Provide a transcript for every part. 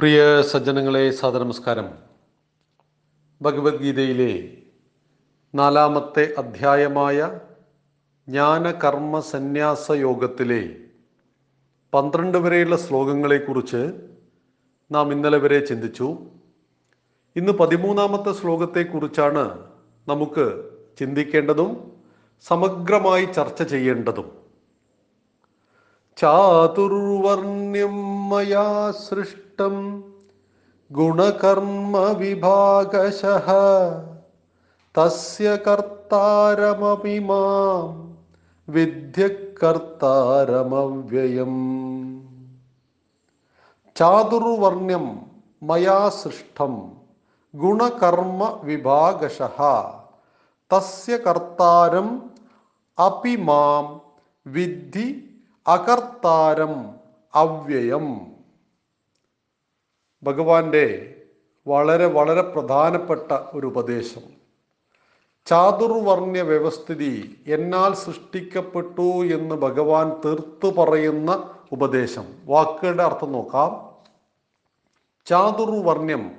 പ്രിയ സജ്ജനങ്ങളെ സാദനമസ്കാരം ഭഗവത്ഗീതയിലെ നാലാമത്തെ അധ്യായമായ ജ്ഞാനകർമ്മ സന്യാസ യോഗത്തിലെ പന്ത്രണ്ട് വരെയുള്ള ശ്ലോകങ്ങളെക്കുറിച്ച് നാം ഇന്നലെ വരെ ചിന്തിച്ചു. ഇന്ന് പതിമൂന്നാമത്തെ ശ്ലോകത്തെക്കുറിച്ചാണ് നമുക്ക് ചിന്തിക്കേണ്ടതും സമഗ്രമായി ചർച്ച ചെയ്യേണ്ടതും. ചാതുർവർണ്യം മയാ സൃഷ്ടം ഗുണകർമ്മ വിഭാഗശ തസ്യ കർത്താരമപി മാം. വിദ്യകർത്താരമവ്യയം. ചാതുർവർണ്യം മയാ സൃഷ്ടം ഗുണകർമ്മ വിഭാഗശ തസ്യ കർത്താരം അപി മാം. വിദ്ധി അകർത്താരം അവ്യയം. ഭഗവാന്റെ വളരെ വളരെ പ്രധാനപ്പെട്ട ഒരു ഉപദേശം. ചാതുർവർണ്യ വ്യവസ്ഥിതി എന്നാൽ സൃഷ്ടിക്കപ്പെട്ടു എന്ന് ഭഗവാൻ തീർത്തു പറയുന്ന ഉപദേശം. വാക്കുകളുടെ അർത്ഥം നോക്കാം. ചാതുർവർണ്യം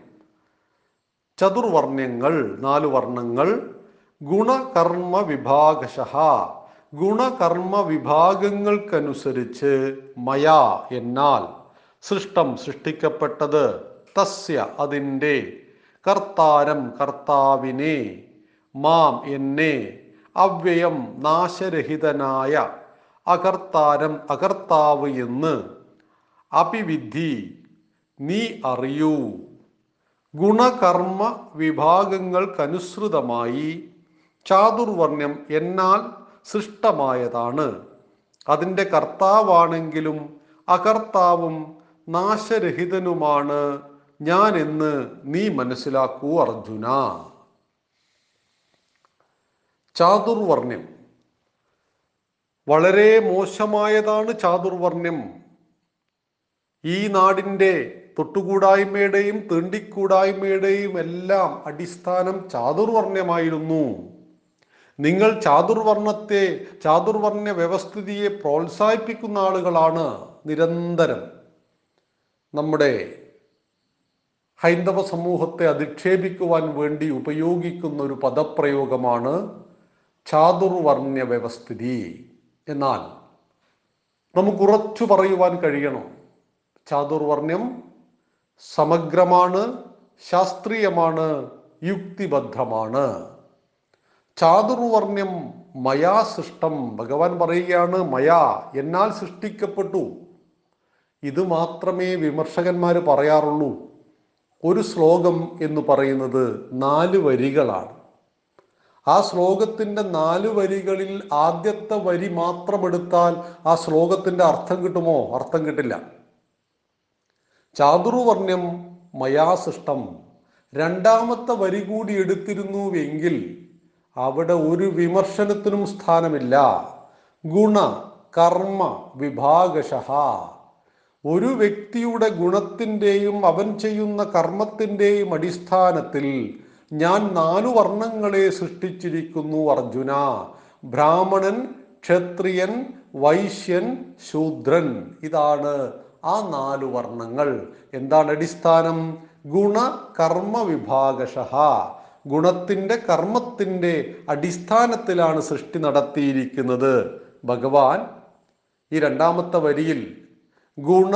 ചതുർവർണ്യങ്ങൾ നാല് വർണങ്ങൾ ഗുണകർമ്മ വിഭാഗശ ഗുണകർമ്മ വിഭാഗങ്ങൾക്കനുസരിച്ച് മയാ എന്നാൽ സൃഷ്ടം സൃഷ്ടിക്കപ്പെട്ടത് തസ്യ അതിന്റെ കർത്താരം കർത്താവിനെ. മാം എന്നെ അവ്യയം നാശരഹിതനായ അകർത്താരം അകർത്താവ് എന്ന് അഭിവിധി നീ അറിയൂ. ഗുണകർമ്മ വിഭാഗങ്ങൾക്കനുസൃതമായി ചാതുർവർണ്യം എന്നാൽ സൃഷ്ടമായതാണ്. അതിന്റെ കർത്താവാണെങ്കിലും അകർത്താവും നാശരഹിതനുമാണ്. ഞാൻ എന്ന് നീ മനസ്സിലാക്കൂ അർജുന. ചാതുർവർണ്യം വളരെ മോശമായതാണ് ചാതുർവർണ്യം ഈ നാടിന്റെ തൊട്ടുകൂടായ്മയുടെയും തീണ്ടിക്കൂടായ്മയുടെയും എല്ലാം അടിസ്ഥാനം ചാതുർവർണ്യമായിരുന്നു നിങ്ങൾ ചാതുർവർണത്തെ ചാതുർവർണ വ്യവസ്ഥിതിയെ പ്രോത്സാഹിപ്പിക്കുന്ന ആളുകളാണ് നിരന്തരം. നമ്മുടെ ഹൈന്ദവ സമൂഹത്തെ അധിക്ഷേപിക്കുവാൻ വേണ്ടി ഉപയോഗിക്കുന്ന ഒരു പദപ്രയോഗമാണ് ചാതുർവർണ വ്യവസ്ഥിതി എന്നാൽ നമുക്ക് ഉറച്ചു പറയുവാൻ കഴിയണം. ചാതുർവർണ്യം സമഗ്രമാണ് ശാസ്ത്രീയമാണ് യുക്തിബദ്ധമാണ്. ചാതുർവർണ്യം മയാ സൃഷ്ടം. ഭഗവാൻ പറയുകയാണ് മയാ എന്നാൽ സൃഷ്ടിക്കപ്പെട്ടു. ഇത് മാത്രമേ വിമർശകന്മാർ പറയാറുള്ളൂ. ഒരു ശ്ലോകം എന്ന് പറയുന്നത് നാല് വരികളാണ്. ആ ശ്ലോകത്തിന്റെ നാല് വരികളിൽ ആദ്യത്തെ വരി മാത്രം എടുത്താൽ ആ ശ്ലോകത്തിന്റെ അർത്ഥം കിട്ടുമോ? അർത്ഥം കിട്ടില്ല. ചാതുർവർണ്യം മയാസൃഷ്ടം. രണ്ടാമത്തെ വരി കൂടി എടുത്തിരുന്നുവെങ്കിൽ അവിടെ ഒരു വിമർശനത്തിനും സ്ഥാനമില്ല. ഗുണ കർമ്മ വിഭാഗശഃ ഒരു വ്യക്തിയുടെ ഗുണത്തിന്റെയും അവൻ ചെയ്യുന്ന കർമ്മത്തിന്റെയും അടിസ്ഥാനത്തിൽ ഞാൻ നാലു വർണങ്ങളെ സൃഷ്ടിച്ചിരിക്കുന്നു അർജുന. ബ്രാഹ്മണൻ ക്ഷത്രിയൻ വൈശ്യൻ ശൂദ്രൻ. ഇതാണ് ആ നാലു വർണങ്ങൾ. എന്താണ് അടിസ്ഥാനം? ഗുണ കർമ്മ വിഭാഗശ ഗുണത്തിന്റെ കർമ്മത്തിന്റെ അടിസ്ഥാനത്തിലാണ് സൃഷ്ടി നടത്തിയിരിക്കുന്നത്. ഭഗവാൻ ഈ രണ്ടാമത്തെ വരിയിൽ ഗുണ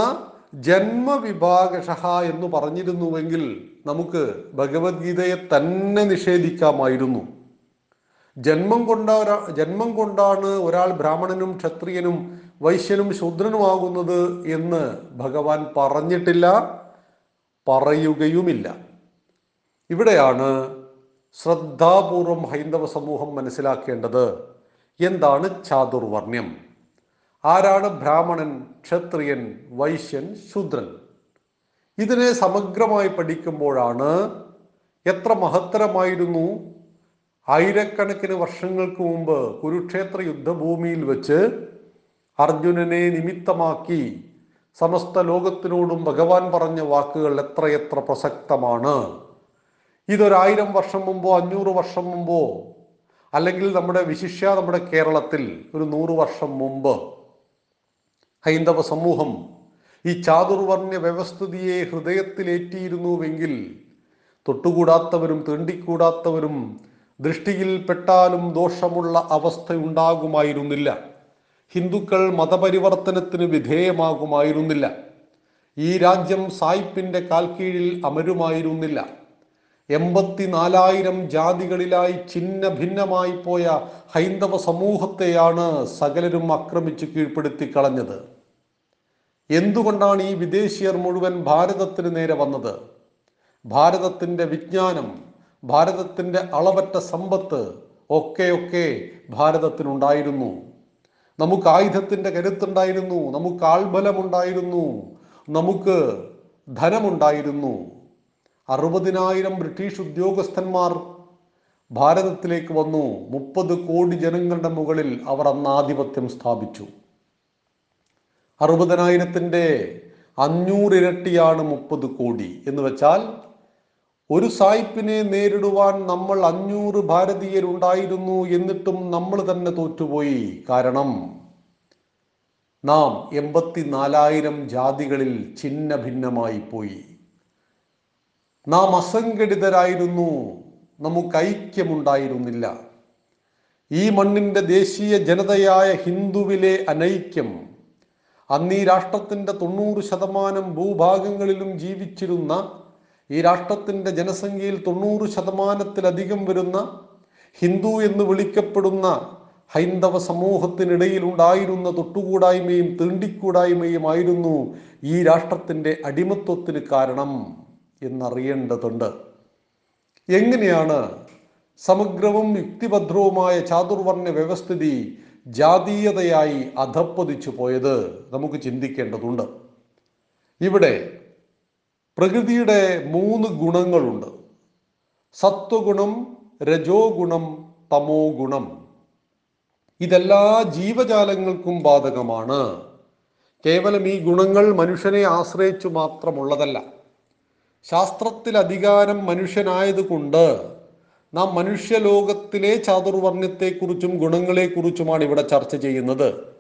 ജന്മവിഭാഗഷ എന്ന് പറഞ്ഞിരുന്നുവെങ്കിൽ നമുക്ക് ഭഗവത്ഗീതയെ തന്നെ നിഷേധിക്കാമായിരുന്നു. ജന്മം കൊണ്ട ജന്മം കൊണ്ടാണ് ഒരാൾ ബ്രാഹ്മണനും ക്ഷത്രിയനും വൈശ്യനും ശൂദ്രനുമാകുന്നത് എന്ന് ഭഗവാൻ പറഞ്ഞിട്ടില്ല പറയുകയുമില്ല. ഇവിടെയാണ് ശ്രദ്ധാപൂർവം ഹൈന്ദവ സമൂഹം മനസ്സിലാക്കേണ്ടത്. എന്താണ് ചാതുർവർണ്യം ആരാണ് ബ്രാഹ്മണൻ ക്ഷത്രിയൻ വൈശ്യൻ ശൂദ്രൻ? ഇതിനെ സമഗ്രമായി പഠിക്കുമ്പോഴാണ് എത്ര മഹത്തരമായിരുന്നു. ആയിരക്കണക്കിന് വർഷങ്ങൾക്ക് മുമ്പ് കുരുക്ഷേത്ര യുദ്ധഭൂമിയിൽ വെച്ച് അർജുനനെ നിമിത്തമാക്കി സമസ്ത ലോകത്തിനോടും ഭഗവാൻ പറഞ്ഞ വാക്കുകൾ എത്രയെത്ര പ്രസക്തമാണ്. ഇതൊരായിരം വർഷം മുമ്പോ അഞ്ഞൂറ് വർഷം മുമ്പോ അല്ലെങ്കിൽ നമ്മുടെ വിശിഷ്യ നമ്മുടെ കേരളത്തിൽ ഒരു നൂറ് വർഷം മുമ്പ് ഹൈന്ദവ സമൂഹം ഈ ചാതുർവർണ വ്യവസ്ഥിതിയെ ഹൃദയത്തിലേറ്റിയിരുന്നുവെങ്കിൽ തൊട്ടുകൂടാത്തവരും തീണ്ടിക്കൂടാത്തവരും ദൃഷ്ടിയിൽപ്പെട്ടാലും ദോഷമുള്ള അവസ്ഥയുണ്ടാകുമായിരുന്നില്ല. ഹിന്ദുക്കൾ മതപരിവർത്തനത്തിന് വിധേയമാകുമായിരുന്നില്ല. ഈ രാജ്യം സായിപ്പിന്റെ കാൽക്കീഴിൽ അമരുമായിരുന്നില്ല. എൺപത്തിനാലായിരം ജാതികളിലായി ഛിന്ന ഭിന്നമായി പോയ ഹൈന്ദവ സമൂഹത്തെയാണ് സകലരും ആക്രമിച്ച് കീഴ്പ്പെടുത്തി കളഞ്ഞത് എന്തുകൊണ്ടാണ് ഈ വിദേശീയർ മുഴുവൻ ഭാരതത്തിന് നേരെ വന്നത്? ഭാരതത്തിന്റെ വിജ്ഞാനം ഭാരതത്തിന്റെ അളവറ്റ സമ്പത്ത് ഒക്കെയൊക്കെ ഭാരതത്തിനുണ്ടായിരുന്നു. നമുക്ക് ആയുധത്തിന്റെ കരുത്തുണ്ടായിരുന്നു നമുക്ക് ആൾബലമുണ്ടായിരുന്നു നമുക്ക് ധനമുണ്ടായിരുന്നു. അറുപതിനായിരം ബ്രിട്ടീഷ് ഉദ്യോഗസ്ഥന്മാർ ഭാരതത്തിലേക്ക് വന്നു. മുപ്പത് കോടി ജനങ്ങളുടെ മുകളിൽ അവർ അന്ന് ആധിപത്യം സ്ഥാപിച്ചു. അറുപതിനായിരത്തിന്റെ അഞ്ഞൂറിരട്ടിയാണ് മുപ്പത് കോടി എന്ന് വെച്ചാൽ ഒരു സായിപ്പിനെ നേരിടുവാൻ നമ്മൾ അഞ്ഞൂറ് ഭാരതീയരുണ്ടായിരുന്നു എന്നിട്ടും നമ്മൾ തന്നെ തോറ്റുപോയി. കാരണം നാം എൺപത്തിനാലായിരം ജാതികളിൽ ഛിന്ന ഭിന്നമായി പോയി. നാം അസംഘടിതരായിരുന്നു. നമുക്ക് ഐക്യമുണ്ടായിരുന്നില്ല. ഈ മണ്ണിന്റെ ദേശീയ ജനതയായ ഹിന്ദുവിലെ അനൈക്യം അന്ന് ഈ രാഷ്ട്രത്തിന്റെ തൊണ്ണൂറ് ശതമാനം ഭൂഭാഗങ്ങളിലും ജീവിച്ചിരുന്ന ഈ രാഷ്ട്രത്തിന്റെ ജനസംഖ്യയിൽ തൊണ്ണൂറ് ശതമാനത്തിലധികം വരുന്ന ഹിന്ദു എന്ന് വിളിക്കപ്പെടുന്ന ഹൈന്ദവ സമൂഹത്തിനിടയിൽ ഉണ്ടായിരുന്ന തൊട്ടുകൂടായ്മയും തീണ്ടിക്കൂടായ്മയും ആയിരുന്നു ഈ രാഷ്ട്രത്തിന്റെ അടിമത്വത്തിന് കാരണം എന്നറിയേണ്ടതുണ്ട്. എങ്ങനെയാണ് സമഗ്രവും യുക്തിഭദ്രവുമായ ചാതുർവർണ വ്യവസ്ഥിതി ജാതീയതയായി അധപ്പതിച്ചു പോയത് നമുക്ക് ചിന്തിക്കേണ്ടതുണ്ട്. ഇവിടെ പ്രകൃതിയുടെ മൂന്ന് ഗുണങ്ങളുണ്ട്. സത്വഗുണം രജോ ഗുണം തമോ ഗുണം ഇതെല്ലാ ജീവജാലങ്ങൾക്കും ബാധകമാണ്. കേവലം ഈ ഗുണങ്ങൾ മനുഷ്യനെ ആശ്രയിച്ചു മാത്രമുള്ളതല്ല. ശാസ്ത്രത്തിൽ അധികാരം മനുഷ്യനായതുകൊണ്ട് നാം മനുഷ്യലോകത്തിലെ ചാതുർവർണത്തെക്കുറിച്ചും ഗുണങ്ങളെക്കുറിച്ചുമാണ് ഇവിടെ ചർച്ച ചെയ്യുന്നത്.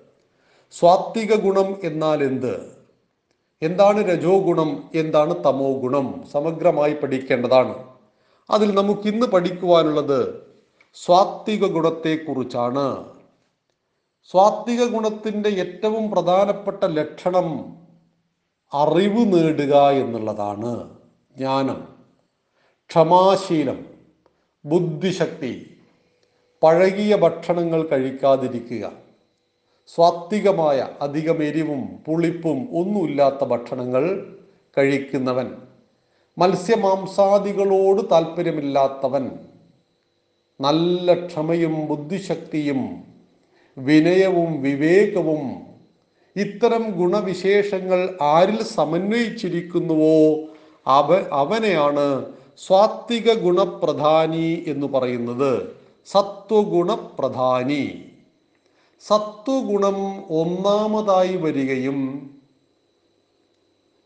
സ്വാത്വിക ഗുണം എന്നാൽ എന്ത്? എന്താണ് രജോ ഗുണം? എന്താണ് തമോ ഗുണം? സമഗ്രമായി പഠിക്കേണ്ടതാണ്. അതിൽ നമുക്കിന്ന് പഠിക്കുവാനുള്ളത് സ്വാത്വിക ഗുണത്തെക്കുറിച്ചാണ്. സ്വാത്വിക ഗുണത്തിന്റെ ഏറ്റവും പ്രധാനപ്പെട്ട ലക്ഷണം അറിവ് നേടുക എന്നുള്ളതാണ് ജ്ഞാനം. ക്ഷമാശീലം. ബുദ്ധിശക്തി പഴകിയ ഭക്ഷണങ്ങൾ കഴിക്കാതിരിക്കുക സ്വാത്വികമായ അധികം എരിവും പുളിപ്പും ഒന്നുമില്ലാത്ത ഭക്ഷണങ്ങൾ കഴിക്കുന്നവൻ മത്സ്യമാംസാദികളോട് താല്പര്യമില്ലാത്തവൻ നല്ല ക്ഷമയും ബുദ്ധിശക്തിയും വിനയവും വിവേകവും ഇത്തരം ഗുണവിശേഷങ്ങൾ ആരിൽ സമന്വയിച്ചിരിക്കുന്നുവോ അവ അവനെയാണ് സ്വാത്വിക ഗുണപ്രധാനി എന്ന് പറയുന്നത് സത്വഗുണപ്രധാനി. സത്വഗുണം ഒന്നാമതായി വരികയും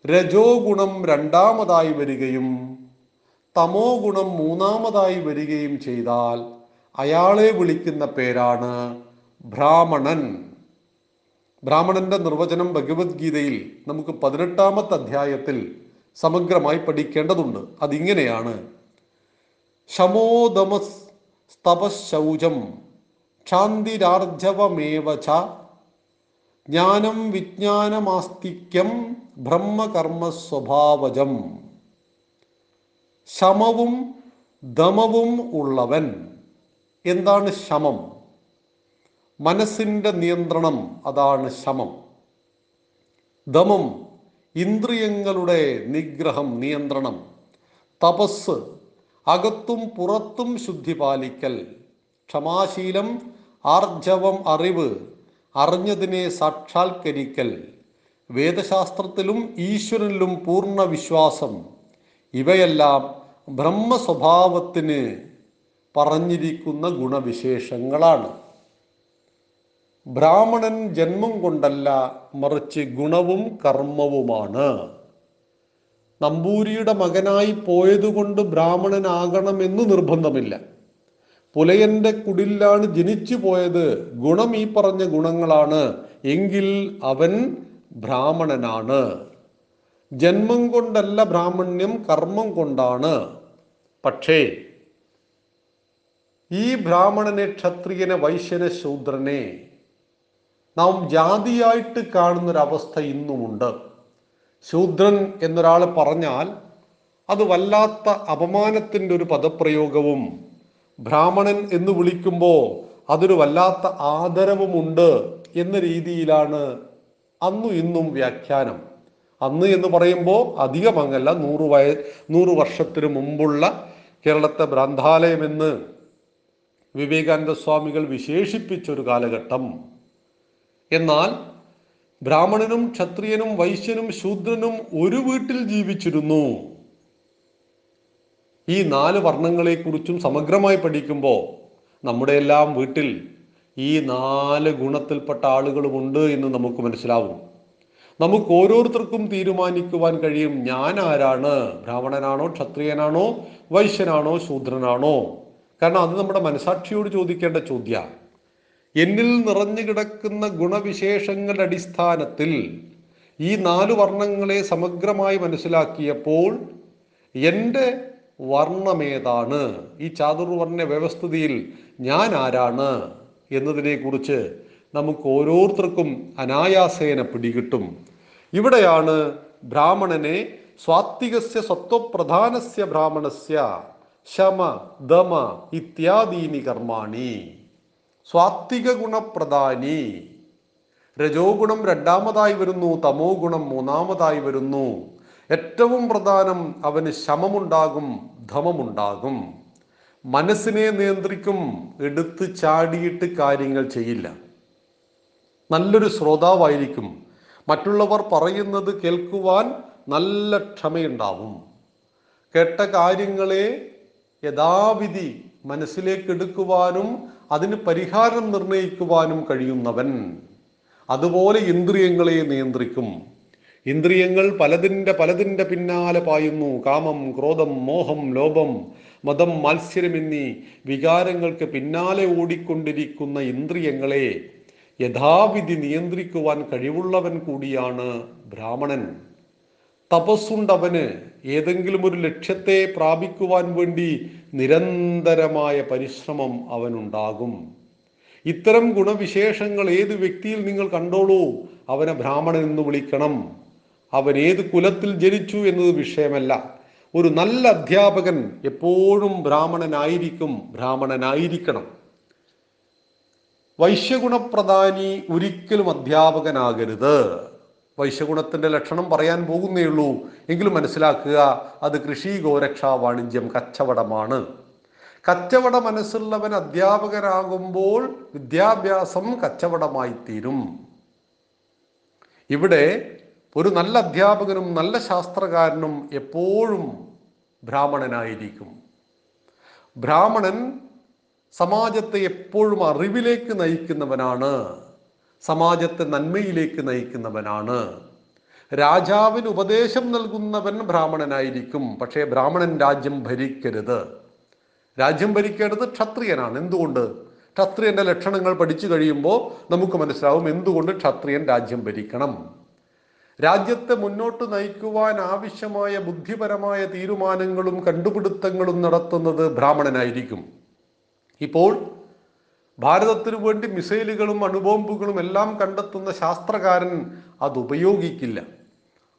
രജോ ഗുണം രണ്ടാമതായി വരികയും തമോ ഗുണം മൂന്നാമതായി വരികയും ചെയ്താൽ അയാളെ വിളിക്കുന്ന പേരാണ് ബ്രാഹ്മണൻ. ബ്രാഹ്മണന്റെ നിർവചനം ഭഗവത്ഗീതയിൽ നമുക്ക് പതിനെട്ടാമത്തെ അധ്യായത്തിൽ സമഗ്രമായി പഠിക്കേണ്ടതുണ്ട്. അതിങ്ങനെയാണ്. ശമോദമസ് സ്തപശൗചം ക്ഷാന്തിരാർജവമേവ ച ജ്ഞാനം വിജ്ഞാനമാസ്തിക്യം ബ്രഹ്മകർമ്മ സ്വഭാവജം ശമവും ദമവും ഉള്ളവൻ. എന്താണ് ശമം? മനസ്സിന്റെ നിയന്ത്രണം അതാണ് ശമം. ദമം ഇന്ദ്രിയങ്ങളുടെ നിഗ്രഹം നിയന്ത്രണം തപസ് അകത്തും പുറത്തും ശുദ്ധി പാലിക്കൽ ക്ഷമാശീലം ആർജവം അറിവ് അറിഞ്ഞതിനെ സാക്ഷാത്കരിക്കൽ വേദശാസ്ത്രത്തിലും ഈശ്വരനിലും പൂർണ വിശ്വാസം ഇവയെല്ലാം ബ്രഹ്മസ്വഭാവത്തിന് പറഞ്ഞിരിക്കുന്ന ഗുണവിശേഷങ്ങളാണ്. ബ്രാഹ്മണൻ ജന്മം കൊണ്ടല്ല മറിച്ച് ഗുണവും കർമ്മവുമാണ്. നമ്പൂരിയുടെ മകനായി പോയതുകൊണ്ട് ബ്രാഹ്മണനാകണമെന്ന് നിർബന്ധമില്ല. പുലയന്റെ കുടിലാണ് ജനിച്ചു പോയത്. ഗുണം ഈ പറഞ്ഞ ഗുണങ്ങളാണ്. എങ്കിൽ അവൻ ബ്രാഹ്മണനാണ്. ജന്മം കൊണ്ടല്ല ബ്രാഹ്മണ്യം കർമ്മം കൊണ്ടാണ്. പക്ഷേ ഈ ബ്രാഹ്മണനെ ക്ഷത്രിയനെ വൈശ്യനെ ശൂദ്രനെ നാം ജാതിയായിട്ട് കാണുന്നൊരവസ്ഥ ഇന്നുമുണ്ട്. ശൂദ്രൻ എന്നൊരാൾ പറഞ്ഞാൽ അത് വല്ലാത്ത അപമാനത്തിന്റെ ഒരു പദപ്രയോഗവും ബ്രാഹ്മണൻ എന്ന് വിളിക്കുമ്പോൾ അതൊരു വല്ലാത്ത ആദരവുമുണ്ട് എന്ന രീതിയിലാണ് അന്നും ഇന്നും വ്യാഖ്യാനം. അന്ന് എന്ന് പറയുമ്പോൾ അധികമങ്ങല്ല നൂറ് വയ നൂറ് വർഷത്തിന് മുമ്പുള്ള കേരളത്തെ ഭ്രാന്താലയം എന്ന് വിവേകാനന്ദ സ്വാമികൾ വിശേഷിപ്പിച്ച ഒരു കാലഘട്ടം. എന്നാൽ ബ്രാഹ്മണനും ക്ഷത്രിയനും വൈശ്യനും ശൂദ്രനും ഒരു വീട്ടിൽ ജീവിച്ചിരുന്നു. ഈ നാല് വർണങ്ങളെ കുറിച്ചും സമഗ്രമായി പഠിക്കുമ്പോൾ നമ്മുടെ എല്ലാം വീട്ടിൽ ഈ നാല് ഗുണത്തിൽപ്പെട്ട ആളുകളുമുണ്ട് എന്ന് നമുക്ക് മനസ്സിലാവും. നമുക്ക് ഓരോരുത്തർക്കും തീരുമാനിക്കുവാൻ കഴിയും ഞാൻ ആരാണ്? ബ്രാഹ്മണനാണോ ക്ഷത്രിയനാണോ വൈശ്യനാണോ ശൂദ്രനാണോ? കാരണം അത് നമ്മുടെ മനസാക്ഷിയോട് ചോദിക്കേണ്ട ചോദ്യമാണ് എന്നിൽ നിറഞ്ഞു കിടക്കുന്ന ഗുണവിശേഷങ്ങളുടെ അടിസ്ഥാനത്തിൽ ഈ നാല് വർണങ്ങളെ സമഗ്രമായി മനസ്സിലാക്കിയപ്പോൾ എന്റെ വർണമേതാണ്? ഈ ചാതുർവർണ വ്യവസ്ഥിതിയിൽ ഞാൻ ആരാണ് എന്നതിനെക്കുറിച്ച് നമുക്ക് ഓരോരുത്തർക്കും അനായാസേന പിടികിട്ടും. ഇവിടെയാണ് ബ്രാഹ്മണനെ സ്വാത്വികസ്യ സത്വപ്രധാനസ്യ ബ്രാഹ്മണസ്യ ശമ ദമ ഇത്യാദീനി കർമാണി. സ്വാത്വിക ഗുണപ്രധാനി രജോ ഗുണം രണ്ടാമതായി വരുന്നു തമോ ഗുണം മൂന്നാമതായി വരുന്നു. ഏറ്റവും പ്രധാനം അവന് ശമമുണ്ടാകും ധമമുണ്ടാകും. മനസ്സിനെ നിയന്ത്രിക്കും എടുത്ത് ചാടിയിട്ട് കാര്യങ്ങൾ ചെയ്യില്ല. നല്ലൊരു ശ്രോതാവായിരിക്കും. മറ്റുള്ളവർ പറയുന്നത് കേൾക്കുവാൻ നല്ല ക്ഷമയുണ്ടാവും. കേട്ട കാര്യങ്ങളെ യഥാവിധി മനസ്സിലേക്ക് എടുക്കുവാനും അതിന് പരിഹാരം നിർണയിക്കുവാനും കഴിയുന്നവൻ അതുപോലെ ഇന്ദ്രിയങ്ങളെ നിയന്ത്രിക്കും. ഇന്ദ്രിയങ്ങൾ പലതിന്റെ പലതിന്റെ പിന്നാലെ പായുന്നു. കാമം ക്രോധം മോഹം ലോഭം മതം മത്സരം എന്നീ വികാരങ്ങൾക്ക് പിന്നാലെ ഓടിക്കൊണ്ടിരിക്കുന്ന ഇന്ദ്രിയങ്ങളെ യഥാവിധി നിയന്ത്രിക്കുവാൻ കഴിവുള്ളവൻ കൂടിയാണ് ബ്രാഹ്മണൻ. തപസ്സുണ്ടവന് ഏതെങ്കിലും ഒരു ലക്ഷ്യത്തെ പ്രാപിക്കുവാൻ വേണ്ടി നിരന്തരമായ പരിശ്രമം അവനുണ്ടാകും. ഇത്തരം ഗുണവിശേഷങ്ങൾ ഏത് വ്യക്തിയിൽ നിങ്ങൾ കണ്ടോളൂ അവനെ ബ്രാഹ്മണൻ എന്ന് വിളിക്കണം. അവൻ ഏത് കുലത്തിൽ ജനിച്ചു എന്നത് വിഷയമല്ല. ഒരു നല്ല അധ്യാപകൻ എപ്പോഴും ബ്രാഹ്മണനായിരിക്കും ബ്രാഹ്മണനായിരിക്കണം. വൈശ്യഗുണപ്രധാനി ഒരിക്കലും അധ്യാപകനാകരുത്. വൈശ്യഗുണത്തിന്റെ ലക്ഷണം പറയാൻ പോകുന്നേ ഉള്ളൂ. എങ്കിലും മനസ്സിലാക്കുക അത് കൃഷി ഗോരക്ഷ വാണിജ്യം കച്ചവടമാണ്. കച്ചവട മനസ്സുള്ളവൻ അധ്യാപകനാകുമ്പോൾ വിദ്യാഭ്യാസം കച്ചവടമായി തീരും. ഇവിടെ ഒരു നല്ല അധ്യാപകനും നല്ല ശാസ്ത്രകാരനും എപ്പോഴും ബ്രാഹ്മണനായിരിക്കും. ബ്രാഹ്മണൻ സമാജത്തെ എപ്പോഴും അറിവിലേക്ക് നയിക്കുന്നവനാണ്. സമാജത്തെ നന്മയിലേക്ക് നയിക്കുന്നവനാണ്. രാജാവിന് ഉപദേശം നൽകുന്നവൻ ബ്രാഹ്മണനായിരിക്കും. പക്ഷേ ബ്രാഹ്മണൻ രാജ്യം ഭരിക്കരുത്. രാജ്യം ഭരിക്കേണ്ടത് ക്ഷത്രിയനാണ്. എന്തുകൊണ്ട്? ക്ഷത്രിയന്റെ ലക്ഷണങ്ങൾ പഠിച്ചു കഴിയുമ്പോൾ നമുക്ക് മനസ്സിലാവും എന്തുകൊണ്ട് ക്ഷത്രിയൻ രാജ്യം ഭരിക്കണം. രാജ്യത്തെ മുന്നോട്ട് നയിക്കുവാൻ ആവശ്യമായ ബുദ്ധിപരമായ തീരുമാനങ്ങളും കണ്ടുപിടുത്തങ്ങളും നടത്തുന്നത് ബ്രാഹ്മണനായിരിക്കും. ഇപ്പോൾ ഭാരതത്തിനു വേണ്ടി മിസൈലുകളും അണുബോംബുകളും എല്ലാം കണ്ടെത്തുന്ന ശാസ്ത്രകാരൻ അത് ഉപയോഗിക്കില്ല.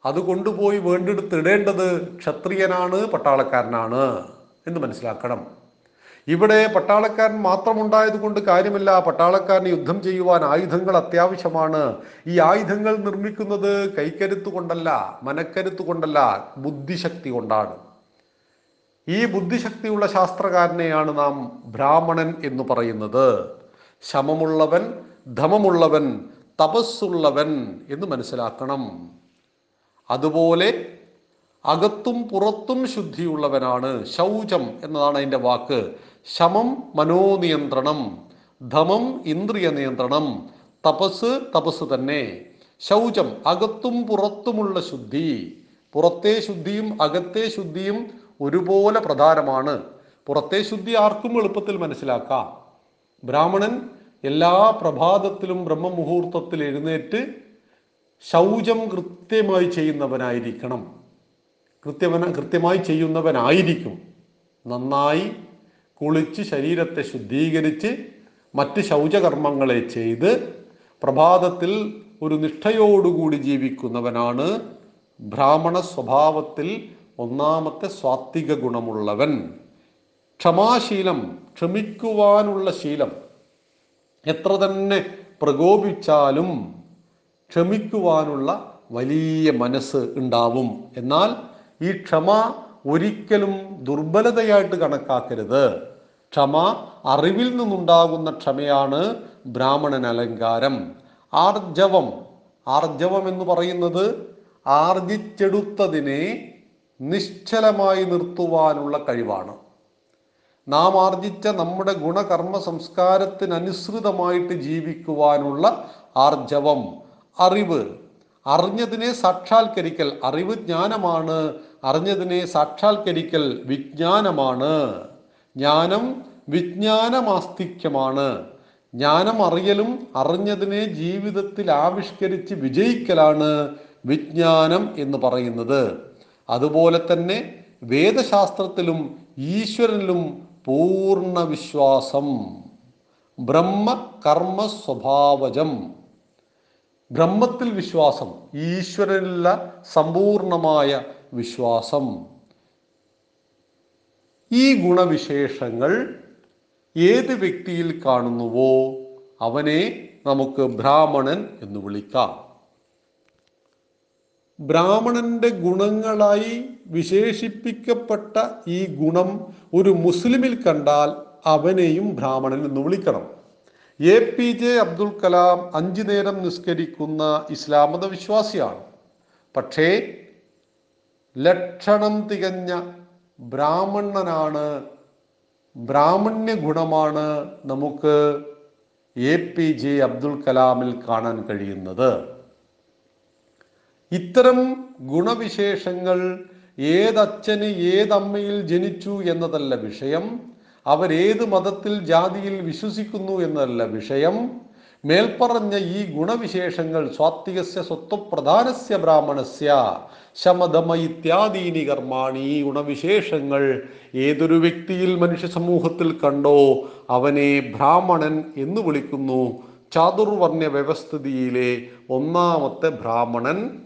അത് കൊണ്ടുപോയി വേണ്ടെടുത്തിടേണ്ടത് ക്ഷത്രിയനാണ് പട്ടാളക്കാരനാണ് എന്ന് മനസ്സിലാക്കണം. ഇവിടെ പട്ടാളക്കാരൻ മാത്രം ഉണ്ടായത് കൊണ്ട് കാര്യമില്ല പട്ടാളക്കാരന് യുദ്ധം ചെയ്യുവാൻ ആയുധങ്ങൾ അത്യാവശ്യമാണ്. ഈ ആയുധങ്ങൾ നിർമ്മിക്കുന്നത് കൈക്കരുത്ത് കൊണ്ടല്ല മനക്കരുത്ത് കൊണ്ടല്ല ബുദ്ധിശക്തി കൊണ്ടാണ്. ഈ ബുദ്ധിശക്തിയുള്ള ശാസ്ത്രകാരനെയാണ് നാം ബ്രാഹ്മണൻ എന്ന് പറയുന്നത്. ശമമുള്ളവൻ ധമമുള്ളവൻ തപസ്സുള്ളവൻ എന്ന് മനസ്സിലാക്കണം. അതുപോലെ അകത്തും പുറത്തും ശുദ്ധിയുള്ളവനാണ് ശൗചം എന്നതാണ് അതിന്റെ വാക്ക്. ശമം മനോനിയന്ത്രണം ധമം ഇന്ദ്രിയ നിയന്ത്രണം തപസ് തപസ് തന്നെ. ശൗചം അകത്തും പുറത്തുമുള്ള ശുദ്ധി. പുറത്തെ ശുദ്ധിയും അകത്തെ ശുദ്ധിയും ഒരുപോലെ പ്രധാനമാണ്. പുറത്തെ ശുദ്ധി ആർക്കും എളുപ്പത്തിൽ മനസ്സിലാക്കാം. ബ്രാഹ്മണൻ എല്ലാ പ്രഭാതത്തിലും ബ്രഹ്മമുഹൂർത്തത്തിൽ എഴുന്നേറ്റ് ശൗചം കൃത്യമായി ചെയ്യുന്നവനായിരിക്കണം. കൃത്യമന കൃത്യമായി ചെയ്യുന്നവനായിരിക്കും. നന്നായി കുളിച്ച് ശരീരത്തെ ശുദ്ധീകരിച്ച് മറ്റ് ശൗചകർമ്മങ്ങളെ ചെയ്ത് പ്രഭാതത്തിൽ ഒരു നിഷ്ഠയോടുകൂടി ജീവിക്കുന്നവനാണ് ബ്രാഹ്മണ സ്വഭാവത്തിൽ ഒന്നാമത്തെ സ്വാത്വിക ഗുണമുള്ളവൻ. ക്ഷമാശീലം ക്ഷമിക്കുവാനുള്ള ശീലം. എത്ര തന്നെ പ്രകോപിച്ചാലും ക്ഷമിക്കുവാനുള്ള വലിയ മനസ്സ് ഉണ്ടാവും. എന്നാൽ ഈ ക്ഷമ ഒരിക്കലും ദുർബലതയായിട്ട് കണക്കാക്കരുത്. ക്ഷമ അറിവിൽ നിന്നുണ്ടാകുന്ന ക്ഷമയാണ് ബ്രാഹ്മണൻ അലങ്കാരം. ആർജവം ആർജവം എന്ന് പറയുന്നത് ആർജിച്ചെടുത്തതിനെ നിശ്ചലമായി നിർത്തുവാനുള്ള കഴിവാണ്. നാം ആർജിച്ച നമ്മുടെ ഗുണകർമ്മ സംസ്കാരത്തിനനുസൃതമായിട്ട് ജീവിക്കുവാനുള്ള ആർജവം അറിവ്. അറിഞ്ഞതിനെ സാക്ഷാത്കരിക്കൽ അറിവ് ജ്ഞാനമാണ്. അറിഞ്ഞതിനെ സാക്ഷാത്കരിക്കൽ വിജ്ഞാനമാണ്. ജ്ഞാനം വിജ്ഞാനമാസ്തിക്യമാണ്. ജ്ഞാനം അറിയലും അറിഞ്ഞതിനെ ജീവിതത്തിൽ ആവിഷ്കരിച്ച് വിജയിക്കലാണ് വിജ്ഞാനം എന്ന് പറയുന്നത്. അതുപോലെ തന്നെ വേദശാസ്ത്രത്തിലും ഈശ്വരനിലും പൂർണ വിശ്വാസം. ബ്രഹ്മ കർമ്മ സ്വഭാവജം. ബ്രഹ്മത്തിൽ വിശ്വാസം ഈശ്വരനിലുള്ള സമ്പൂർണമായ വിശ്വാസം. ഈ ഗുണവിശേഷങ്ങൾ ഏത് വ്യക്തിയിൽ കാണുന്നുവോ അവനെ നമുക്ക് ബ്രാഹ്മണൻ എന്ന് വിളിക്കാം. ബ്രാഹ്മണന്റെ ഗുണങ്ങളായി വിശേഷിപ്പിക്കപ്പെട്ട ഈ ഗുണം ഒരു മുസ്ലിമിൽ കണ്ടാൽ അവനെയും ബ്രാഹ്മണൻ എന്ന് വിളിക്കണം. A P J Abdul Kalam അഞ്ചു നേരം നിസ്കരിക്കുന്ന ഇസ്ലാം മത വിശ്വാസിയാണ്. പക്ഷേ ലക്ഷണം തികഞ്ഞ ബ്രാഹ്മണനാണ് ബ്രാഹ്മണ്യ ഗുണമാണ് നമുക്ക് എ പി ജെ അബ്ദുൽ കലാമിൽ കാണാൻ കഴിയുന്നത്. ഇത്തരം ഗുണവിശേഷങ്ങൾ ഏതച്ഛന് ഏതമ്മയിൽ ജനിച്ചു എന്നതല്ല വിഷയം. അവരേത് മതത്തിൽ ജാതിയിൽ വിശ്വസിക്കുന്നു എന്നതല്ല വിഷയം. മേൽപ്പറഞ്ഞ ഈ ഗുണവിശേഷങ്ങൾ സ്വാത്വികസ്യ സ്വത്വപ്രധാനസ്യ ബ്രാഹ്മണസ്യ ശമതമ ഇത്യാദീനി കർമാണി ഈ ഗുണവിശേഷങ്ങൾ ഏതൊരു വ്യക്തിയിൽ മനുഷ്യ സമൂഹത്തിൽ കണ്ടോ അവനെ ബ്രാഹ്മണൻ എന്ന് വിളിക്കുന്നു. ചാതുർവർണ വ്യവസ്ഥിതിയിലെ ഒന്നാമത്തെ ബ്രാഹ്മണൻ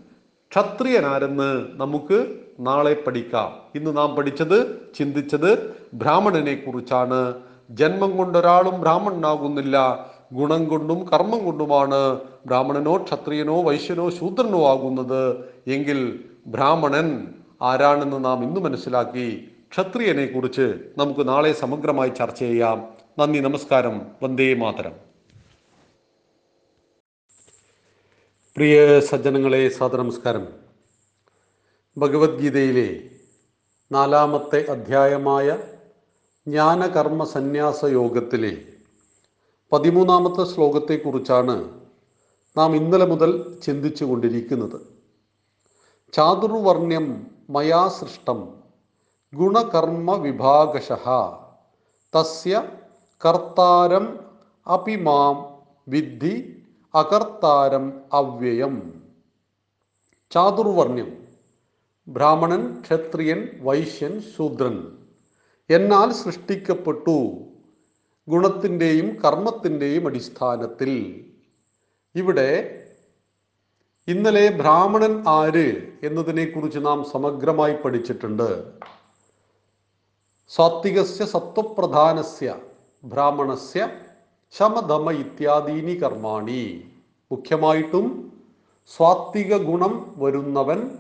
ക്ഷത്രിയനാരെന്ന് നമുക്ക് നാളെ പഠിക്കാം. ഇന്ന് നാം പഠിച്ചത് ചിന്തിച്ചത് ബ്രാഹ്മണനെ കുറിച്ചാണ്. ജന്മം കൊണ്ടൊരാളും ബ്രാഹ്മണനാകുന്നില്ല. ഗുണം കൊണ്ടും കർമ്മം കൊണ്ടുമാണ് ബ്രാഹ്മണനോ ക്ഷത്രിയനോ വൈശ്യനോ ശൂദ്രനോ ആകുന്നത്. എങ്കിൽ ബ്രാഹ്മണൻ ആരാണെന്ന് നാം ഇന്ന് മനസ്സിലാക്കി ക്ഷത്രിയനെ കുറിച്ച് നമുക്ക് നാളെ സമഗ്രമായി ചർച്ച ചെയ്യാം. നന്ദി നമസ്കാരം. വന്ദേ മാതരം. പ്രിയ സജ്ജനങ്ങളെ സാദനമസ്കാരം ഭഗവത്ഗീതയിലെ നാലാമത്തെ അധ്യായമായ ജ്ഞാനകർമ്മ സന്യാസ യോഗത്തിലെ പതിമൂന്നാമത്തെ ശ്ലോകത്തെക്കുറിച്ചാണ് നാം ഇന്നലെ മുതൽ ചിന്തിച്ചു കൊണ്ടിരിക്കുന്നത് ചാതുർവർണ്യം മയാ സൃഷ്ടം ഗുണകർമ്മ വിഭാഗശ തസ്യ കർത്താരം അപി മാം വിദ്ധി അകർത്താരം അവ്യയം. ചാതുർവർണ്യം ബ്രാഹ്മണൻ ക്ഷത്രിയൻ വൈശ്യൻ ശൂദ്രൻ. എന്നാൽ സൃഷ്ടിക്കപ്പെട്ടു. ഗുണത്തിന്റെയും കർമ്മത്തിന്റെയും അടിസ്ഥാനത്തിൽ. ഇവിടെ ഇന്നലെ ബ്രാഹ്മണൻ ആര് എന്നതിനെക്കുറിച്ച് നാം സമഗ്രമായി പഠിച്ചിട്ടുണ്ട്. സാത്വികസ്യ സത്വപ്രധാനസ്യ ബ്രാഹ്മണസ്യ ശമധമ ഇത്യാദീനി കർമാണി. മുഖ്യമായിട്ടും സ്വാത്വിക ഗുണം വരുന്നവൻ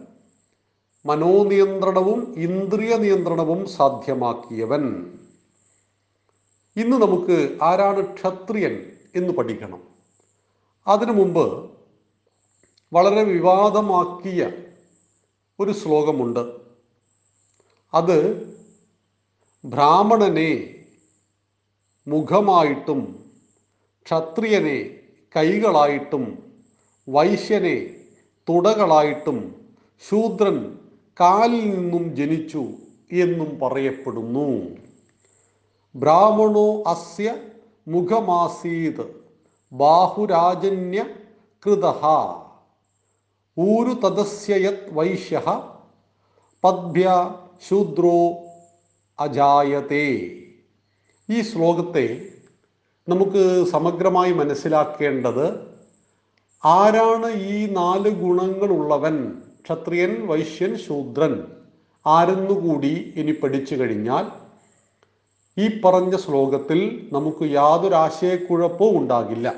മനോനിയന്ത്രണവും ഇന്ദ്രിയ നിയന്ത്രണവും സാധ്യമാക്കിയവൻ. ഇന്ന് നമുക്ക് ആരാണ് ക്ഷത്രിയൻ എന്ന് പഠിക്കണം. അതിനു മുമ്പ് വളരെ വിവാദമാക്കിയ ഒരു ശ്ലോകമുണ്ട്. അത് ബ്രാഹ്മണനെ മുഖമായിട്ടും ക്ഷത്രിയനെ കൈകളായിട്ടും വൈശ്യനെ തുടകളായിട്ടും ശൂദ്രൻ കാലിൽ നിന്നും ജനിച്ചു എന്നും പറയപ്പെടുന്നു. ബ്രാഹ്മണോ അസ്യ മുഖമാസീത് ബാഹുരാജന്യ കൃത ഊരു തദസ്യയത് വൈശ്യ പദ്ഭ്യ ശൂദ്രോ അജായത്തെ ഈ ശ്ലോകത്തെ നമുക്ക് സമഗ്രമായി മനസ്സിലാക്കേണ്ടത് ആരാണ് ഈ നാല് ഗുണങ്ങളുള്ളവൻ? ക്ഷത്രിയൻ വൈശ്യൻ ശൂദ്രൻ. ആരെന്നുകൂടി ഇനി പഠിച്ചു കഴിഞ്ഞാൽ ഈ പറഞ്ഞ ശ്ലോകത്തിൽ നമുക്ക് യാതൊരു ആശയക്കുഴപ്പവും ഉണ്ടാകില്ല.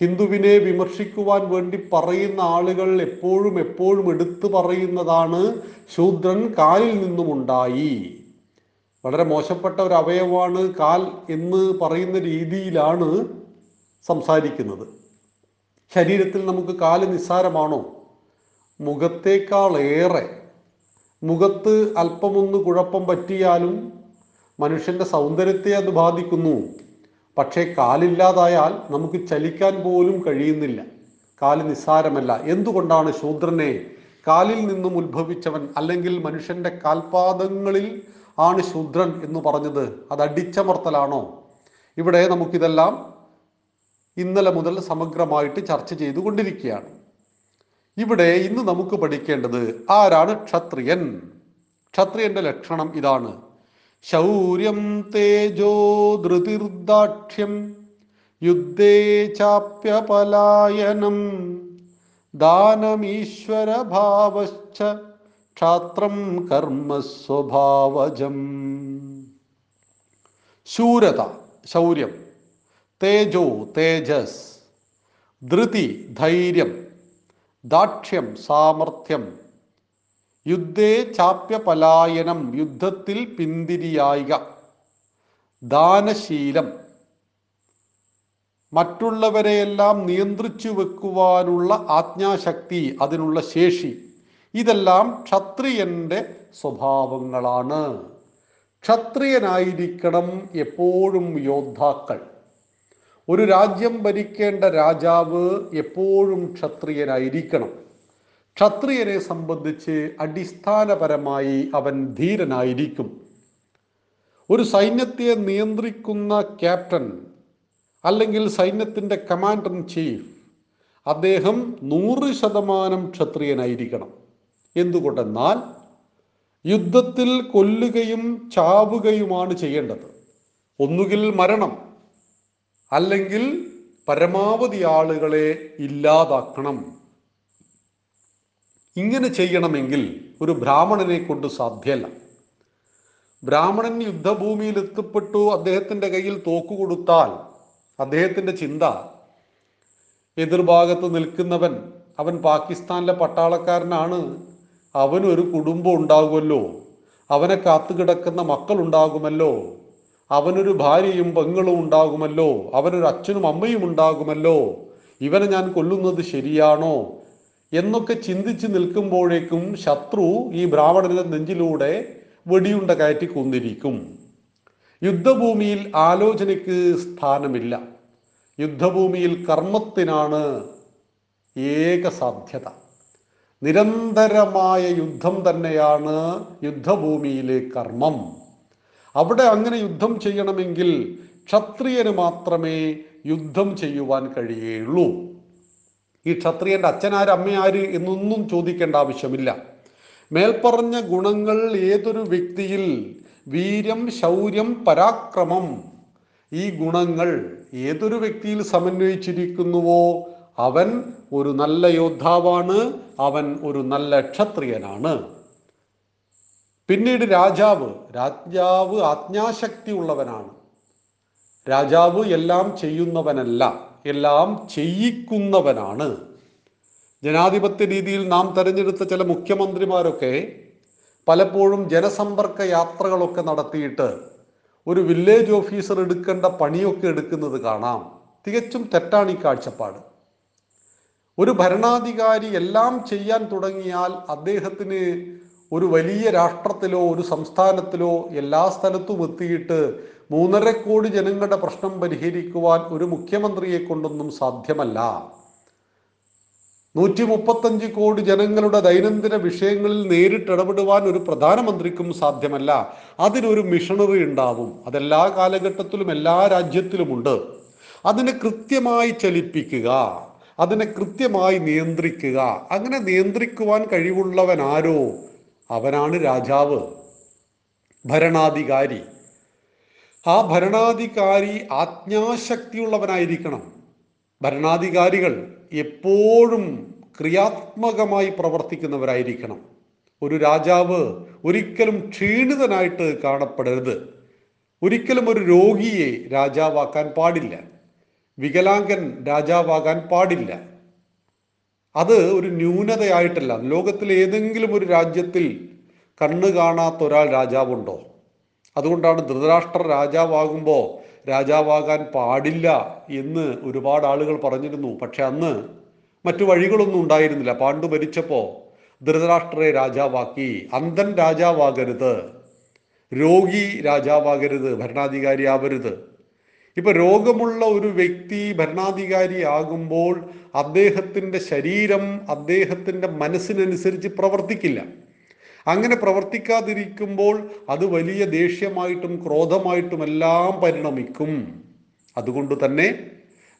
ഹിന്ദുവിനെ വിമർശിക്കുവാൻ വേണ്ടി പറയുന്ന ആളുകൾ എപ്പോഴും എപ്പോഴും എടുത്തു പറയുന്നതാണ് ശൂദ്രൻ കാലിൽ നിന്നുമുണ്ടായി. വളരെ മോശപ്പെട്ട ഒരു അവയവമാണ് കാൽ എന്ന് പറയുന്ന രീതിയിലാണ് സംസാരിക്കുന്നത്. ശരീരത്തിൽ നമുക്ക് കാൽ നിസ്സാരമാണോ? മുഖത്തേക്കാളേറെ മുഖത്ത് അല്പമൊന്ന് കുഴപ്പം പറ്റിയാലും മനുഷ്യന്റെ സൗന്ദര്യത്തെ അത് ബാധിക്കുന്നു. പക്ഷേ കാലില്ലാതായാൽ നമുക്ക് ചലിക്കാൻ പോലും കഴിയുന്നില്ല. കാൽ നിസ്സാരമല്ല. എന്തുകൊണ്ടാണ് ശൂദ്രനെ കാലിൽ നിന്നും ഉത്ഭവിച്ചവൻ അല്ലെങ്കിൽ മനുഷ്യന്റെ കാൽപാദങ്ങളിൽ ആണ് ശൂദ്രൻ എന്ന് പറഞ്ഞത്. അത് അടിച്ചമർത്തലാണോ? ഇവിടെ നമുക്കിതെല്ലാം ഇന്നലെ മുതൽ സമഗ്രമായിട്ട് ചർച്ച ചെയ്തുകൊണ്ടിരിക്കുകയാണ്. ഇവിടെ ഇന്ന് നമുക്ക് പഠിക്കേണ്ടത് ആരാണ് ക്ഷത്രിയൻ? ക്ഷത്രിയന്റെ ലക്ഷണം ഇതാണ്. ശൗര്യം തേജോ ധൃതിർദാക്ഷ്യം യുദ്ധേ ചാപ്യപലായനം ദാനമീശ്വരഭാവശ്ച ക്ഷാത്രം കർമ്മ സ്വഭാവജം. ശൂരത ശൗര്യം തേജോ തേജസ് ധൃതി ധൈര്യം ദാക്ഷ്യം സാമർഥ്യം യുദ്ധേ ചാപ്യ പലായനം യുദ്ധത്തിൽ പിന്തിരിയായിക ദാനശീലം. മറ്റുള്ളവരെയെല്ലാം നിയന്ത്രിച്ചു വെക്കുവാനുള്ള ആജ്ഞാശക്തി അതിനുള്ള ശേഷി. ഇതെല്ലാം ക്ഷത്രിയന്റെ സ്വഭാവങ്ങളാണ്. ക്ഷത്രിയനായിരിക്കണം എപ്പോഴും യോദ്ധാക്കൾ. ഒരു രാജ്യം ഭരിക്കേണ്ട രാജാവ് എപ്പോഴും ക്ഷത്രിയനായിരിക്കണം. ക്ഷത്രിയനെ സംബന്ധിച്ച് അടിസ്ഥാനപരമായി അവൻ ധീരനായിരിക്കും. ഒരു സൈന്യത്തെ നിയന്ത്രിക്കുന്ന ക്യാപ്റ്റൻ അല്ലെങ്കിൽ സൈന്യത്തിന്റെ കമാൻഡർ ഇൻ ചീഫ് അദ്ദേഹം നൂറ് ശതമാനം ക്ഷത്രിയനായിരിക്കണം. എന്തുകൊണ്ടെന്നാൽ യുദ്ധത്തിൽ കൊല്ലുകയും ചാവുകയുമാണ് ചെയ്യേണ്ടത്. ഒന്നുകിൽ മരണം അല്ലെങ്കിൽ പരമാവധി ആളുകളെ ഇല്ലാതാക്കണം. ഇങ്ങനെ ചെയ്യണമെങ്കിൽ ഒരു ബ്രാഹ്മണനെ കൊണ്ട് സാധ്യല്ല ബ്രാഹ്മണൻ യുദ്ധഭൂമിയിൽ എത്തപ്പെട്ടു അദ്ദേഹത്തിന്റെ കയ്യിൽ തോക്ക് കൊടുത്താൽ അദ്ദേഹത്തിന്റെ ചിന്ത എതിർഭാഗത്ത് നിൽക്കുന്നവൻ അവൻ പാകിസ്ഥാനിലെ പട്ടാളക്കാരനാണ് അവനൊരു കുടുംബം ഉണ്ടാകുമല്ലോ. അവനെ കാത്തുകിടക്കുന്ന മക്കളുണ്ടാകുമല്ലോ. അവനൊരു ഭാര്യയും പെങ്ങളും ഉണ്ടാകുമല്ലോ. അവനൊരു അച്ഛനും അമ്മയും ഉണ്ടാകുമല്ലോ. ഇവനെ ഞാൻ കൊല്ലുന്നത് ശരിയാണോ? എന്നൊക്കെ ചിന്തിച്ച് നിൽക്കുമ്പോഴേക്കും ശത്രു ഈ ബ്രാഹ്മണന്റെ നെഞ്ചിലൂടെ വെടിയുണ്ട കയറ്റി കൊന്നിരിക്കും. യുദ്ധഭൂമിയിൽ ആലോചനയ്ക്ക് സ്ഥാനമില്ല. യുദ്ധഭൂമിയിൽ കർമ്മത്തിനാണ് ഏക സാധ്യത. നിരന്തരമായ യുദ്ധം തന്നെയാണ് യുദ്ധഭൂമിയിലെ കർമ്മം. അവിടെ അങ്ങനെ യുദ്ധം ചെയ്യണമെങ്കിൽ ക്ഷത്രിയന് മാത്രമേ യുദ്ധം ചെയ്യുവാൻ കഴിയുള്ളൂ. ഈ ക്ഷത്രിയന്റെ അച്ഛനാര് അമ്മയാര് എന്നൊന്നും ചോദിക്കേണ്ട ആവശ്യമില്ല. മേൽപ്പറഞ്ഞ ഗുണങ്ങൾ ഏതൊരു വ്യക്തിയിൽ വീര്യം ശൗര്യം പരാക്രമം ഈ ഗുണങ്ങൾ ഏതൊരു വ്യക്തിയിൽ സമന്വയിച്ചിരിക്കുന്നുവോ അവൻ ഒരു നല്ല യോദ്ധാവാണ് അവൻ ഒരു നല്ല ക്ഷത്രിയനാണ്. പിന്നീട് രാജാവ് രാജാവ് ആജ്ഞാശക്തി ഉള്ളവനാണ്. രാജാവ് എല്ലാം ചെയ്യുന്നവനല്ല എല്ലാം ചെയ്യിക്കുന്നവനാണ്. ജനാധിപത്യ രീതിയിൽ നാം തെരഞ്ഞെടുത്ത ചില മുഖ്യമന്ത്രിമാരൊക്കെ പലപ്പോഴും ജനസമ്പർക്ക യാത്രകളൊക്കെ നടത്തിയിട്ട് ഒരു വില്ലേജ് ഓഫീസർ എടുക്കേണ്ട പണിയൊക്കെ എടുക്കുന്നത് കാണാം. തികച്ചും തെറ്റാണ് ഈ കാഴ്ചപ്പാട്. ഒരു ഭരണാധികാരി എല്ലാം ചെയ്യാൻ തുടങ്ങിയാൽ അദ്ദേഹത്തിന് ഒരു വലിയ രാഷ്ട്രത്തിലോ ഒരു സംസ്ഥാനത്തിലോ എല്ലാ സ്ഥലത്തും എത്തിയിട്ട് മൂന്നര കോടി ജനങ്ങളുടെ പ്രശ്നം പരിഹരിക്കുവാൻ ഒരു മുഖ്യമന്ത്രിയെ കൊണ്ടൊന്നും സാധ്യമല്ല. നൂറ്റി മുപ്പത്തഞ്ച് കോടി ജനങ്ങളുടെ ദൈനംദിന വിഷയങ്ങളിൽ നേരിട്ട് ഇടപെടുവാൻ ഒരു പ്രധാനമന്ത്രിക്കും സാധ്യമല്ല. അതിനൊരു മിഷണറി ഉണ്ടാവും. അതെല്ലാ കാലഘട്ടത്തിലും എല്ലാ രാജ്യത്തിലുമുണ്ട്. അതിനെ കൃത്യമായി ചലിപ്പിക്കുക. അതിനെ കൃത്യമായി നിയന്ത്രിക്കുക. അങ്ങനെ നിയന്ത്രിക്കുവാൻ കഴിവുള്ളവൻ ആരോ അവനാണ് രാജാവ്. ഭരണാധികാരി. ആ ഭരണാധികാരി ആജ്ഞാശക്തിയുള്ളവനായിരിക്കണം. ഭരണാധികാരികൾ എപ്പോഴും ക്രിയാത്മകമായി പ്രവർത്തിക്കുന്നവരായിരിക്കണം. ഒരു രാജാവ് ഒരിക്കലും ക്ഷീണിതനായിട്ട് കാണപ്പെടരുത്. ഒരിക്കലും ഒരു രോഗിയെ രാജാവാക്കാൻ പാടില്ല. വികലാംഗൻ രാജാവാകാൻ പാടില്ല. അത് ഒരു ന്യൂനതയായിട്ടല്ല. ലോകത്തിലെ ഏതെങ്കിലും ഒരു രാജ്യത്തിൽ കണ്ണ് കാണാത്ത ഒരാൾ രാജാവുണ്ടോ? അതുകൊണ്ടാണ് ധൃതരാഷ്ട്ര രാജാവാകുമ്പോൾ രാജാവാകാൻ പാടില്ല എന്ന് ഒരുപാട് ആളുകൾ പറഞ്ഞിരുന്നു. പക്ഷെ അന്ന് മറ്റു വഴികളൊന്നും ഉണ്ടായിരുന്നില്ല. പാണ്ഡു ഭരിച്ചപ്പോൾ ധൃതരാഷ്ട്രയെ രാജാവാക്കി. അന്ധൻ രാജാവാകരുത്. രോഗി രാജാവാകരുത്. ഭരണാധികാരി ആവരുത്. ഇപ്പൊ രോഗമുള്ള ഒരു വ്യക്തി ഭരണാധികാരി ആകുമ്പോൾ അദ്ദേഹത്തിന്റെ ശരീരം അദ്ദേഹത്തിന്റെ മനസ്സിനനുസരിച്ച് പ്രവർത്തിക്കില്ല. അങ്ങനെ പ്രവർത്തിക്കാതിരിക്കുമ്പോൾ അത് വലിയ ദേഷ്യമായിട്ടും ക്രോധമായിട്ടും എല്ലാം പരിണമിക്കും. അതുകൊണ്ട് തന്നെ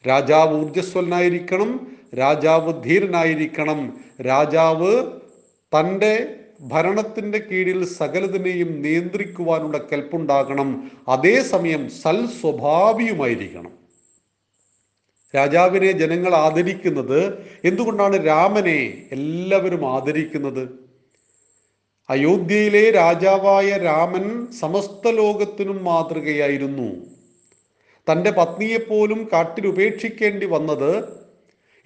രാജാവ് ഊർജസ്വലനായിരിക്കണം രാജാവ് ധീരനായിരിക്കണം. രാജാവ് തന്റെ ഭരണത്തിന്റെ കീഴിൽ സകലതിനെയും നിയന്ത്രിക്കുവാനുള്ള കൽപ്പുണ്ടാകണം. അതേസമയം സൽ സ്വഭാവിയുമായിരിക്കണം. രാജാവിനെ ജനങ്ങൾ ആദരിക്കുന്നത് എന്തുകൊണ്ടാണ് രാമനെ എല്ലാവരും ആദരിക്കുന്നത്? അയോധ്യയിലെ രാജാവായ രാമൻ സമസ്ത ലോകത്തിനും മാതൃകയായിരുന്നു. തന്റെ പത്നിയെപ്പോലും കാട്ടിലുപേക്ഷിക്കേണ്ടി വന്നത്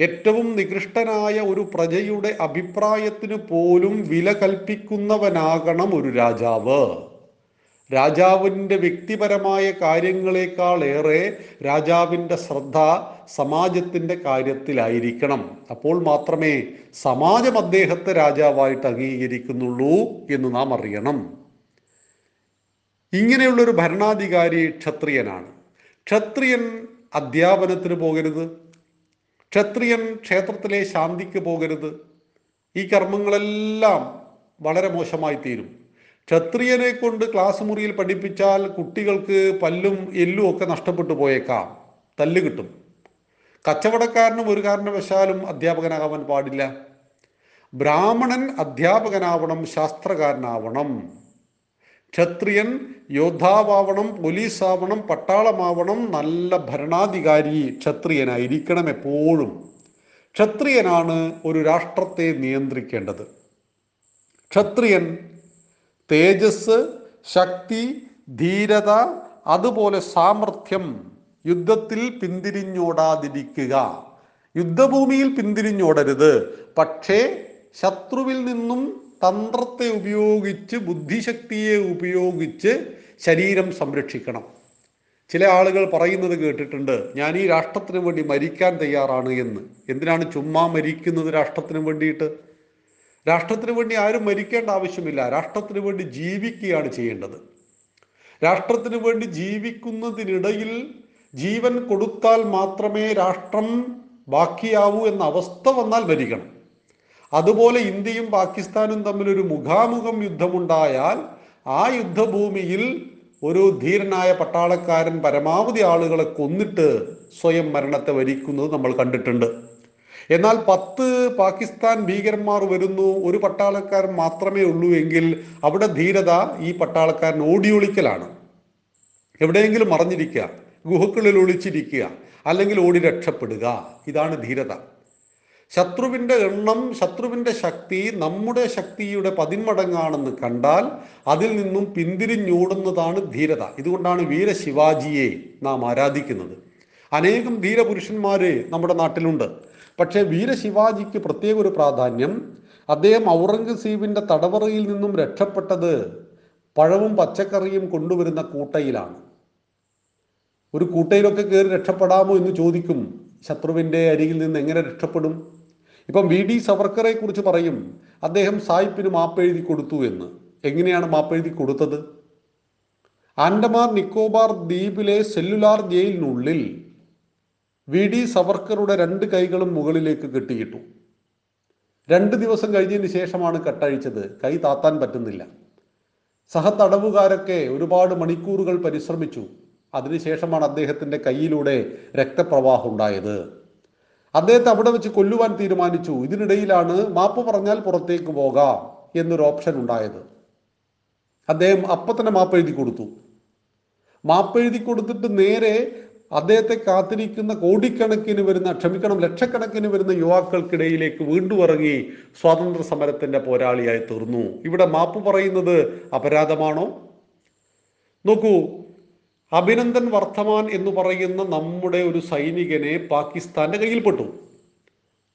ഏറ്റവും നികൃഷ്ടനായ ഒരു പ്രജയുടെ അഭിപ്രായത്തിന് പോലും വില കൽപ്പിക്കുന്നവനാകണം ഒരു രാജാവ്. രാജാവിന്റെ വ്യക്തിപരമായ കാര്യങ്ങളെക്കാൾ ഏറെ രാജാവിന്റെ ശ്രദ്ധ സമാജത്തിന്റെ കാര്യത്തിലായിരിക്കണം. അപ്പോൾ മാത്രമേ സമാജം അദ്ദേഹത്തെ രാജാവായിട്ട് അംഗീകരിക്കുന്നുള്ളൂ എന്ന് നാം അറിയണം. ഇങ്ങനെയുള്ളൊരു ഭരണാധികാരി ക്ഷത്രിയനാണ്. ക്ഷത്രിയൻ അധ്യാപനത്തിന് പോകരുത്. ക്ഷത്രിയൻ ക്ഷേത്രത്തിലെ ശാന്തിക്ക് പോകരുത്. ഈ കർമ്മങ്ങളെല്ലാം വളരെ മോശമായി തീരും. ക്ഷത്രിയനെ കൊണ്ട് ക്ലാസ് മുറിയിൽ പഠിപ്പിച്ചാൽ കുട്ടികൾക്ക് പല്ലും എല്ലും ഒക്കെ നഷ്ടപ്പെട്ടു പോയേക്കാം. തല്ല് കിട്ടും. കച്ചവടക്കാരനും ഒരു കാരണവശാലും അധ്യാപകനാകാൻ പാടില്ല. ബ്രാഹ്മണൻ അധ്യാപകനാവണം ശാസ്ത്രകാരനാവണം. ക്ഷത്രിയൻ യോദ്ധാവണം പോലീസാവണം പട്ടാളമാവണം നല്ല ഭരണാധികാരി ക്ഷത്രിയനായിരിക്കണം എപ്പോഴും. ക്ഷത്രിയനാണ് ഒരു രാഷ്ട്രത്തെ നിയന്ത്രിക്കേണ്ടത്. ക്ഷത്രിയൻ തേജസ് ശക്തി ധീരത അതുപോലെ സാമർഥ്യം യുദ്ധത്തിൽ പിന്തിരിഞ്ഞോടാതിരിക്കുക. യുദ്ധഭൂമിയിൽ പിന്തിരിഞ്ഞോടരുത്. പക്ഷേ ശത്രുവിൽ നിന്നും തന്ത്രത്തെ ഉപയോഗിച്ച് ബുദ്ധിശക്തിയെ ഉപയോഗിച്ച് ശരീരം സംരക്ഷിക്കണം. ചില ആളുകൾ പറയുന്നത് കേട്ടിട്ടുണ്ട് ഞാൻ ഈ രാഷ്ട്രത്തിന് വേണ്ടി മരിക്കാൻ തയ്യാറാണ് എന്ന്. എന്തിനാണ് ചുമ്മാ മരിക്കുന്നത് രാഷ്ട്രത്തിന് വേണ്ടിയിട്ട്? രാഷ്ട്രത്തിന് വേണ്ടി ആരും മരിക്കേണ്ട ആവശ്യമില്ല. രാഷ്ട്രത്തിന് വേണ്ടി ജീവിക്കുകയാണ് ചെയ്യേണ്ടത്. രാഷ്ട്രത്തിന് വേണ്ടി ജീവിക്കുന്നതിനിടയിൽ ജീവൻ കൊടുത്താൽ മാത്രമേ രാഷ്ട്രം ബാക്കിയാവൂ എന്ന അവസ്ഥ വന്നാൽ മരിക്കണം. അതുപോലെ ഇന്ത്യയും പാകിസ്ഥാനും തമ്മിൽ ഒരു മുഖാമുഖം യുദ്ധമുണ്ടായാൽ ആ യുദ്ധഭൂമിയിൽ ഒരു ധീരനായ പട്ടാളക്കാരൻ പരമാവധി ആളുകളെ കൊന്നിട്ട് സ്വയം മരണത്തെ വരിക്കുന്നത് നമ്മൾ കണ്ടിട്ടുണ്ട്. എന്നാൽ പത്ത് പാകിസ്ഥാൻ ഭീകരന്മാർ വരുന്നു ഒരു പട്ടാളക്കാരൻ മാത്രമേ ഉള്ളൂ എങ്കിൽ അവിടെ ധീരത ഈ പട്ടാളക്കാരൻ ഓടിയൊളിക്കലാണ്. എവിടെയെങ്കിലും മറഞ്ഞിരിക്കുക ഗുഹക്കുള്ളിൽ ഒളിച്ചിരിക്കുക അല്ലെങ്കിൽ ഓടി രക്ഷപ്പെടുക ഇതാണ് ധീരത. ശത്രുവിന്റെ എണ്ണം ശത്രുവിന്റെ ശക്തി നമ്മുടെ ശക്തിയുടെ പതിന്മടങ്ങാണെന്ന് കണ്ടാൽ അതിൽ നിന്നും പിന്തിരിഞ്ഞോടുന്നതാണ് ധീരത. ഇതുകൊണ്ടാണ് വീരശിവാജിയെ നാം ആരാധിക്കുന്നത്. അനേകം ധീരപുരുഷന്മാര് നമ്മുടെ നാട്ടിലുണ്ട്. പക്ഷേ വീരശിവാജിക്ക് പ്രത്യേക ഒരു പ്രാധാന്യം. അദ്ദേഹം ഔറംഗസീബിന്റെ തടവറയിൽ നിന്നും രക്ഷപ്പെട്ടത് പഴവും പച്ചക്കറിയും കൊണ്ടുവരുന്ന കൂട്ടയിലാണ്. ഒരു കൂട്ടയിലൊക്കെ കയറി രക്ഷപ്പെടാമോ എന്ന് ചോദിക്കും. ശത്രുവിന്റെ അരികിൽ നിന്ന് എങ്ങനെ രക്ഷപ്പെടും? ഇപ്പം വി ഡി സവർക്കറെ കുറിച്ച് പറയും അദ്ദേഹം സായിപ്പിന് മാപ്പെഴുതി കൊടുത്തു എന്ന്. എങ്ങനെയാണ് മാപ്പെഴുതി കൊടുത്തത്? ആൻഡമാൻ നിക്കോബാർ ദ്വീപിലെ സെല്ലുലാർ ജയിലിനുള്ളിൽ വി ഡി സവർക്കറുടെ രണ്ട് കൈകളും മുകളിലേക്ക് കെട്ടിയിട്ടു. രണ്ട് ദിവസം കഴിഞ്ഞതിന് ശേഷമാണ് കട്ടഴിച്ചത്. കൈ താത്താൻ പറ്റുന്നില്ല. സഹതടവുകാരൊക്കെ ഒരുപാട് മണിക്കൂറുകൾ പരിശ്രമിച്ചു. അതിനുശേഷമാണ് അദ്ദേഹത്തിന്റെ കയ്യിലൂടെ രക്തപ്രവാഹം ഉണ്ടായത് അദ്ദേഹത്തെ അവിടെ വെച്ച് കൊല്ലുവാൻ തീരുമാനിച്ചു. ഇതിനിടയിലാണ് മാപ്പ് പറഞ്ഞാൽ പുറത്തേക്ക് പോകാം എന്നൊരു ഓപ്ഷൻ ഉണ്ടായത്. അദ്ദേഹം അപ്പം തന്നെ മാപ്പ് എഴുതി കൊടുത്തു. മാപ്പ് എഴുതി കൊടുത്തിട്ട് നേരെ അദ്ദേഹത്തെ കാത്തിരിക്കുന്ന കോടിക്കണക്കിന് വരുന്ന ക്ഷമിക്കണം ലക്ഷക്കണക്കിന് വരുന്ന യുവാക്കൾക്കിടയിലേക്ക് വീണ്ടും ഇറങ്ങി സ്വാതന്ത്ര്യ സമരത്തിന്റെ പോരാളിയായി തീർന്നു. ഇവിടെ മാപ്പ് പറയുന്നത് അപരാധമാണോ? നോക്കൂ അഭിനന്ദൻ വർദ്ധമാൻ എന്ന് പറയുന്ന നമ്മുടെ ഒരു സൈനികനെ പാകിസ്ഥാന്റെ കയ്യിൽപ്പെട്ടു.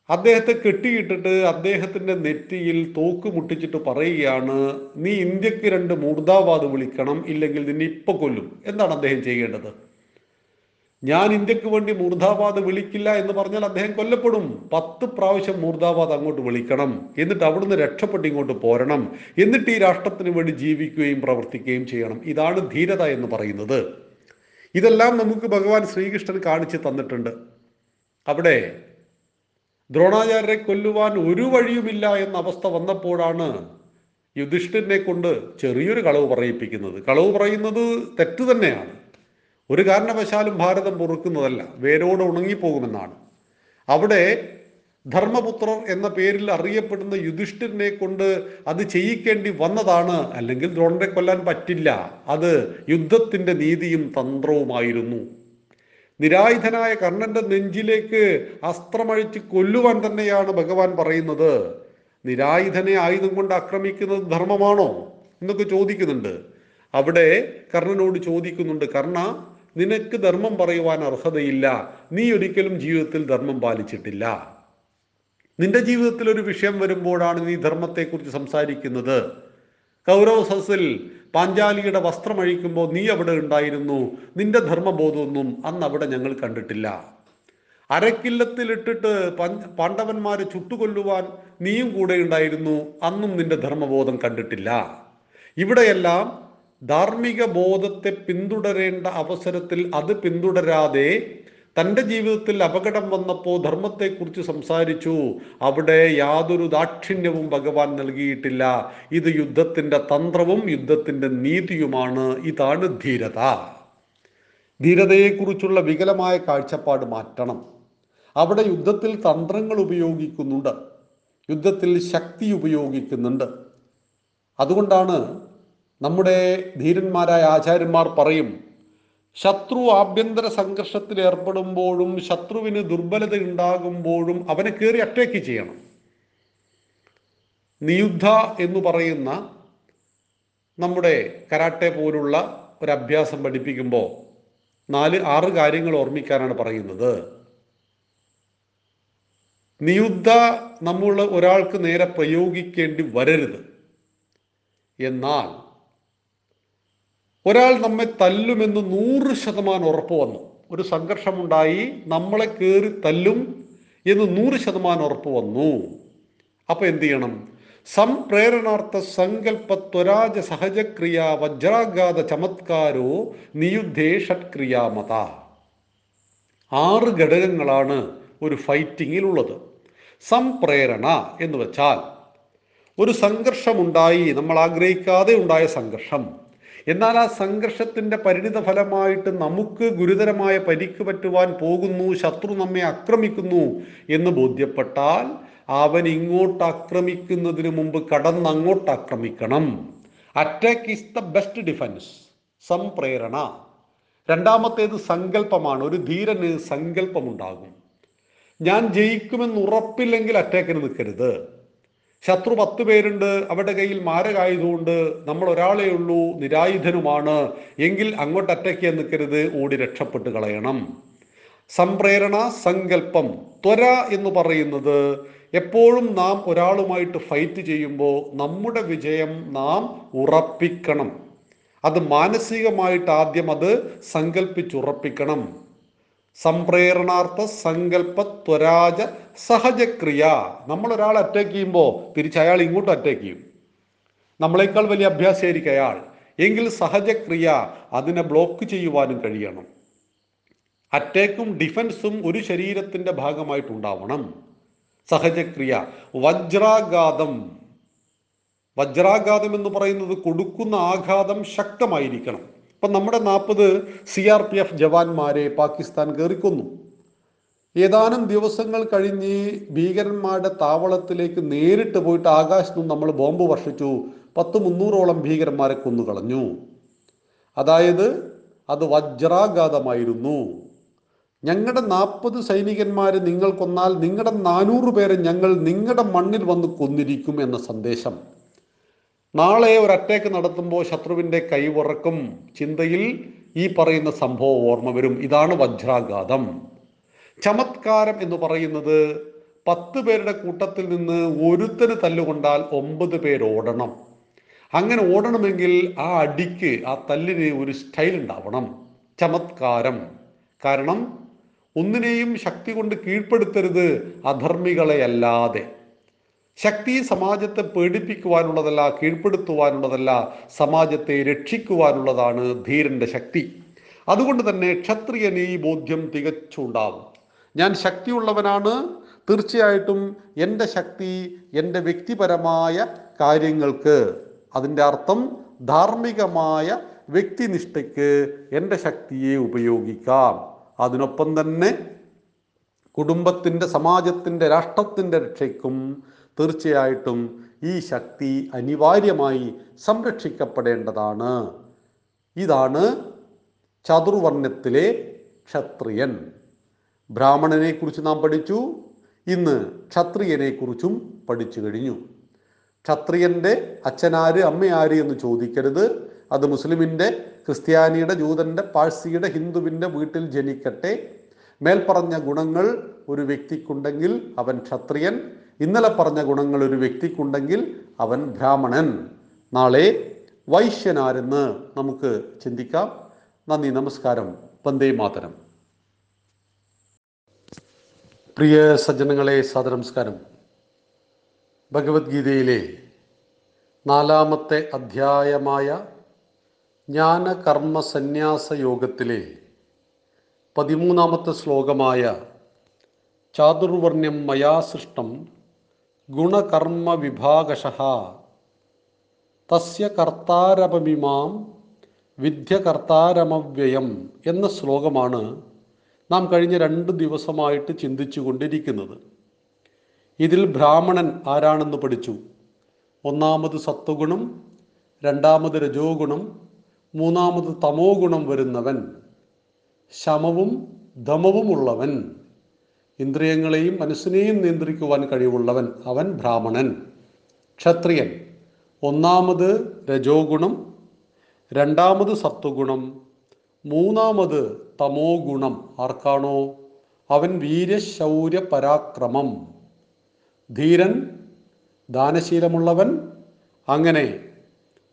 അദ്ദേഹത്തെ കെട്ടിയിട്ടിട്ട് അദ്ദേഹത്തിന്റെ നെറ്റിയിൽ തോക്ക് മുട്ടിച്ചിട്ട് പറയുകയാണ് നീ ഇന്ത്യയ്ക്ക് രണ്ട് മുർദാബാദ് വിളിക്കണം ഇല്ലെങ്കിൽ നിന്നെ ഇപ്പൊ കൊല്ലും. എന്താണ് അദ്ദേഹം ചെയ്യേണ്ടത്? ഞാൻ ഇന്ത്യയ്ക്ക് വേണ്ടി മൂർദാബാദ് വിളിക്കില്ല എന്ന് പറഞ്ഞാൽ അദ്ദേഹം കൊല്ലപ്പെടും. പത്ത് പ്രാവശ്യം മൂർദാബാദ് അങ്ങോട്ട് വിളിക്കണം. എന്നിട്ട് അവിടുന്ന് രക്ഷപ്പെട്ട് ഇങ്ങോട്ട് പോരണം. എന്നിട്ട് ഈ രാഷ്ട്രത്തിന് വേണ്ടി ജീവിക്കുകയും പ്രവർത്തിക്കുകയും ചെയ്യണം. ഇതാണ് ധീരത എന്ന് പറയുന്നത്. ഇതെല്ലാം നമുക്ക് ഭഗവാൻ ശ്രീകൃഷ്ണൻ കാണിച്ചു തന്നിട്ടുണ്ട്. അവിടെ ദ്രോണാചാര്യരെ കൊല്ലുവാൻ ഒരു വഴിയുമില്ല എന്ന അവസ്ഥ വന്നപ്പോഴാണ് യുധിഷ്ഠിരനെ കൊണ്ട് ചെറിയൊരു കളവ് പറയിപ്പിക്കുന്നത്. കളവ് പറയുന്നത് തെറ്റ് തന്നെയാണ്. ഒരു കാരണവശാലും ഭാരതം പൊറുക്കുന്നതല്ല. വേരോട് ഉണങ്ങിപ്പോകുമെന്നാണ്. അവിടെ ധർമ്മപുത്രർ എന്ന പേരിൽ അറിയപ്പെടുന്ന യുധിഷ്ഠിരനെ കൊണ്ട് അത് ചെയ്യിക്കേണ്ടി വന്നതാണ്. അല്ലെങ്കിൽ ദ്രോണരെ കൊല്ലാൻ പറ്റില്ല. അത് യുദ്ധത്തിന്റെ നീതിയും തന്ത്രവുമായിരുന്നു. നിരായുധനായ കർണന്റെ നെഞ്ചിലേക്ക് അസ്ത്രമഴിച്ച് കൊല്ലുവാൻ തന്നെയാണ് ഭഗവാൻ പറയുന്നത്. നിരായുധനെ ആയുധം കൊണ്ട് ആക്രമിക്കുന്നത് ധർമ്മമാണോ? എന്നൊക്കെ ചോദിക്കുന്നുണ്ട്. അവിടെ കർണനോട് ചോദിക്കുന്നുണ്ട് കർണ നിനക്ക് ധർമ്മം പറയുവാൻ അർഹതയില്ല. നീ ഒരിക്കലും ജീവിതത്തിൽ ധർമ്മം പാലിച്ചിട്ടില്ല. നിന്റെ ജീവിതത്തിൽ ഒരു വിഷയം വരുമ്പോഴാണ് നീ ധർമ്മത്തെക്കുറിച്ച് സംസാരിക്കുന്നത്. കൗരവ സസിൽ പാഞ്ചാലിയുടെ വസ്ത്രം അഴിക്കുമ്പോൾ നീ അവിടെ ഉണ്ടായിരുന്നു. നിന്റെ ധർമ്മബോധമൊന്നും അന്ന് അവിടെ ഞങ്ങൾ കണ്ടിട്ടില്ല. അരക്കില്ലത്തിലിട്ടിട്ട് പാണ്ഡവന്മാരെ ചുട്ടുകൊല്ലുവാൻ നീയും കൂടെ ഉണ്ടായിരുന്നു. അന്നും നിന്റെ ധർമ്മബോധം കണ്ടിട്ടില്ല. ഇവിടെയെല്ലാം ധാർമ്മിക ബോധത്തെ പിന്തുടരേണ്ട അവസരത്തിൽ അത് പിന്തുടരാതെ തന്റെ ജീവിതത്തിൽ അപകടം വന്നപ്പോൾ ധർമ്മത്തെക്കുറിച്ച് സംസാരിച്ചു. അവിടെ യാതൊരു ദാക്ഷിണ്യവും ഭഗവാൻ നൽകിയിട്ടില്ല. ഇത് യുദ്ധത്തിന്റെ തന്ത്രവും യുദ്ധത്തിന്റെ നീതിയുമാണ്. ഇതാണ് ധീരത. ധീരതയെക്കുറിച്ചുള്ള വികലമായ കാഴ്ചപ്പാട് മാറ്റണം. അവിടെ യുദ്ധത്തിൽ തന്ത്രങ്ങൾ ഉപയോഗിക്കുന്നുണ്ട്. യുദ്ധത്തിൽ ശക്തി ഉപയോഗിക്കുന്നുണ്ട്. അതുകൊണ്ടാണ് നമ്മുടെ ധീരന്മാരായ ആചാര്യന്മാർ പറയും ശത്രു ആഭ്യന്തര സംഘർഷത്തിൽ ഏർപ്പെടുമ്പോഴും ശത്രുവിന് ദുർബലത ഉണ്ടാകുമ്പോഴും അവനെ കയറി അറ്റാക്ക് ചെയ്യണം. നിയുദ്ധ എന്ന് പറയുന്ന നമ്മുടെ കരാട്ടെ പോലുള്ള ഒരു അഭ്യാസം പഠിപ്പിക്കുമ്പോൾ നാല് ആറ് കാര്യങ്ങൾ ഓർമ്മിക്കാനാണ് പറയുന്നത്. നിയുദ്ധ നമ്മൾ ഒരാൾക്ക് നേരെ പ്രയോഗിക്കേണ്ടി വരരുത്. എന്നാൽ ഒരാൾ നമ്മെ തല്ലുമെന്ന് നൂറ് ശതമാനം ഉറപ്പ് വന്നു. ഒരു സംഘർഷമുണ്ടായി നമ്മളെ കയറി തല്ലും എന്ന് നൂറ് ശതമാനം ഉറപ്പ് വന്നു. അപ്പൊ എന്ത് ചെയ്യണം? സംപ്രേരണാർത്ഥ സങ്കല്പ ത്വരാജ സഹജക്രിയ വജ്രാഘാത ചമത്കാരോ നിയുദ്ധേ ഷട്ക്രിയാമത ആറ് ഘടകങ്ങളാണ് ഒരു ഫൈറ്റിങ്ങിലുള്ളത്. സംപ്രേരണ എന്ന് വെച്ചാൽ ഒരു സംഘർഷമുണ്ടായി നമ്മൾ ആഗ്രഹിക്കാതെ ഉണ്ടായ സംഘർഷം എന്നാൽ ആ സംഘർഷത്തിന്റെ പരിണിത ഫലമായിട്ട് നമുക്ക് ഗുരുതരമായ പരിക്ക് പറ്റുവാൻ പോകുന്നു ശത്രു നമ്മെ ആക്രമിക്കുന്നു എന്ന് ബോധ്യപ്പെട്ടാൽ അവൻ ഇങ്ങോട്ട് ആക്രമിക്കുന്നതിന് മുമ്പ് കടന്നങ്ങോട്ട് ആക്രമിക്കണം. Attack is the best defence സംപ്രേരണ. രണ്ടാമത്തേത് സങ്കല്പമാണ്. ഒരു ധീരന് സങ്കല്പമുണ്ടാകും. ഞാൻ ജയിക്കുമെന്ന് ഉറപ്പില്ലെങ്കിൽ അറ്റാക്കിന് നിൽക്കരുത്. ശത്രു പത്ത് പേരുണ്ട് അവരുടെ കയ്യിൽ മാരകായുധമുണ്ട് നമ്മൾ ഒരാളേ ഉള്ളൂ നിരായുധനുമാണ് എങ്കിൽ അങ്ങോട്ട് ചെയ്യാൻ നിൽക്കരുത് ഓടി രക്ഷപ്പെട്ട് കളയണം. സംപ്രേരണ സങ്കല്പം ത്വര എന്ന് പറയുന്നത് എപ്പോഴും നാം ഒരാളുമായിട്ട് ഫൈറ്റ് ചെയ്യുമ്പോൾ നമ്മുടെ വിജയം നാം ഉറപ്പിക്കണം. അത് മാനസികമായിട്ട് ആദ്യം അത് സങ്കല്പിച്ചുറപ്പിക്കണം. സംപ്രേരണാർത്ഥ സങ്കല്പ ത്വരാജ സഹജക്രിയ. നമ്മൾ ഒരാൾ അറ്റാക്ക് ചെയ്യുമ്പോൾ തിരിച്ച് അയാൾ ഇങ്ങോട്ട് അറ്റാക്ക് ചെയ്യും. നമ്മളെക്കാൾ വലിയ അഭ്യാസമായിരിക്കും അയാൾ. എങ്കിൽ സഹജക്രിയ അതിനെ ബ്ലോക്ക് ചെയ്യുവാനും കഴിയണം. അറ്റാക്കും ഡിഫൻസും ഒരു ശരീരത്തിന്റെ ഭാഗമായിട്ടുണ്ടാവണം. സഹജക്രിയ. വജ്രാഘാതം. വജ്രാഘാതം എന്ന് പറയുന്നത് കൊടുക്കുന്ന ആഘാതം ശക്തമായിരിക്കണം. ഇപ്പം നമ്മുടെ നാൽപ്പത് സി ആർ പി എഫ് ജവാന്മാരെ പാകിസ്ഥാൻ കയറിക്കൊന്നു ഏതാനും ദിവസങ്ങൾ കഴിഞ്ഞ് ഭീകരന്മാരുടെ താവളത്തിലേക്ക് നേരിട്ട് പോയിട്ട് ആകാശത്തു നിന്ന് നമ്മൾ ബോംബ് വർഷിച്ചു. പത്ത് മുന്നൂറോളം ഭീകരന്മാരെ കൊന്നുകളഞ്ഞു. അതായത് അത് വജ്രാഘാതമായിരുന്നു. ഞങ്ങളുടെ നാൽപ്പത് സൈനികന്മാർ നിങ്ങൾ കൊന്നാൽ നിങ്ങളുടെ നാനൂറ് പേരെ ഞങ്ങൾ നിങ്ങളുടെ മണ്ണിൽ വന്ന് കൊന്നിരിക്കും എന്ന സന്ദേശം. നാളെ ഒരു അറ്റാക്ക് നടത്തുമ്പോൾ ശത്രുവിന്റെ കൈവറക്കും ചിന്തയിൽ ഈ പറയുന്ന സംഭവം ഓർമ്മ വരും. ഇതാണ് വജ്രാഘാതം. ചമത്കാരം എന്ന് പറയുന്നത് പത്ത് പേരുടെ കൂട്ടത്തിൽ നിന്ന് ഒരുത്തന് തല്ലുകൊണ്ടാൽ ഒമ്പത് പേർ ഓടണം. അങ്ങനെ ഓടണമെങ്കിൽ ആ അടിക്ക് ആ തല്ലിന് ഒരു സ്റ്റൈൽ ഉണ്ടാവണം. ചമത്കാരം. കാരണം ഒന്നിനെയും ശക്തി കൊണ്ട് കീഴ്പ്പെടുത്തരുത് അധർമ്മികളെ അല്ലാതെ. ശക്തി സമാജത്തെ പേടിപ്പിക്കുവാനുള്ളതല്ല കീഴ്പ്പെടുത്തുവാനുള്ളതല്ല സമാജത്തെ രക്ഷിക്കുവാനുള്ളതാണ് ധീരന്റെ ശക്തി. അതുകൊണ്ട് തന്നെ ക്ഷത്രിയന് ഈ ബോധ്യം തികച്ചുണ്ടാവും. ഞാൻ ശക്തിയുള്ളവനാണ്. തീർച്ചയായിട്ടും എന്റെ ശക്തി എന്റെ വ്യക്തിപരമായ കാര്യങ്ങൾക്ക് അതിന്റെ അർത്ഥം ധാർമ്മികമായ വ്യക്തിനിഷ്ഠയ്ക്ക് എന്റെ ശക്തിയെ ഉപയോഗിക്കാം. അതിനൊപ്പം തന്നെ കുടുംബത്തിന്റെ സമാജത്തിന്റെ രാഷ്ട്രത്തിന്റെ രക്ഷയ്ക്കും തീർച്ചയായിട്ടും ഈ ശക്തി അനിവാര്യമായി സംരക്ഷിക്കപ്പെടേണ്ടതാണ്. ഇതാണ് ചതുർവർണത്തിലെ ക്ഷത്രിയൻ. ബ്രാഹ്മണനെ കുറിച്ച് നാം പഠിച്ചു. ഇന്ന് ക്ഷത്രിയനെ കുറിച്ചും പഠിച്ചു കഴിഞ്ഞു. ക്ഷത്രിയന്റെ അച്ഛനാര് അമ്മയാര് എന്ന് ചോദിക്കരുത്. അത് മുസ്ലിമിന്റെ ക്രിസ്ത്യാനിയുടെ ജൂതന്റെ പാഴ്സിയുടെ ഹിന്ദുവിന്റെ വീട്ടിൽ ജനിക്കട്ടെ. മേൽപ്പറഞ്ഞ ഗുണങ്ങൾ ഒരു വ്യക്തിക്കുണ്ടെങ്കിൽ അവൻ ക്ഷത്രിയൻ. ഇന്നലെ പറഞ്ഞ ഗുണങ്ങൾ ഒരു വ്യക്തിക്കുണ്ടെങ്കിൽ അവൻ ബ്രാഹ്മണൻ. നാളെ വൈശ്യനാരെന്ന് നമുക്ക് ചിന്തിക്കാം. നന്ദി നമസ്കാരം. വന്ദേ മാതരം. പ്രിയ സജ്ജനങ്ങളെ സദനമസ്കാരം ഭഗവത്ഗീതയിലെ നാലാമത്തെ അധ്യായമായ ജ്ഞാനകർമ്മ സന്യാസ യോഗത്തിലെ പതിമൂന്നാമത്തെ ശ്ലോകമായ ചാതുർവർണ്യം മയാ സൃഷ്ടം ഗുണകർമ്മ വിഭാഗശ തസ്യ കർത്താരപമിമാം വിദ്യകർത്താരമവ്യയം എന്ന ശ്ലോകമാണ് നാം കഴിഞ്ഞ രണ്ട് ദിവസമായിട്ട് ചിന്തിച്ചു കൊണ്ടിരിക്കുന്നത്. ഇതിൽ ബ്രാഹ്മണൻ ആരാണെന്ന് പഠിച്ചു? ഒന്നാമത് സത്വഗുണം രണ്ടാമത് രജോ ഗുണം മൂന്നാമത് തമോ ഗുണം വരുന്നവൻ. ശമവും ദമവുമുള്ളവൻ ഇന്ദ്രിയങ്ങളെയും മനസ്സിനെയും നിയന്ത്രിക്കുവാൻ കഴിവുള്ളവൻ അവൻ ബ്രാഹ്മണൻ. ക്ഷത്രിയൻ. ഒന്നാമത് രജോ ഗുണം രണ്ടാമത് സത്വഗുണം മൂന്നാമത് തമോ ഗുണം ആർക്കാണോ? അവൻ വീര്യശൗര്യ പരാക്രമം ധീരൻ ദാനശീലമുള്ളവൻ അങ്ങനെ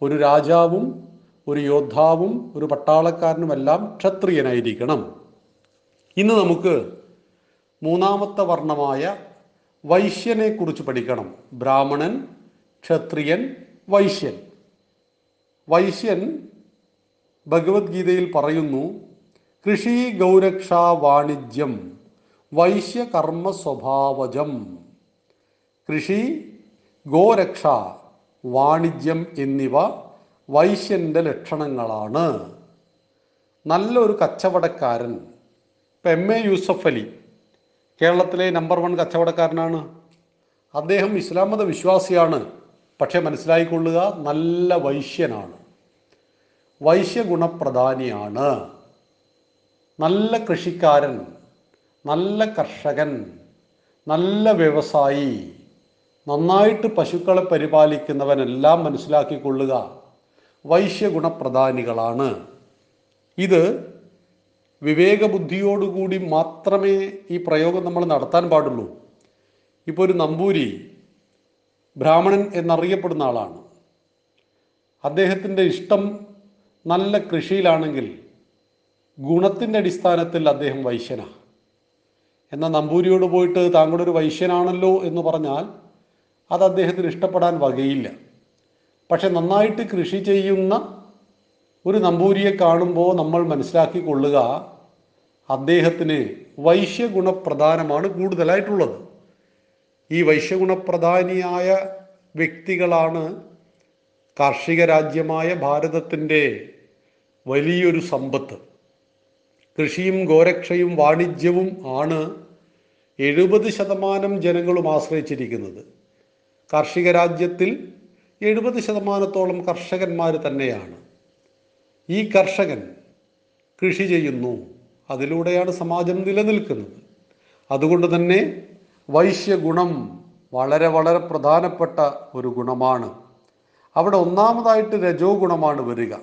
ഒരു രാജാവും ഒരു യോദ്ധാവും ഒരു പട്ടാളക്കാരനുമെല്ലാം ക്ഷത്രിയനായിരിക്കണം. ഇന്ന് നമുക്ക് മൂന്നാമത്തെ വർണമായ വൈശ്യനെ കുറിച്ച് പഠിക്കണം. ബ്രാഹ്മണൻ ക്ഷത്രിയൻ വൈശ്യൻ. വൈശ്യൻ ഭഗവത്ഗീതയിൽ പറയുന്നു കൃഷി ഗൗരക്ഷ വാണിജ്യം വൈശ്യകർമ്മ സ്വഭാവജം. കൃഷി ഗോരക്ഷ വാണിജ്യം എന്നിവ വൈശ്യന്റെ ലക്ഷണങ്ങളാണ്. നല്ലൊരു കച്ചവടക്കാരൻ ഇപ്പം എം എ യൂസഫ് അലി കേരളത്തിലെ നമ്പർ വൺ കച്ചവടക്കാരനാണ്. അദ്ദേഹം ഇസ്ലാം മത വിശ്വാസിയാണ്. പക്ഷെ മനസ്സിലായിക്കൊള്ളുക നല്ല വൈശ്യനാണ്. വൈശ്യഗുണപ്രധാനിയാണ് നല്ല കൃഷിക്കാരൻ നല്ല കർഷകൻ നല്ല വ്യവസായി നന്നായിട്ട് പശുക്കളെ പരിപാലിക്കുന്നവനെല്ലാം മനസ്സിലാക്കിക്കൊള്ളുക. വൈശ്യഗുണപ്രധാനികളാണ് ഇത് വിവേകബുദ്ധിയോടുകൂടി മാത്രമേ ഈ പ്രയോഗം നമ്മൾ നടത്താൻ പാടുള്ളൂ. ഇപ്പോൾ ഒരു നമ്പൂരി ബ്രാഹ്മണൻ എന്നറിയപ്പെടുന്ന ആളാണ്. അദ്ദേഹത്തിന്റെ ഇഷ്ടം നല്ല കൃഷിയിലാണെങ്കിൽ ഗുണത്തിന്റെ അടിസ്ഥാനത്തിൽ അദ്ദേഹം വൈശ്യനാണ് എന്നാൽ നമ്പൂരിയോട് പോയിട്ട് താങ്കളൊരു വൈശ്യനാണല്ലോ എന്ന് പറഞ്ഞാൽ അത് അദ്ദേഹത്തിന് ഇഷ്ടപ്പെടാൻ വകയില്ല. പക്ഷെ നന്നായിട്ട് കൃഷി ചെയ്യുന്ന ഒരു നമ്പൂരിയെ കാണുമ്പോൾ നമ്മൾ മനസ്സിലാക്കിക്കൊള്ളുക അദ്ദേഹത്തിന് വൈശ്യഗുണപ്രധാനമാണ് കൂടുതലായിട്ടുള്ളത്. ഈ വൈശ്യഗുണപ്രധാനിയായ വ്യക്തികളാണ് കാർഷിക രാജ്യമായ ഭാരതത്തിന്റെ വലിയൊരു സമ്പത്ത്. കൃഷിയും ഗോരക്ഷയും വാണിജ്യവും ആണ് എഴുപത് ശതമാനം ജനങ്ങളും ആശ്രയിച്ചിരിക്കുന്നത്. കാർഷിക രാജ്യത്തിൽ എഴുപത് ശതമാനത്തോളം കർഷകന്മാർ തന്നെയാണ്. ഈ കർഷകൻ കൃഷി ചെയ്യുന്നു. അതിലൂടെയാണ് സമാജം നിലനിൽക്കുന്നത്. അതുകൊണ്ട് തന്നെ വൈശ്യഗുണം വളരെ വളരെ പ്രധാനപ്പെട്ട ഒരു ഗുണമാണ്. അവിടെ ഒന്നാമതായിട്ട് രജോ ഗുണമാണ് വരിക.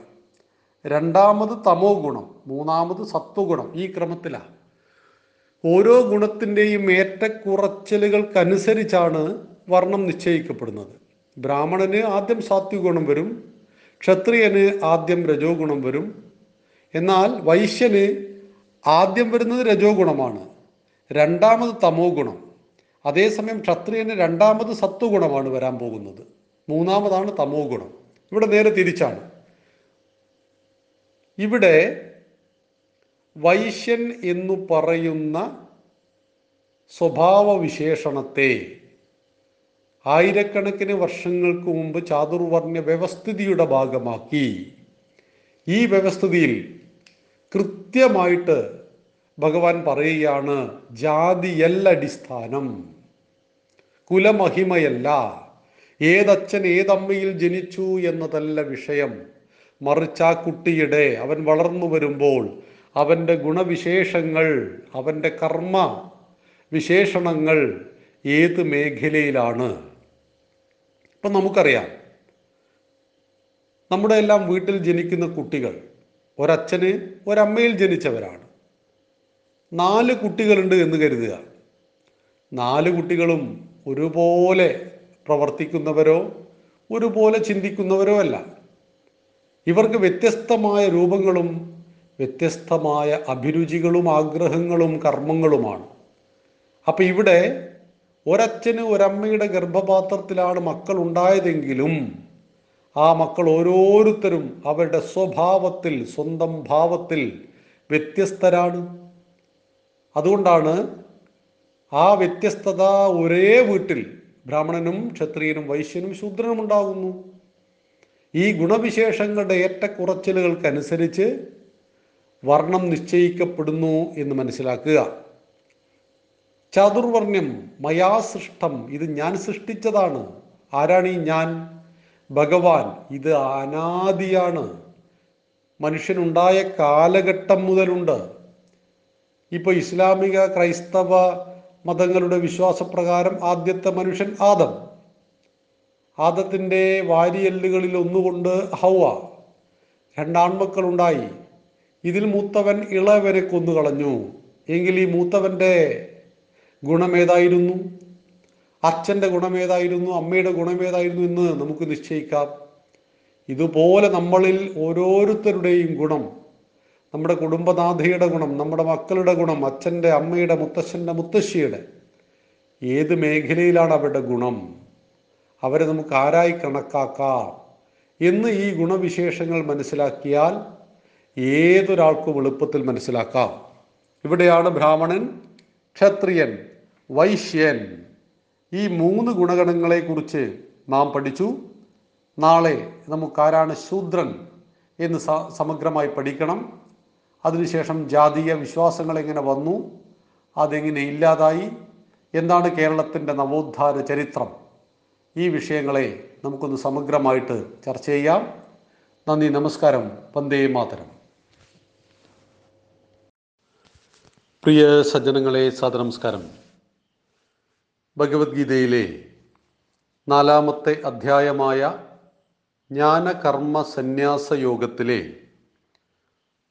രണ്ടാമത് തമോ ഗുണം മൂന്നാമത് സത്വഗുണം ഈ ക്രമത്തിലാണ് ഓരോ ഗുണത്തിന്റെയും ഏറ്റക്കുറച്ചിലുകൾക്കനുസരിച്ചാണ് വർണം നിശ്ചയിക്കപ്പെടുന്നത്. ബ്രാഹ്മണന് ആദ്യം സാത്വികഗുണം വരും ക്ഷത്രിയന് ആദ്യം രജോ ഗുണം വരും. എന്നാൽ വൈശ്യന് ആദ്യം വരുന്നത് രജോ ഗുണമാണ്. രണ്ടാമത് തമോ ഗുണം. അതേസമയം ക്ഷത്രിയന് രണ്ടാമത് സത്വഗുണമാണ് വരാൻ പോകുന്നത്. മൂന്നാമതാണ് തമോ ഗുണം. ഇവിടെ നേരെ തിരിച്ചാണ്. ഇവിടെ വൈശ്യൻ എന്നു പറയുന്ന സ്വഭാവ വിശേഷണത്തെ ആയിരക്കണക്കിന് വർഷങ്ങൾക്ക് മുമ്പ് ചാതുർവർണ വ്യവസ്ഥിതിയുടെ ഭാഗമാക്കി. ഈ വ്യവസ്ഥിതിയിൽ കൃത്യമായിട്ട് ഭഗവാൻ പറയുകയാണ് ജാതിയല്ല അടിസ്ഥാനം കുലമഹിമയല്ല. ഏതച്ഛൻ ഏതമ്മയിൽ ജനിച്ചു എന്നതല്ല വിഷയം. മറിച്ച് ആ കുട്ടിയുടെ അവൻ വളർന്നു വരുമ്പോൾ അവന്റെ ഗുണവിശേഷങ്ങൾ അവന്റെ കർമ്മ വിശേഷണങ്ങൾ ഏത് മേഖലയിലാണ്? ഇപ്പം നമുക്കറിയാം നമ്മുടെ എല്ലാം വീട്ടിൽ ജനിക്കുന്ന കുട്ടികൾ ഒരച്ഛന് ഒരമ്മയിൽ ജനിച്ചവരാണ്. നാല് കുട്ടികളുണ്ട് എന്ന് കരുതുക. നാല് കുട്ടികളും ഒരുപോലെ പ്രവർത്തിക്കുന്നവരോ ഒരുപോലെ ചിന്തിക്കുന്നവരോ അല്ല. ഇവർക്ക് വ്യത്യസ്തമായ രൂപങ്ങളും വ്യത്യസ്തമായ അഭിരുചികളും ആഗ്രഹങ്ങളും കർമ്മങ്ങളുമാണ്. അപ്പം ഇവിടെ ഒരച്ഛന് ഒരമ്മയുടെ ഗർഭപാത്രത്തിലാണ് മക്കൾ ഉണ്ടായതെങ്കിലും ആ മക്കൾ ഓരോരുത്തരും അവരുടെ സ്വഭാവത്തിൽ സ്വന്തം ഭാവത്തിൽ വ്യത്യസ്തരാണ്. അതുകൊണ്ടാണ് ആ വ്യത്യസ്തത ഒരേ വീട്ടിൽ ബ്രാഹ്മണനും ക്ഷത്രിയനും വൈശ്യനും ശൂദ്രനും ഉണ്ടാകുന്നു. ഈ ഗുണവിശേഷങ്ങളുടെ ഏറ്റക്കുറച്ചിലുകൾക്കനുസരിച്ച് വർണം നിശ്ചയിക്കപ്പെടുന്നു എന്ന് മനസ്സിലാക്കുക. ചാതുർവർണ്യം മയാ സൃഷ്ടം ഇത് ഞാൻ സൃഷ്ടിച്ചതാണ്. ആരാണ് ഈ ഞാൻ? ഭഗവാൻ ഇത് അനാദിയാണ്. മനുഷ്യനുണ്ടായ കാലഘട്ടം മുതലുണ്ട്. ഇപ്പോൾ ഇസ്ലാമിക ക്രൈസ്തവ മതങ്ങളുടെ വിശ്വാസപ്രകാരം ആദ്യത്തെ മനുഷ്യൻ ആദം. ആദത്തിന്റെ വാരിയെല്ലുകളിൽ ഒന്നുകൊണ്ട് ഹൗവ. രണ്ടാൺമക്കളുണ്ടായി. ഇതിൽ മൂത്തവൻ ഇളവരെ കൊന്നുകളഞ്ഞു. എങ്കിൽ ഈ മൂത്തവന്റെ ഗുണമേതായിരുന്നു അച്ഛന്റെ ഗുണമേതായിരുന്നു അമ്മയുടെ ഗുണമേതായിരുന്നു എന്ന് നമുക്ക് നിശ്ചയിക്കാം. ഇതുപോലെ നമ്മളിൽ ഓരോരുത്തരുടെയും ഗുണം നമ്മുടെ കുടുംബനാഥയുടെ ഗുണം നമ്മുടെ മക്കളുടെ ഗുണം അച്ഛന്റെ അമ്മയുടെ മുത്തശ്ശന്റെ മുത്തശ്ശിയുടെ ഏത് മേഖലയിലാണ് അവരുടെ ഗുണം അവരെ നമുക്ക് ആരായി കണക്കാക്കാം എന്ന് ഈ ഗുണവിശേഷങ്ങൾ മനസ്സിലാക്കിയാൽ ഏതൊരാൾക്കും എളുപ്പത്തിൽ മനസ്സിലാക്കാം. ഇവിടെയാണ് ബ്രാഹ്മണൻ ക്ഷത്രിയൻ വൈശ്യൻ. ഈ മൂന്ന് ഗുണഗണങ്ങളെക്കുറിച്ച് നാം പഠിച്ചു. നാളെ നമുക്കാരാണ് ശൂദ്രൻ എന്ന് സമഗ്രമായി പഠിക്കണം. അതിനുശേഷം ജാതീയ വിശ്വാസങ്ങൾ എങ്ങനെ വന്നു അതെങ്ങനെ ഇല്ലാതായി എന്താണ് കേരളത്തിന്റെ നവോത്ഥാന ചരിത്രം ഈ വിഷയങ്ങളെ നമുക്കൊന്ന് സമഗ്രമായിട്ട് ചർച്ച ചെയ്യാം. നന്ദി നമസ്കാരം. വന്ദേ മാതരം. പ്രിയ സജ്ജനങ്ങളെ സദനമസ്കാരം ഭഗവത്ഗീതയിലെ നാലാമത്തെ അധ്യായമായ ജ്ഞാനകർമ്മ സന്യാസ യോഗത്തിലെ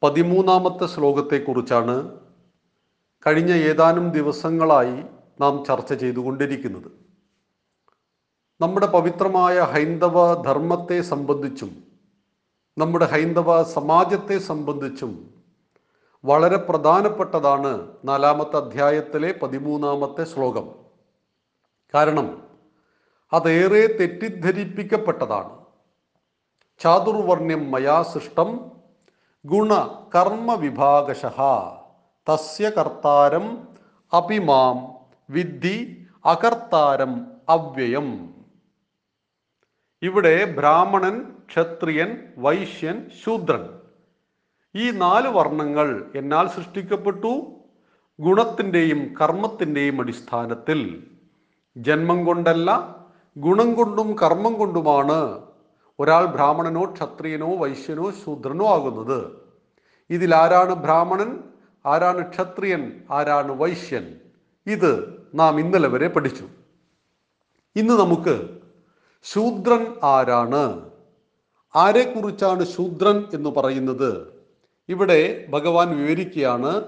പതിമൂന്നാമത്തെ ശ്ലോകത്തെക്കുറിച്ചാണ് കഴിഞ്ഞ ഏതാനും ദിവസങ്ങളായി നാം ചർച്ച ചെയ്തുകൊണ്ടിരിക്കുന്നത്. നമ്മുടെ പവിത്രമായ ഹൈന്ദവ ധർമ്മത്തെ സംബന്ധിച്ചും നമ്മുടെ ഹൈന്ദവ സമാജത്തെ സംബന്ധിച്ചും വളരെ പ്രധാനപ്പെട്ടതാണ് നാലാമത്തെ അധ്യായത്തിലെ പതിമൂന്നാമത്തെ ശ്ലോകം. കാരണം അതേറെ തെറ്റിദ്ധരിപ്പിക്കപ്പെട്ടതാണ്. ചാതുർവർണ്യം മയാ സൃഷ്ടം ഗുണ കർമ്മ വിഭാഗശ. തസ്യ കർത്താരം അഭിമാം വിദ്ധി അകർത്താരം അവ്യയം. ഇവിടെ ബ്രാഹ്മണൻ ക്ഷത്രിയൻ വൈശ്യൻ ശൂദ്രൻ. ഈ നാല് വർണങ്ങൾ എന്നാൽ സൃഷ്ടിക്കപ്പെട്ടു ഗുണത്തിന്റെയും കർമ്മത്തിന്റെയും അടിസ്ഥാനത്തിൽ. ജന്മം കൊണ്ടല്ല ഗുണം കൊണ്ടും കർമ്മം കൊണ്ടുമാണ് ഒരാൾ ബ്രാഹ്മണനോ ക്ഷത്രിയനോ വൈശ്യനോ ശൂദ്രനോ ആകുന്നത്. ഇതിൽ ആരാണ് ബ്രാഹ്മണൻ? ആരാണ് ക്ഷത്രിയൻ? ആരാണ് വൈശ്യൻ? ഇത് നാം ഇന്നലെ വരെ പഠിച്ചു. ഇന്ന് നമുക്ക് ശൂദ്രൻ ആരാണ്? ആരെക്കുറിച്ചാണ് ശൂദ്രൻ എന്ന് പറയുന്നത്? ഇവിടെ ഭഗവാൻ വിവരിക്കുകയാണ്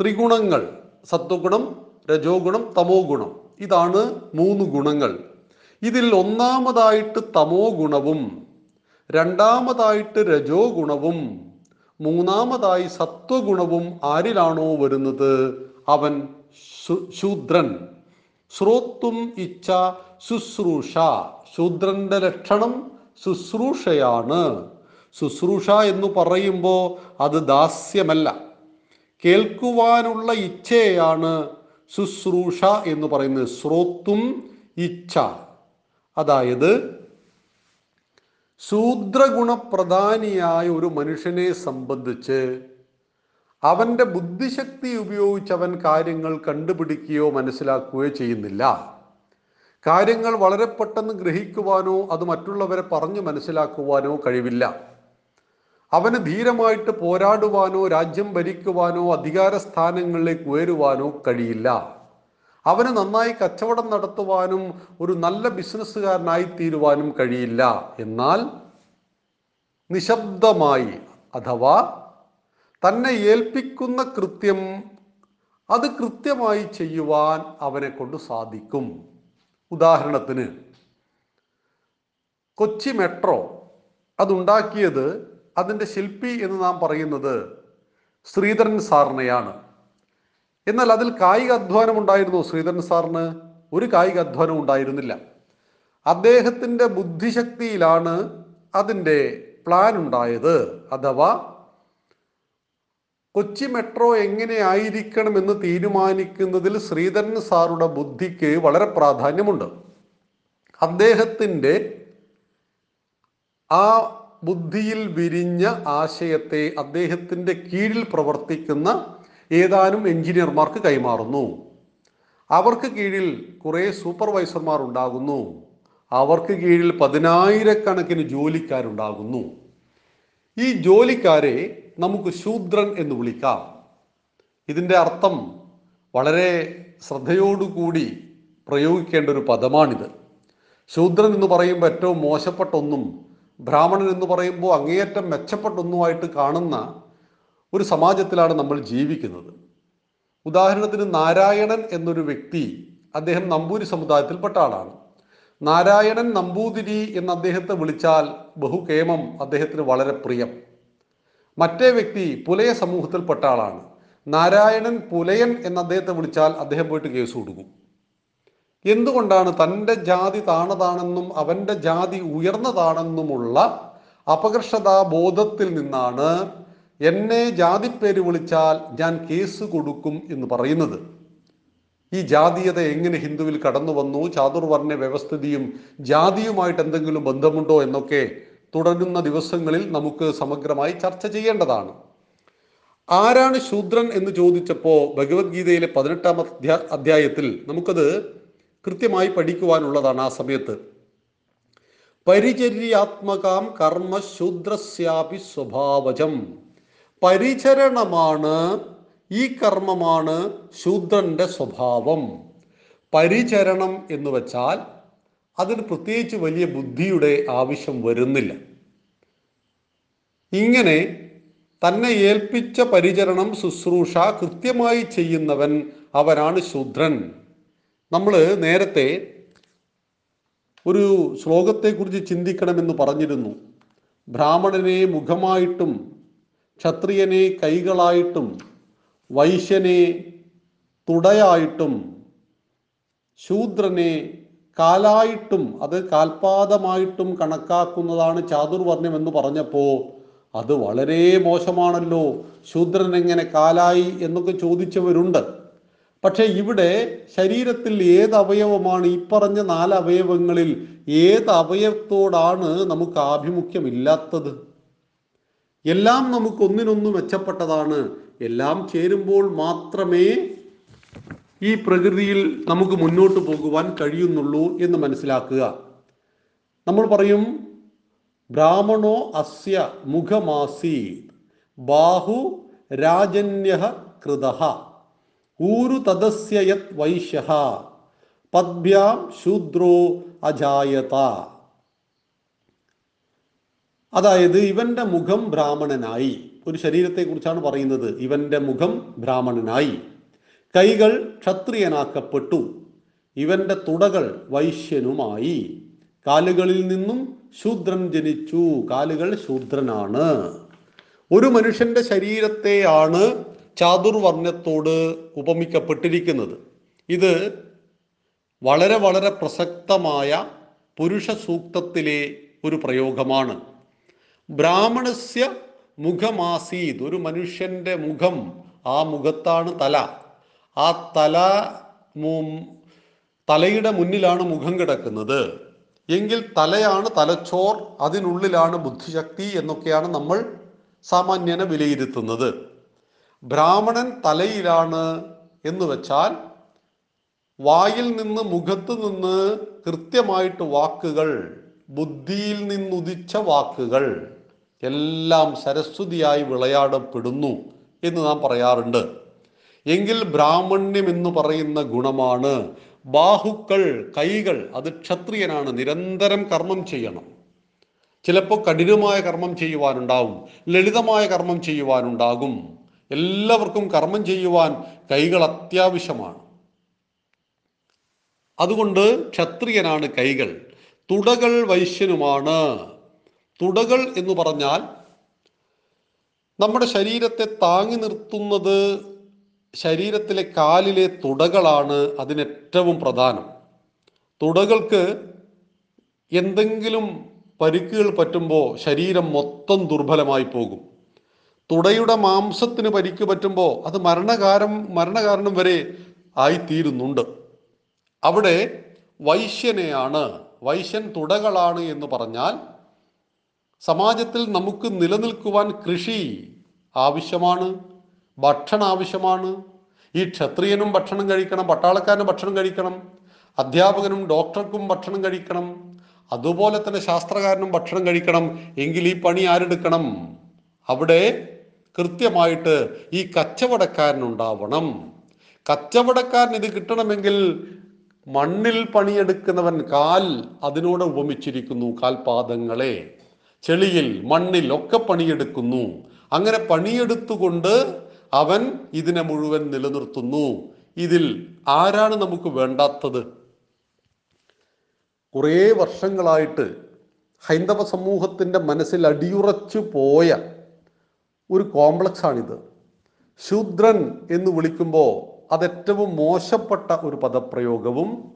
ത്രിഗുണങ്ങൾ സത്വഗുണം രജോ ഗുണം തമോ ഗുണം. ഇതാണ് മൂന്ന് ഗുണങ്ങൾ. ഇതിൽ ഒന്നാമതായിട്ട് തമോ ഗുണവും രണ്ടാമതായിട്ട് രജോ ഗുണവും മൂന്നാമതായി സത്വഗുണവും ആരിലാണോ വരുന്നത്? അവൻ ശൂദ്രൻ. ശ്രോത്തും ഇച്ഛ ശുശ്രൂഷ. ശൂദ്രന്റെ ലക്ഷണം ശുശ്രൂഷയാണ്. ശുശ്രൂഷ എന്ന് പറയുമ്പോൾ അത് ദാസ്യമല്ല. കേൾക്കുവാനുള്ള ഇച്ഛയാണ് ശുശ്രൂഷ എന്ന് പറയുന്നത് ശ്രോത്തും ഇച്ഛ. അതായത് ശൂദ്രഗുണപ്രധാനിയായ ഒരു മനുഷ്യനെ സംബന്ധിച്ച് അവന്റെ ബുദ്ധിശക്തി ഉപയോഗിച്ച് അവൻ കാര്യങ്ങൾ കണ്ടുപിടിക്കുകയോ മനസ്സിലാക്കുകയോ ചെയ്യുന്നില്ല. കാര്യങ്ങൾ വളരെ പെട്ടെന്ന് ഗ്രഹിക്കുവാനോ അത് മറ്റുള്ളവരെ പറഞ്ഞു മനസ്സിലാക്കുവാനോ കഴിവില്ല. അവന് ധീരമായിട്ട് പോരാടുവാനോ രാജ്യം ഭരിക്കുവാനോ അധികാര സ്ഥാനങ്ങളിലേക്ക് ഉയരുവാനോ കഴിയില്ല. അവന് നന്നായി കച്ചവടം നടത്തുവാനും ഒരു നല്ല ബിസിനസ്സുകാരനായി തീരുവാനും കഴിയില്ല. എന്നാൽ നിശബ്ദമായി അഥവാ തന്നെ ഏൽപ്പിക്കുന്ന കൃത്യം അത് കൃത്യമായി ചെയ്യുവാൻ അവനെ കൊണ്ട് സാധിക്കും. ഉദാഹരണത്തിന് കൊച്ചി മെട്രോ അതുണ്ടാക്കിയത് അതിന്റെ ശില്പി എന്ന് നാം പറയുന്നത് ശ്രീധരൻ സാറിനെയാണ്. എന്നാൽ അതിൽ കായിക അധ്വാനം ഉണ്ടായിരുന്നു ശ്രീധരൻ സാറിന്. ഒരു കായിക അധ്വാനം ഉണ്ടായിരുന്നില്ല. അദ്ദേഹത്തിന്റെ ബുദ്ധിശക്തിയിലാണ് അതിന്റെ പ്ലാൻ ഉണ്ടായത്. അഥവാ കൊച്ചി മെട്രോ എങ്ങനെ ആയിരിക്കണം എന്ന് തീരുമാനിക്കുന്നതിൽ ശ്രീധരൻ സാറുടെ ബുദ്ധിക്ക് വളരെ പ്രാധാന്യമുണ്ട്. അദ്ദേഹത്തിന്റെ ആ ബുദ്ധിയിൽ വിരിഞ്ഞ ആശയത്തെ അദ്ദേഹത്തിന്റെ കീഴിൽ പ്രവർത്തിക്കുന്ന ഏതാനും എഞ്ചിനീയർമാർക്ക് കൈമാറുന്നു. അവർക്ക് കീഴിൽ കുറേ സൂപ്പർവൈസർമാർ ഉണ്ടാകുന്നു അവർക്ക് കീഴിൽ പതിനായിരക്കണക്കിന് ജോലിക്കാരുണ്ടാകുന്നു. ഈ ജോലിക്കാരെ നമുക്ക് ശൂദ്രൻ എന്ന് വിളിക്കാം. ഇതിന്റെ അർത്ഥം വളരെ ശ്രദ്ധയോടുകൂടി പ്രയോഗിക്കേണ്ട ഒരു പദമാണിത്. ശൂദ്രൻ എന്ന് പറയുമ്പോൾ ഏറ്റവും മോശപ്പെട്ട ഒന്നും ബ്രാഹ്മണൻ എന്ന് പറയുമ്പോൾ അങ്ങേയറ്റം മെച്ചപ്പെട്ടൊന്നുമായിട്ട് കാണുന്ന ഒരു സമാജത്തിലാണ് നമ്മൾ ജീവിക്കുന്നത്. ഉദാഹരണത്തിന് നാരായണൻ എന്നൊരു വ്യക്തി അദ്ദേഹം നമ്പൂരി സമുദായത്തിൽപ്പെട്ട ആളാണ്. നാരായണൻ നമ്പൂതിരി എന്ന് അദ്ദേഹത്തെ വിളിച്ചാൽ ബഹുകേമം അദ്ദേഹത്തിന് വളരെ പ്രിയം. മറ്റേ വ്യക്തി പുലയ സമൂഹത്തിൽപ്പെട്ട ആളാണ്. നാരായണൻ പുലയൻ എന്ന് അദ്ദേഹത്തെ വിളിച്ചാൽ അദ്ദേഹം പോയിട്ട് കേസ് കൊടുക്കും. എന്തുകൊണ്ടാണ് തന്റെ ജാതി താണതാണെന്നും അവന്റെ ജാതി ഉയർന്നതാണെന്നുമുള്ള അപകർഷതാ ബോധത്തിൽ നിന്നാണ് എന്നെ ജാതിപ്പേര് വിളിച്ചാൽ ഞാൻ കേസ് കൊടുക്കും എന്ന് പറയുന്നത്. ഈ ജാതീയത എങ്ങനെ ഹിന്ദുവിൽ കടന്നു വന്നു? ചാതുർവർണ വ്യവസ്ഥിതിയും ജാതിയുമായിട്ട് എന്തെങ്കിലും ബന്ധമുണ്ടോ എന്നൊക്കെ തുടരുന്ന ദിവസങ്ങളിൽ നമുക്ക് സമഗ്രമായി ചർച്ച ചെയ്യേണ്ടതാണ്. ആരാണ് ശൂദ്രൻ എന്ന് ചോദിച്ചപ്പോൾ ഭഗവത്ഗീതയിലെ പതിനെട്ടാം അധ്യാ അധ്യായത്തിൽ നമുക്കത് കൃത്യമായി പഠിക്കുവാനുള്ളതാണ് ആ സമയത്ത്. പരിചര്യാത്മകാം കർമ്മ ശൂദ്രസ്യാപി സ്വഭാവജം. പരിചരണമാണ് ഈ കർമ്മമാണ് ശൂദ്രന്റെ സ്വഭാവം. പരിചരണം എന്ന് വെച്ചാൽ അതിന് പ്രത്യേകിച്ച് വലിയ ബുദ്ധിയുടെ ആവശ്യം വരുന്നില്ല. ഇങ്ങനെ തന്നെ ഏൽപ്പിച്ച പരിചരണം ശുശ്രൂഷ കൃത്യമായി ചെയ്യുന്നവൻ അവനാണ് ശൂദ്രൻ. നമ്മൾ നേരത്തെ ഒരു ശ്ലോകത്തെക്കുറിച്ച് ചിന്തിക്കണമെന്ന് പറഞ്ഞിരുന്നു. ബ്രാഹ്മണനെ മുഖമായിട്ടും ക്ഷത്രിയനെ കൈകളായിട്ടും വൈശ്യനെ തുടയായിട്ടും ശൂദ്രനെ കാലായിട്ടും അത് കാൽപാദമായിട്ടും കണക്കാക്കുന്നതാണ് ചാതുർവർണ്യം എന്ന് പറഞ്ഞപ്പോൾ അത് വളരെ മോശമാണല്ലോ. ശൂദ്രൻ എങ്ങനെ കാലായി എന്നൊക്കെ ചോദിച്ചവരുണ്ട്. പക്ഷെ ഇവിടെ ശരീരത്തിൽ ഏത് അവയവമാണ് ഈ പറഞ്ഞ നാല് അവയവങ്ങളിൽ ഏത് അവയവത്തോടാണ് നമുക്ക് ആഭിമുഖ്യമില്ലാത്തത്? എല്ലാം നമുക്ക് ഒന്നിനൊന്ന് മെച്ചപ്പെട്ടതാണ്. എല്ലാം ചേരുമ്പോൾ മാത്രമേ ഈ പ്രകൃതിയിൽ നമുക്ക് മുന്നോട്ട് പോകുവാൻ കഴിയുന്നുള്ളൂ എന്ന് മനസ്സിലാക്കുക. നമ്മൾ പറയും ബ്രാഹ്മണോ അസ്യ മുഖമാസി ബാഹു രാജന്യ കൃത ഊരു തദസ്യ യത് വൈശ്യ പദ്ഭ്യാം ശൂദ്രോ അജായത. അതായത് ഇവന്റെ മുഖം ബ്രാഹ്മണനായി. ഒരു ശരീരത്തെക്കുറിച്ചാണ് പറയുന്നത്. ഇവന്റെ മുഖം ബ്രാഹ്മണനായി. കൈകൾ ക്ഷത്രിയനാക്കപ്പെട്ടു. ഇവന്റെ തുടകൾ വൈശ്യനുമായി. കാലുകളിൽ നിന്നും ശൂദ്രൻ ജനിച്ചു. കാലുകൾ ശൂദ്രനാണ്. ഒരു മനുഷ്യന്റെ ശരീരത്തെയാണ് ചാതുർവർണത്തോട് ഉപമിക്കപ്പെട്ടിരിക്കുന്നത്. ഇത് വളരെ വളരെ പ്രസക്തമായ പുരുഷ സൂക്തത്തിലെ ഒരു പ്രയോഗമാണ്. ബ്രാഹ്മണസ്യ മുഖമാസീത്. ഒരു മനുഷ്യന്റെ മുഖം ആ മുഖത്താണ് തല. ആ തല തലയുടെ മുന്നിലാണ് മുഖം കിടക്കുന്നത്. എങ്കിൽ തലയാണ് തലച്ചോർ അതിനുള്ളിലാണ് ബുദ്ധിശക്തി എന്നൊക്കെയാണ് നമ്മൾ സാമാന്യന വിലയിരുത്തുന്നത്. ബ്രാഹ്മണൻ തലയിലാണ് എന്ന് വെച്ചാൽ വായിൽ നിന്ന് മുഖത്ത് നിന്ന് കൃത്യമായിട്ട് വാക്കുകൾ ബുദ്ധിയിൽ നിന്നുദിച്ച വാക്കുകൾ എല്ലാം സരസ്വതിയായി വിളയാടപ്പെടുന്നു എന്ന് നാം പറയാറുണ്ട്. എങ്കിൽ ബ്രാഹ്മണ്യം എന്ന് പറയുന്ന ഗുണമാണ് ബാഹുക്കൾ കൈകൾ അത് ക്ഷത്രിയനാണ് നിരന്തരം കർമ്മം ചെയ്യണം. ചിലപ്പോൾ കഠിനമായ കർമ്മം ചെയ്യുവാനുണ്ടാവും ലളിതമായ കർമ്മം ചെയ്യുവാനുണ്ടാകും. എല്ലാവർക്കും കർമ്മം ചെയ്യുവാൻ കൈകൾ അത്യാവശ്യമാണ്. അതുകൊണ്ട് ക്ഷത്രിയനാണ് കൈകൾ. തുടകൾ വൈശ്യനുമാണ്. തുടകൾ എന്ന് പറഞ്ഞാൽ നമ്മുടെ ശരീരത്തെ താങ്ങി നിർത്തുന്നത് ശരീരത്തിലെ കാലിലെ തുടകളാണ് അതിനേറ്റവും പ്രധാനം. തുടകൾക്ക് എന്തെങ്കിലും പരിക്കുകൾ പറ്റുമ്പോൾ ശരീരം മൊത്തം ദുർബലമായി പോകും. തുടയുടെ മാംസത്തിന് പരിക്ക് പറ്റുമ്പോൾ അത് മരണകാരം മരണകാരണം വരെ ആയിത്തീരുന്നുണ്ട്. അവിടെ വൈശ്യനെയാണ് വൈശ്യൻ തുടകളാണ് എന്ന് പറഞ്ഞാൽ സമാജത്തിൽ നമുക്ക് നിലനിൽക്കുവാൻ കൃഷി ആവശ്യമാണ് ഭക്ഷണം ആവശ്യമാണ്. ഈ ക്ഷത്രിയനും ഭക്ഷണം കഴിക്കണം പട്ടാളക്കാരനും ഭക്ഷണം കഴിക്കണം അധ്യാപകനും ഡോക്ടർക്കും ഭക്ഷണം കഴിക്കണം അതുപോലെ തന്നെ ശാസ്ത്രകാരനും ഭക്ഷണം കഴിക്കണം എങ്കിൽ ഈ പണി ആരെടുക്കണം? അവിടെ കൃത്യമായിട്ട് ഈ കച്ചവടക്കാരനുണ്ടാവണം. കച്ചവടക്കാരൻ ഇത് കിട്ടണമെങ്കിൽ മണ്ണിൽ പണിയെടുക്കുന്നവൻ കാൽ അതിനോട് ഉപമിച്ചിരിക്കുന്നു കാൽപാദങ്ങളെ ചെളിയിൽ മണ്ണിൽ ഒക്കെ പണിയെടുക്കുന്നു. അങ്ങനെ പണിയെടുത്തുകൊണ്ട് അവൻ ഇതിനെ മുഴുവൻ നിലനിർത്തുന്നു. ഇതിൽ ആരാണ് നമുക്ക് വേണ്ടാത്തത്? കുറേ വർഷങ്ങളായിട്ട് ഹൈന്ദവ സമൂഹത്തിന്റെ മനസ്സിൽ അടിയുറച്ചു പോയ ഒരു കോംപ്ലക്സ് ആണിത് ശൂദ്രൻ എന്ന് വിളിക്കുമ്പോൾ അതേറ്റവും മോശപ്പെട്ട ഒരു പദപ്രയോഗവും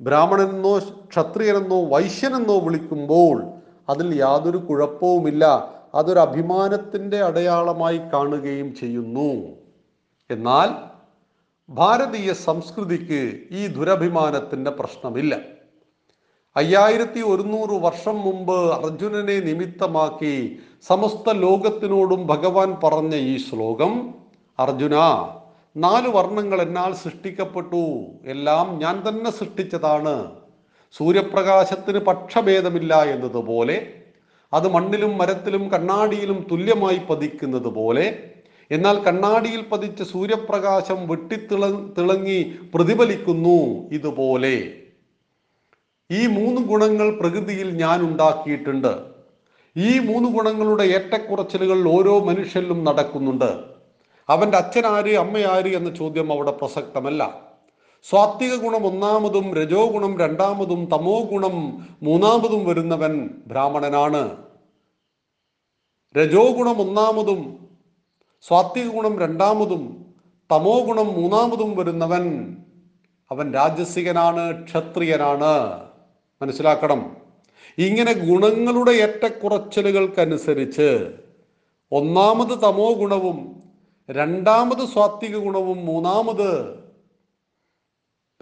ബ്രാഹ്മണനെന്നോ ക്ഷത്രിയനെന്നോ വൈശ്യനെന്നോ വിളിക്കുമ്പോൾ അതിൽ യാതൊരു കുഴപ്പവുമില്ല. അതൊരു അഭിമാനത്തിന്റെ അടയാളമായി കാണുകയും ചെയ്യുന്നു. എന്നാൽ ഭാരതീയ സംസ്കൃതിക്ക് ഈ ദുരഭിമാനത്തിന്റെ പ്രശ്നമില്ല. അയ്യായിരത്തി ഒരുന്നൂറ് വർഷം മുമ്പ് അർജുനനെ നിമിത്തമാക്കി സമസ്ത ലോകത്തിനോടും ഭഗവാൻ പറഞ്ഞ ഈ ശ്ലോകം അർജുന നാല് വർണങ്ങൾ എന്നാൽ സൃഷ്ടിക്കപ്പെട്ടു. എല്ലാം ഞാൻ തന്നെ സൃഷ്ടിച്ചതാണ്. സൂര്യപ്രകാശത്തിന് പക്ഷഭേദമില്ല എന്നതുപോലെ അത് മണ്ണിലും മരത്തിലും കണ്ണാടിയിലും തുല്യമായി പതിക്കുന്നത് പോലെ എന്നാൽ കണ്ണാടിയിൽ പതിച്ച സൂര്യപ്രകാശം വെട്ടിത്തിള തിളങ്ങി പ്രതിഫലിക്കുന്നു ഇതുപോലെ. ഈ മൂന്ന് ഗുണങ്ങൾ പ്രകൃതിയിൽ ഞാൻ ഉണ്ടാക്കിയിട്ടുണ്ട്. ഈ മൂന്ന് ഗുണങ്ങളുടെ ഏറ്റക്കുറച്ചിലുകൾ ഓരോ മനുഷ്യരിലും നടക്കുന്നുണ്ട്. അവന്റെ അച്ഛനാര് അമ്മയാര് എന്ന ചോദ്യം അവിടെ പ്രസക്തമല്ല. സ്വാത്വിക ഗുണം ഒന്നാമതും രജോ ഗുണം രണ്ടാമതും തമോ ഗുണം മൂന്നാമതും വരുന്നവൻ ബ്രാഹ്മണനാണ്. രജോ ഗുണം ഒന്നാമതും സ്വാത്വിക ഗുണം രണ്ടാമതും തമോ ഗുണം മൂന്നാമതും വരുന്നവൻ അവൻ രാജസികനാണ് ക്ഷത്രിയനാണ്. മനസ്സിലാക്കണം. ഇങ്ങനെ ഗുണങ്ങളുടെ ഏറ്റക്കുറച്ചിലുകൾക്കനുസരിച്ച് ഒന്നാമത് തമോ ഗുണവും രണ്ടാമത് സ്വാത്വിക ഗുണവും മൂന്നാമത്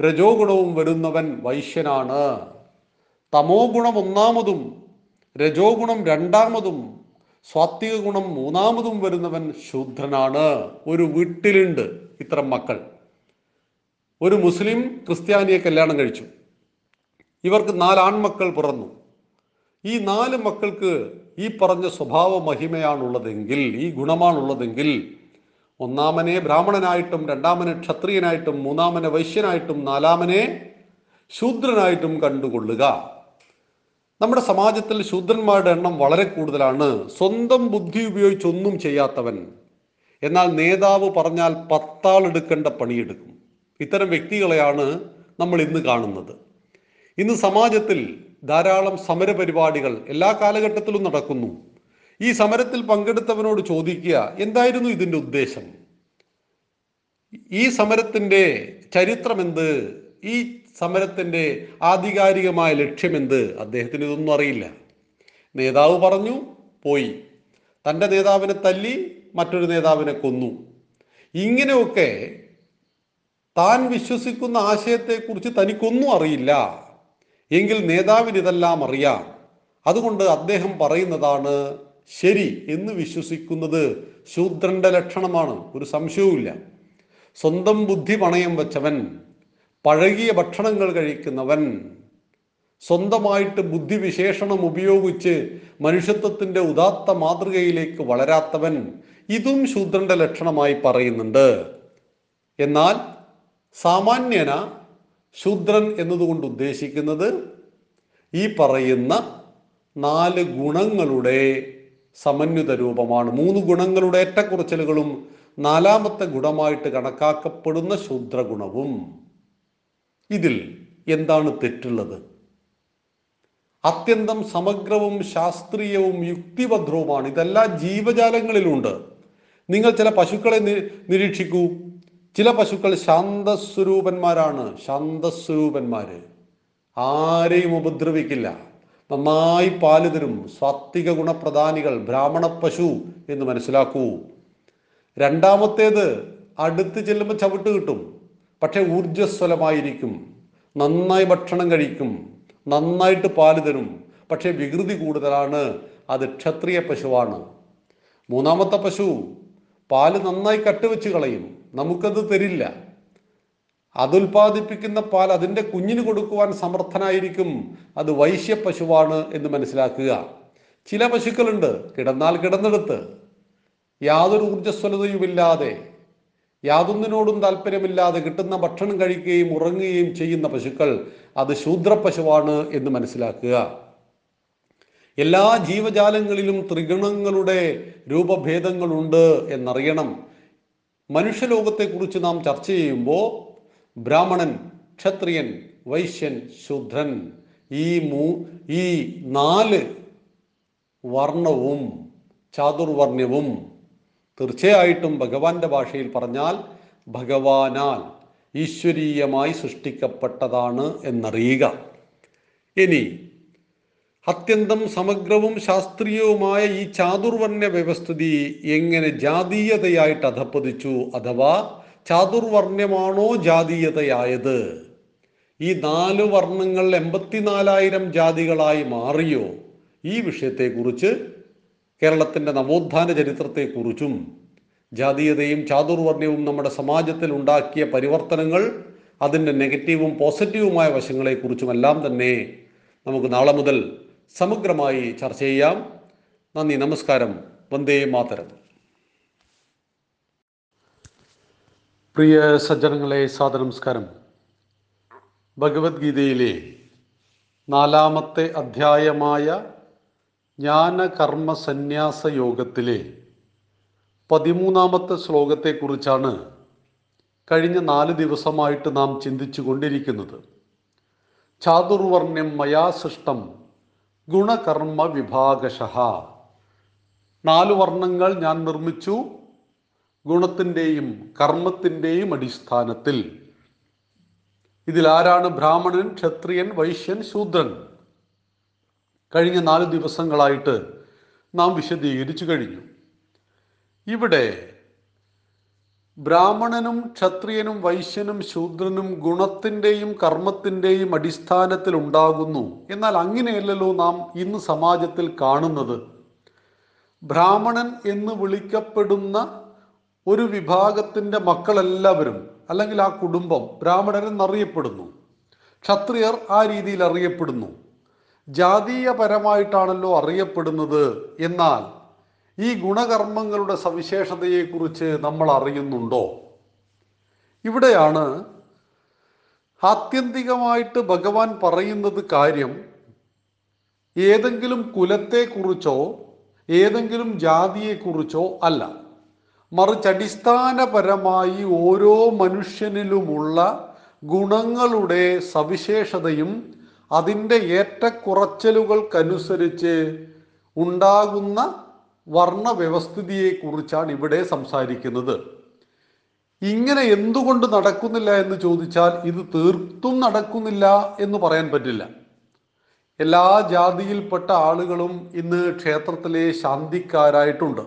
രജോ ഗുണവും വരുന്നവൻ വൈശ്യനാണ്. തമോ ഗുണം ഒന്നാമതും രജോ ഗുണം രണ്ടാമതും സ്വാത്വിക ഗുണം മൂന്നാമതും വരുന്നവൻ ശൂദ്രനാണ് ഒരു വീട്ടിലുണ്ട് ഇത്തരം മക്കൾ. ഒരു മുസ്ലിം ക്രിസ്ത്യാനിയെ കല്യാണം കഴിച്ചു. ഇവർക്ക് നാല് ആൺമക്കൾ പിറന്നു. ഈ നാല് മക്കൾക്ക് ഈ പറഞ്ഞ സ്വഭാവ മഹിമയാണുള്ളതെങ്കിൽ ഈ ഗുണമാണുള്ളതെങ്കിൽ ഒന്നാമനെ ബ്രാഹ്മണനായിട്ടും രണ്ടാമനെ ക്ഷത്രിയനായിട്ടും മൂന്നാമനെ വൈശ്യനായിട്ടും നാലാമനെ ശൂദ്രനായിട്ടും കണ്ടുകൊള്ളുക. നമ്മുടെ സമാജത്തിൽ ശൂദ്രന്മാരുടെ എണ്ണം വളരെ കൂടുതലാണ്. സ്വന്തം ബുദ്ധി ഉപയോഗിച്ചൊന്നും ചെയ്യാത്തവൻ. എന്നാൽ നേതാവ് പറഞ്ഞാൽ പത്താൾ എടുക്കേണ്ട പണിയെടുക്കും. ഇത്തരം വ്യക്തികളെയാണ് നമ്മൾ ഇന്ന് കാണുന്നത്. ഇന്ന് സമാജത്തിൽ ധാരാളം സമരപരിപാടികൾ എല്ലാ കാലഘട്ടത്തിലും നടക്കുന്നു. ഈ സമരത്തിൽ പങ്കെടുത്തവനോട് ചോദിക്കുക എന്തായിരുന്നു ഇതിന്റെ ഉദ്ദേശം? ഈ സമരത്തിന്റെ ചരിത്രമെന്ത്? ഈ സമരത്തിന്റെ ആധികാരികമായ ലക്ഷ്യമെന്ത്? അദ്ദേഹത്തിന് ഇതൊന്നും അറിയില്ല. നേതാവ് പറഞ്ഞു പോയി. തന്റെ നേതാവിനെ തല്ലി മറ്റൊരു നേതാവിനെ കൊന്നു. ഇങ്ങനെയൊക്കെ താൻ വിശ്വസിക്കുന്ന ആശയത്തെക്കുറിച്ച് തനിക്കൊന്നും അറിയില്ല. എങ്കിൽ നേതാവിന് ഇതെല്ലാം അറിയാം. അതുകൊണ്ട് അദ്ദേഹം പറയുന്നതാണ് ശരി എന്ന് വിശ്വസിക്കുന്നത് ശൂദ്രന്റെ ലക്ഷണമാണ്. ഒരു സംശയവുമില്ല. സ്വന്തം ബുദ്ധി പണയം വെച്ചവൻ പഴകിയ ഭക്ഷണങ്ങൾ കഴിക്കുന്നവൻ സ്വന്തമായിട്ട് ബുദ്ധിവിശേഷണം ഉപയോഗിച്ച് മനുഷ്യത്വത്തിന്റെ ഉദാത്ത മാതൃകയിലേക്ക് വളരാത്തവൻ ഇതും ശൂദ്രന്റെ ലക്ഷണമായി പറയുന്നുണ്ട്. എന്നാൽ സാമാന്യന ശൂദ്രൻ എന്നതുകൊണ്ട് ഉദ്ദേശിക്കുന്നത് ഈ പറയുന്ന നാല് ഗുണങ്ങളുടെ സമന്വിത രൂപമാണ്. മൂന്ന് ഗുണങ്ങളുടെ ഏറ്റക്കുറച്ചിലുകളും നാലാമത്തെ ഗുണമായിട്ട് കണക്കാക്കപ്പെടുന്ന ശൂദ്രഗുണവും. ഇതിൽ എന്താണ് തെറ്റുള്ളത്? അത്യന്തം സമഗ്രവും ശാസ്ത്രീയവും യുക്തിഭദ്രവുമാണ്. ഇതെല്ലാ ജീവജാലങ്ങളിലുണ്ട്. നിങ്ങൾ ചില പശുക്കളെ നിരീക്ഷിക്കൂ. ചില പശുക്കൾ ശാന്തസ്വരൂപന്മാരാണ്. ശാന്തസ്വരൂപന്മാര്. ആരെയും ഉപദ്രവിക്കില്ല. നന്നായി പാൽ തരും സാത്വിക ഗുണപ്രധാനികൾ ബ്രാഹ്മണ പശു എന്ന് മനസ്സിലാക്കൂ. രണ്ടാമത്തേത് അടുത്ത് ചെല്ലുമ്പോൾ ചവിട്ട് കിട്ടും. പക്ഷെ ഊർജസ്വലമായിരിക്കും. നന്നായി ഭക്ഷണം കഴിക്കും. നന്നായിട്ട് പാൽ തരും. പക്ഷെ വികൃതി കൂടുതലാണ്. അത് ക്ഷത്രിയ പശുവാണ്. മൂന്നാമത്തെ പശു പാൽ നന്നായി കട്ടുവെച്ച് കളയും. നമുക്കത് തരില്ല. അതുൽപാദിപ്പിക്കുന്ന പാൽ അതിന്റെ കുഞ്ഞിന് കൊടുക്കുവാൻ സമർത്ഥനായിരിക്കും. അത് വൈശ്യ പശുവാണ് എന്ന് മനസ്സിലാക്കുക. ചില പശുക്കളുണ്ട്. കിടന്നാൽ കിടന്നെടുത്ത്. യാതൊരു ഊർജസ്വലതയുമില്ലാതെ യാതൊന്നിനോടും താല്പര്യമില്ലാതെ കിട്ടുന്ന ഭക്ഷണം കഴിക്കുകയും ഉറങ്ങുകയും ചെയ്യുന്ന പശുക്കൾ അത് ശൂദ്ര പശുവാണ് എന്ന് മനസ്സിലാക്കുക. എല്ലാ ജീവജാലങ്ങളിലും ത്രിഗുണങ്ങളുടെ രൂപഭേദങ്ങളുണ്ട് എന്നറിയണം. മനുഷ്യലോകത്തെക്കുറിച്ച് നാം ചർച്ച ചെയ്യുമ്പോൾ ബ്രാഹ്മണൻ ക്ഷത്രിയൻ വൈശ്യൻ ശൂദ്രൻ ഈ മൂ ഈ നാല് വർണവും ചാതുർവർണ്യവും തീർച്ചയായിട്ടും ഭഗവാന്റെ ഭാഷയിൽ പറഞ്ഞാൽ ഭഗവാനാൽ ഈശ്വരീയമായി സൃഷ്ടിക്കപ്പെട്ടതാണ് എന്നറിയുക. ഇനി അത്യന്തം സമഗ്രവും ശാസ്ത്രീയവുമായ ഈ ചാതുർവർണ വ്യവസ്ഥിതി എങ്ങനെ ജാതീയതയായിട്ട് അധപ്പതിച്ചു അഥവാ ചാതുർവർണമാണോ ജാതീയതയായത്? ഈ നാല് വർണങ്ങൾ എൺപത്തിനാലായിരം ജാതികളായി മാറിയോ? ഈ വിഷയത്തെക്കുറിച്ച് കേരളത്തിന്റെ നവോത്ഥാന ചരിത്രത്തെക്കുറിച്ചും ജാതീയതയും ചാതുർവർണയവും നമ്മുടെ സമാജത്തിൽ ഉണ്ടാക്കിയ പരിവർത്തനങ്ങൾ അതിന്റെ നെഗറ്റീവും പോസിറ്റീവുമായ വശങ്ങളെക്കുറിച്ചും എല്ലാം തന്നെ നമുക്ക് നാളെ മുതൽ സമഗ്രമായി ചർച്ച ചെയ്യാം. നന്ദി നമസ്കാരം. വന്ദേ മാതരം. പ്രിയ സജ്ജനങ്ങളെ സാദനമസ്കാരം ഭഗവത്ഗീതയിലെ നാലാമത്തെ അധ്യായമായ ജ്ഞാനകർമ്മ സന്യാസ യോഗത്തിലെ പതിമൂന്നാമത്തെ ശ്ലോകത്തെക്കുറിച്ചാണ് കഴിഞ്ഞ നാല് ദിവസമായിട്ട് നാം ചിന്തിച്ചു കൊണ്ടിരിക്കുന്നത് ചാതുർവർണ്യം മയാ സൃഷ്ടം ഗുണകർമ്മ വിഭാഗശ നാല് വർണങ്ങൾ ഞാൻ നിർമ്മിച്ചു ഗുണത്തിന്റെയും കർമ്മത്തിന്റെയും അടിസ്ഥാനത്തിൽ. ഇതിൽ ഇതിലാരാണ് ബ്രാഹ്മണൻ ക്ഷത്രിയൻ വൈശ്യൻ ശൂദ്രൻ? കഴിഞ്ഞ നാല് ദിവസങ്ങളായിട്ട് നാം വിശദീകരിച്ചു കഴിഞ്ഞു. ഇവിടെ ബ്രാഹ്മണനും ക്ഷത്രിയനും വൈശ്യനും ശൂദ്രനും ഗുണത്തിന്റെയും കർമ്മത്തിന്റെയും അടിസ്ഥാനത്തിൽ ഉണ്ടാകുന്നു. എന്നാൽ അങ്ങനെയല്ലല്ലോ നാം ഇന്ന് സമാജത്തിൽ കാണുന്നത്. ബ്രാഹ്മണൻ എന്ന് വിളിക്കപ്പെടുന്ന ഒരു വിഭാഗത്തിന്റെ മക്കളെല്ലാവരും അല്ലെങ്കിൽ ആ കുടുംബം ബ്രാഹ്മണൻ എന്നറിയപ്പെടുന്നു ക്ഷത്രിയർ ആ രീതിയിൽ അറിയപ്പെടുന്നു. ജാതീയപരമായിട്ടാണല്ലോ അറിയപ്പെടുന്നത്. എന്നാൽ ഈ ഗുണകർമ്മങ്ങളുടെ സവിശേഷതയെക്കുറിച്ച് നമ്മൾ അറിയുന്നുണ്ടോ ഇവിടെയാണ് ആത്യന്തികമായിട്ട് ഭഗവാൻ പറയുന്നത് കാര്യം ഏതെങ്കിലും കുലത്തെക്കുറിച്ചോ ഏതെങ്കിലും ജാതിയെക്കുറിച്ചോ അല്ല. മറിച്ച് അടിസ്ഥാനപരമായി ഓരോ മനുഷ്യനിലുമുള്ള ഗുണങ്ങളുടെ സവിശേഷതയും അതിന്റെ ഏറ്റക്കുറച്ചലുകൾക്കനുസരിച്ച് ഉണ്ടാകുന്ന വർണവ്യവസ്ഥിതിയെക്കുറിച്ചാണ് ഇവിടെ സംസാരിക്കുന്നത്. ഇങ്ങനെ എന്തുകൊണ്ട് നടക്കുന്നില്ല എന്ന് ചോദിച്ചാൽ ഇത് തീർത്തും നടക്കുന്നില്ല എന്ന് പറയാൻ പറ്റില്ല. എല്ലാ ജാതിയിൽപ്പെട്ട ആളുകളും ഇന്ന് ക്ഷേത്രത്തിലെ ശാന്തിക്കാരായിട്ടുണ്ട്.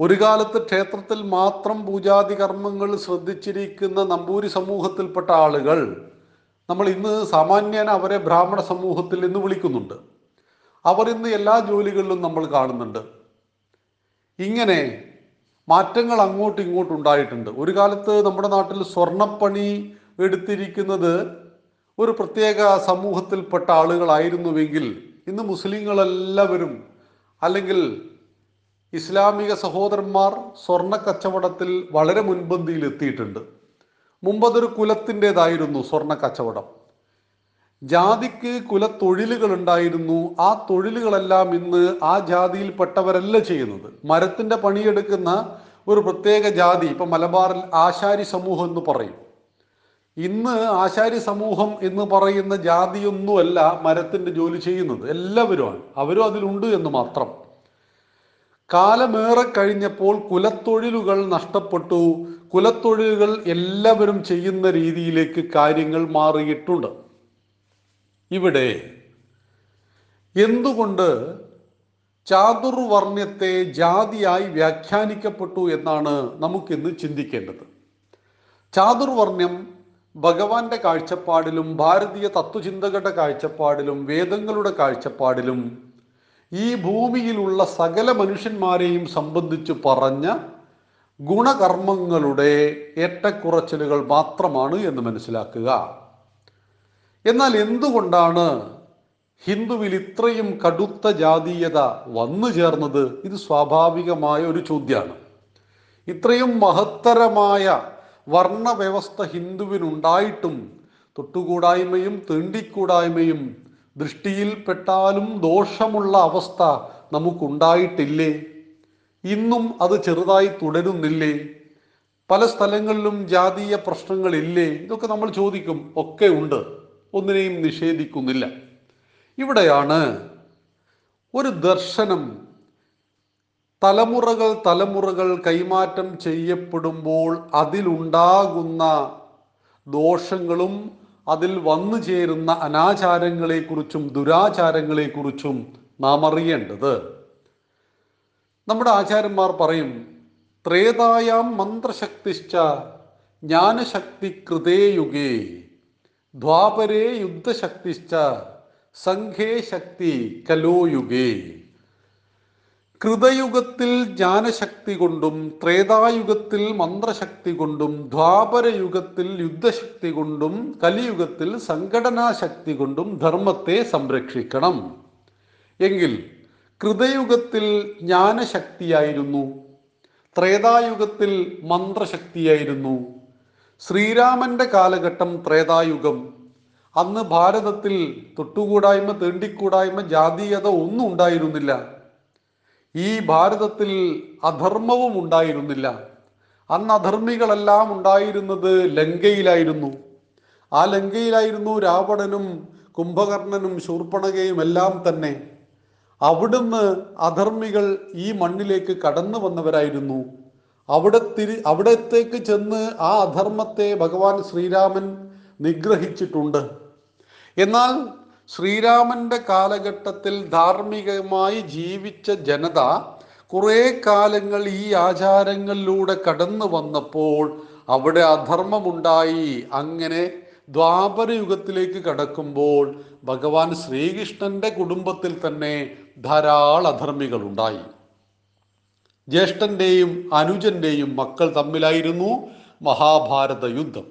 ഒരു കാലത്ത് ക്ഷേത്രത്തിൽ മാത്രം പൂജാതി കർമ്മങ്ങൾ ശ്രദ്ധിച്ചിരിക്കുന്ന നമ്പൂരി സമൂഹത്തിൽപ്പെട്ട ആളുകൾ നമ്മൾ ഇന്ന് സാമാന്യേന അവരെ ബ്രാഹ്മണ സമൂഹത്തിൽ എന്ന് വിളിക്കുന്നുണ്ട്. അവർ ഇന്ന് എല്ലാ ജോലികളിലും നമ്മൾ കാണുന്നുണ്ട്. ഇങ്ങനെ മാറ്റങ്ങൾ അങ്ങോട്ടും ഇങ്ങോട്ടും ഉണ്ടായിട്ടുണ്ട്. ഒരു കാലത്ത് നമ്മുടെ നാട്ടിൽ സ്വർണപ്പണി എടുത്തിരിക്കുന്നത് ഒരു പ്രത്യേക സമൂഹത്തിൽപ്പെട്ട ആളുകളായിരുന്നുവെങ്കിൽ ഇന്ന് മുസ്ലിങ്ങളെല്ലാവരും അല്ലെങ്കിൽ ഇസ്ലാമിക സഹോദരന്മാർ സ്വർണ കച്ചവടത്തിൽ വളരെ മുൻപന്തിയിൽ എത്തിയിട്ടുണ്ട്. മുമ്പതൊരു കുലത്തിന്റെതായിരുന്നു സ്വർണ കച്ചവടം. ജാതിക്ക് കുലത്തൊഴിലുകൾ ഉണ്ടായിരുന്നു ആ തൊഴിലുകളെല്ലാം ഇന്ന് ആ ജാതിയിൽപ്പെട്ടവരല്ല ചെയ്യുന്നത്. മരത്തിന്റെ പണിയെടുക്കുന്ന ഒരു പ്രത്യേക ജാതി ഇപ്പൊ മലബാറിൽ ആശാരി സമൂഹം എന്ന് പറയും. ഇന്ന് ആശാരി സമൂഹം എന്ന് പറയുന്ന ജാതിയൊന്നുമല്ല മരത്തിന്റെ ജോലി ചെയ്യുന്നത്. എല്ലാവരുമാണ്. അവരും അതിലുണ്ട് എന്ന് മാത്രം. കാലമേറെ കഴിഞ്ഞപ്പോൾ കുലത്തൊഴിലുകൾ നഷ്ടപ്പെട്ടു. കുലത്തൊഴിലുകൾ എല്ലാവരും ചെയ്യുന്ന രീതിയിലേക്ക് കാര്യങ്ങൾ മാറിയിട്ടുണ്ട്. ഇവിടെ എന്തുകൊണ്ട് ചാതുർവർണ്യത്തെ ജാതിയായി വ്യാഖ്യാനിക്കപ്പെട്ടു എന്നാണ് നമുക്കിന്ന് ചിന്തിക്കേണ്ടത്? ചാതുർവർണ്യം ഭഗവാന്റെ കാഴ്ചപ്പാടിലും ഭാരതീയ തത്വചിന്തകളുടെ കാഴ്ചപ്പാടിലും വേദങ്ങളുടെ കാഴ്ചപ്പാടിലും ഈ ഭൂമിയിലുള്ള സകല മനുഷ്യന്മാരെയും സംബന്ധിച്ച് പറഞ്ഞ ഗുണകർമ്മങ്ങളുടെ ഏറ്റക്കുറച്ചിലുകൾ മാത്രമാണ് എന്ന് മനസ്സിലാക്കുക. എന്നാൽ എന്തുകൊണ്ടാണ് ഹിന്ദുവിൽ ഇത്രയും കടുത്ത ജാതീയത വന്നു ചേർന്നത്? ഇത് സ്വാഭാവികമായ ഒരു ചോദ്യമാണ്. ഇത്രയും മഹത്തരമായ വർണവ്യവസ്ഥ ഹിന്ദുവിനുണ്ടായിട്ടും തൊട്ടുകൂടായ്മയും തീണ്ടിക്കൂടായ്മയും ദൃഷ്ടിയിൽപ്പെട്ടാലും ദോഷമുള്ള അവസ്ഥ നമുക്കുണ്ടായിട്ടില്ലേ? ഇന്നും അത് ചെറുതായി തുടരുന്നില്ലേ? പല സ്ഥലങ്ങളിലും ജാതീയ പ്രശ്നങ്ങളില്ലേ? ഇതൊക്കെ നമ്മൾ ചോദിക്കും. ഒക്കെ ഉണ്ട്. ഒന്നിനെയും നിഷേധിക്കുന്നില്ല. ഇവിടെയാണ് ഒരു ദർശനം തലമുറകൾ തലമുറകൾ കൈമാറ്റം ചെയ്യപ്പെടുമ്പോൾ അതിലുണ്ടാകുന്ന ദോഷങ്ങളും അതിൽ വന്നു ചേരുന്ന അനാചാരങ്ങളെക്കുറിച്ചും ദുരാചാരങ്ങളെക്കുറിച്ചും നാം അറിയേണ്ടത്. നമ്മുടെ ആചാര്യന്മാർ പറയും ത്രേതായാം മന്ത്രശക്തിശ്ച ജ്ഞാനശക്തി കൃതേ യുഗേ ദ്വാപരേ യുദ്ധശക്തിശ്ച സംഘേ ശക്തി കലോയുഗേ. കൃതയുഗത്തിൽ ജ്ഞാനശക്തി കൊണ്ടും ത്രേതായുഗത്തിൽ മന്ത്രശക്തി കൊണ്ടും ദ്വാപരയുഗത്തിൽ യുദ്ധശക്തി കൊണ്ടും കലിയുഗത്തിൽ സംഘടനാശക്തി കൊണ്ടും ധർമ്മത്തെ സംരക്ഷിക്കണം. എങ്കിൽ കൃതയുഗത്തിൽ ജ്ഞാനശക്തിയായിരുന്നു ത്രേതായുഗത്തിൽ മന്ത്രശക്തിയായിരുന്നു ശ്രീരാമന്റെ കാലഘട്ടം ത്രേതായുഗം അന്ന് ഭാരതത്തിൽ തൊട്ടുകൂടായ്മ തേണ്ടിക്കൂടായ്മ ജാതീയത ഒന്നും ഉണ്ടായിരുന്നില്ല. ഈ ഭാരതത്തിൽ അധർമ്മവും ഉണ്ടായിരുന്നില്ല. അന്ന് അധർമ്മികളെല്ലാം ഉണ്ടായിരുന്നത് ലങ്കയിലായിരുന്നു. ആ ലങ്കയിലായിരുന്നു രാവണനും കുംഭകർണനും ശൂർപ്പണകയും എല്ലാം തന്നെ. അവിടുന്ന് അധർമ്മികൾ ഈ മണ്ണിലേക്ക് കടന്നു വന്നവരായിരുന്നു. അവിടെ തിരി അവിടത്തേക്ക് ചെന്ന് ആ അധർമ്മത്തെ ഭഗവാൻ ശ്രീരാമൻ നിഗ്രഹിച്ചിട്ടുണ്ട്. എന്നാൽ ശ്രീരാമന്റെ കാലഘട്ടത്തിൽ ധാർമ്മികമായി ജീവിച്ച ജനത കുറേ കാലങ്ങൾ ഈ ആചാരങ്ങളിലൂടെ കടന്നു വന്നപ്പോൾ അവിടെ അധർമ്മമുണ്ടായി. അങ്ങനെ ദ്വാപര യുഗത്തിലേക്ക് കടക്കുമ്പോൾ ഭഗവാൻ ശ്രീകൃഷ്ണന്റെ കുടുംബത്തിൽ തന്നെ ധാരാളം അധർമ്മികൾ ഉണ്ടായി ജ്യേഷ്ഠന്റെയും അനുജന്റെയും മക്കൾ തമ്മിലായിരുന്നു മഹാഭാരത യുദ്ധം.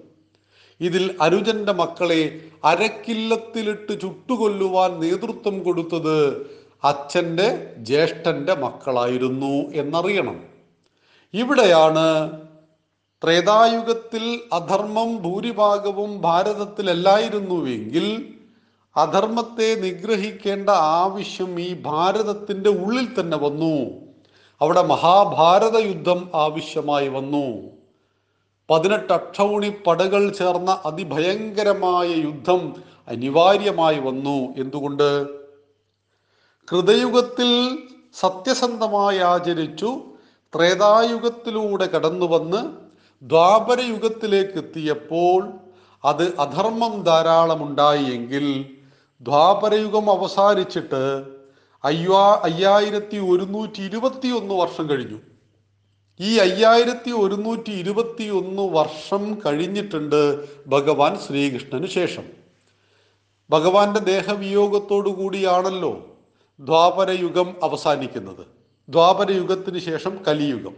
ഇതിൽ അനുജന്റെ മക്കളെ അരക്കില്ലത്തിലിട്ട് ചുട്ടുകൊല്ലുവാൻ നേതൃത്വം കൊടുത്തത് അച്ഛന്റെ ജ്യേഷ്ഠന്റെ മക്കളായിരുന്നു എന്നറിയണം. ഇവിടെയാണ് ത്രേതായുഗത്തിൽ അധർമ്മം ഭൂരിഭാഗവും ഭാരതത്തിലല്ലായിരുന്നുവെങ്കിൽ അധർമ്മത്തെ നിഗ്രഹിക്കേണ്ട ആവശ്യം ഈ ഭാരതത്തിന്റെ ഉള്ളിൽ തന്നെ വന്നു. അവിടെ മഹാഭാരത യുദ്ധം ആവശ്യമായി വന്നു. പതിനെട്ട് അക്ഷൗണി പടകൾ ചേർന്ന അതിഭയങ്കരമായ യുദ്ധം അനിവാര്യമായി വന്നു. എന്തുകൊണ്ട്? കൃതയുഗത്തിൽ സത്യസന്ധമായി ആചരിച്ചു ത്രേതായുഗത്തിലൂടെ കടന്നു വന്ന് ദ്വാപരയുഗത്തിലേക്ക് എത്തിയപ്പോൾ അത് അധർമ്മം ധാരാളമുണ്ടായി എങ്കിൽ ദ്വാപരയുഗം അവസാനിച്ചിട്ട് അയ്യാ അയ്യായിരത്തി ഒരുന്നൂറ്റി ഇരുപത്തി ഒന്ന് വർഷം കഴിഞ്ഞു. ഈ അയ്യായിരത്തി ഒരുന്നൂറ്റി ഇരുപത്തി ഒന്ന് വർഷം കഴിഞ്ഞിട്ടുണ്ട് ഭഗവാൻ ശ്രീകൃഷ്ണന് ശേഷം. ഭഗവാന്റെ ദേഹവിയോഗത്തോടു കൂടിയാണല്ലോ ദ്വാപരയുഗം അവസാനിക്കുന്നത്. ദ്വാപരയുഗത്തിന് ശേഷം കലിയുഗം.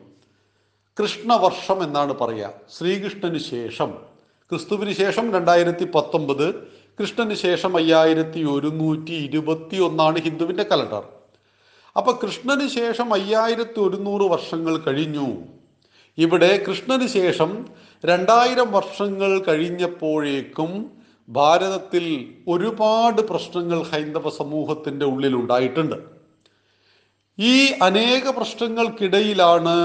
കൃഷ്ണവർഷം എന്നാണ് പറയുക ശ്രീകൃഷ്ണന് ശേഷം. ക്രിസ്തുവിന് ശേഷം രണ്ടായിരത്തി പത്തൊമ്പത് കൃഷ്ണന് ശേഷം അയ്യായിരത്തി ഒരുന്നൂറ്റി ഇരുപത്തി ഒന്നാണ് ഹിന്ദുവിന്റെ കലണ്ടർ. അപ്പൊ കൃഷ്ണന് ശേഷം അയ്യായിരത്തി ഒരുന്നൂറ് വർഷങ്ങൾ കഴിഞ്ഞു. ഇവിടെ കൃഷ്ണന് ശേഷം രണ്ടായിരം വർഷങ്ങൾ കഴിഞ്ഞപ്പോഴേക്കും ഭാരതത്തിൽ ഒരുപാട് പ്രശ്നങ്ങൾ ഹൈന്ദവ സമൂഹത്തിന്റെ ഉള്ളിൽ ഉണ്ടായിട്ടുണ്ട് ഈ അനേക പ്രശ്നങ്ങൾക്കിടയിലാണ്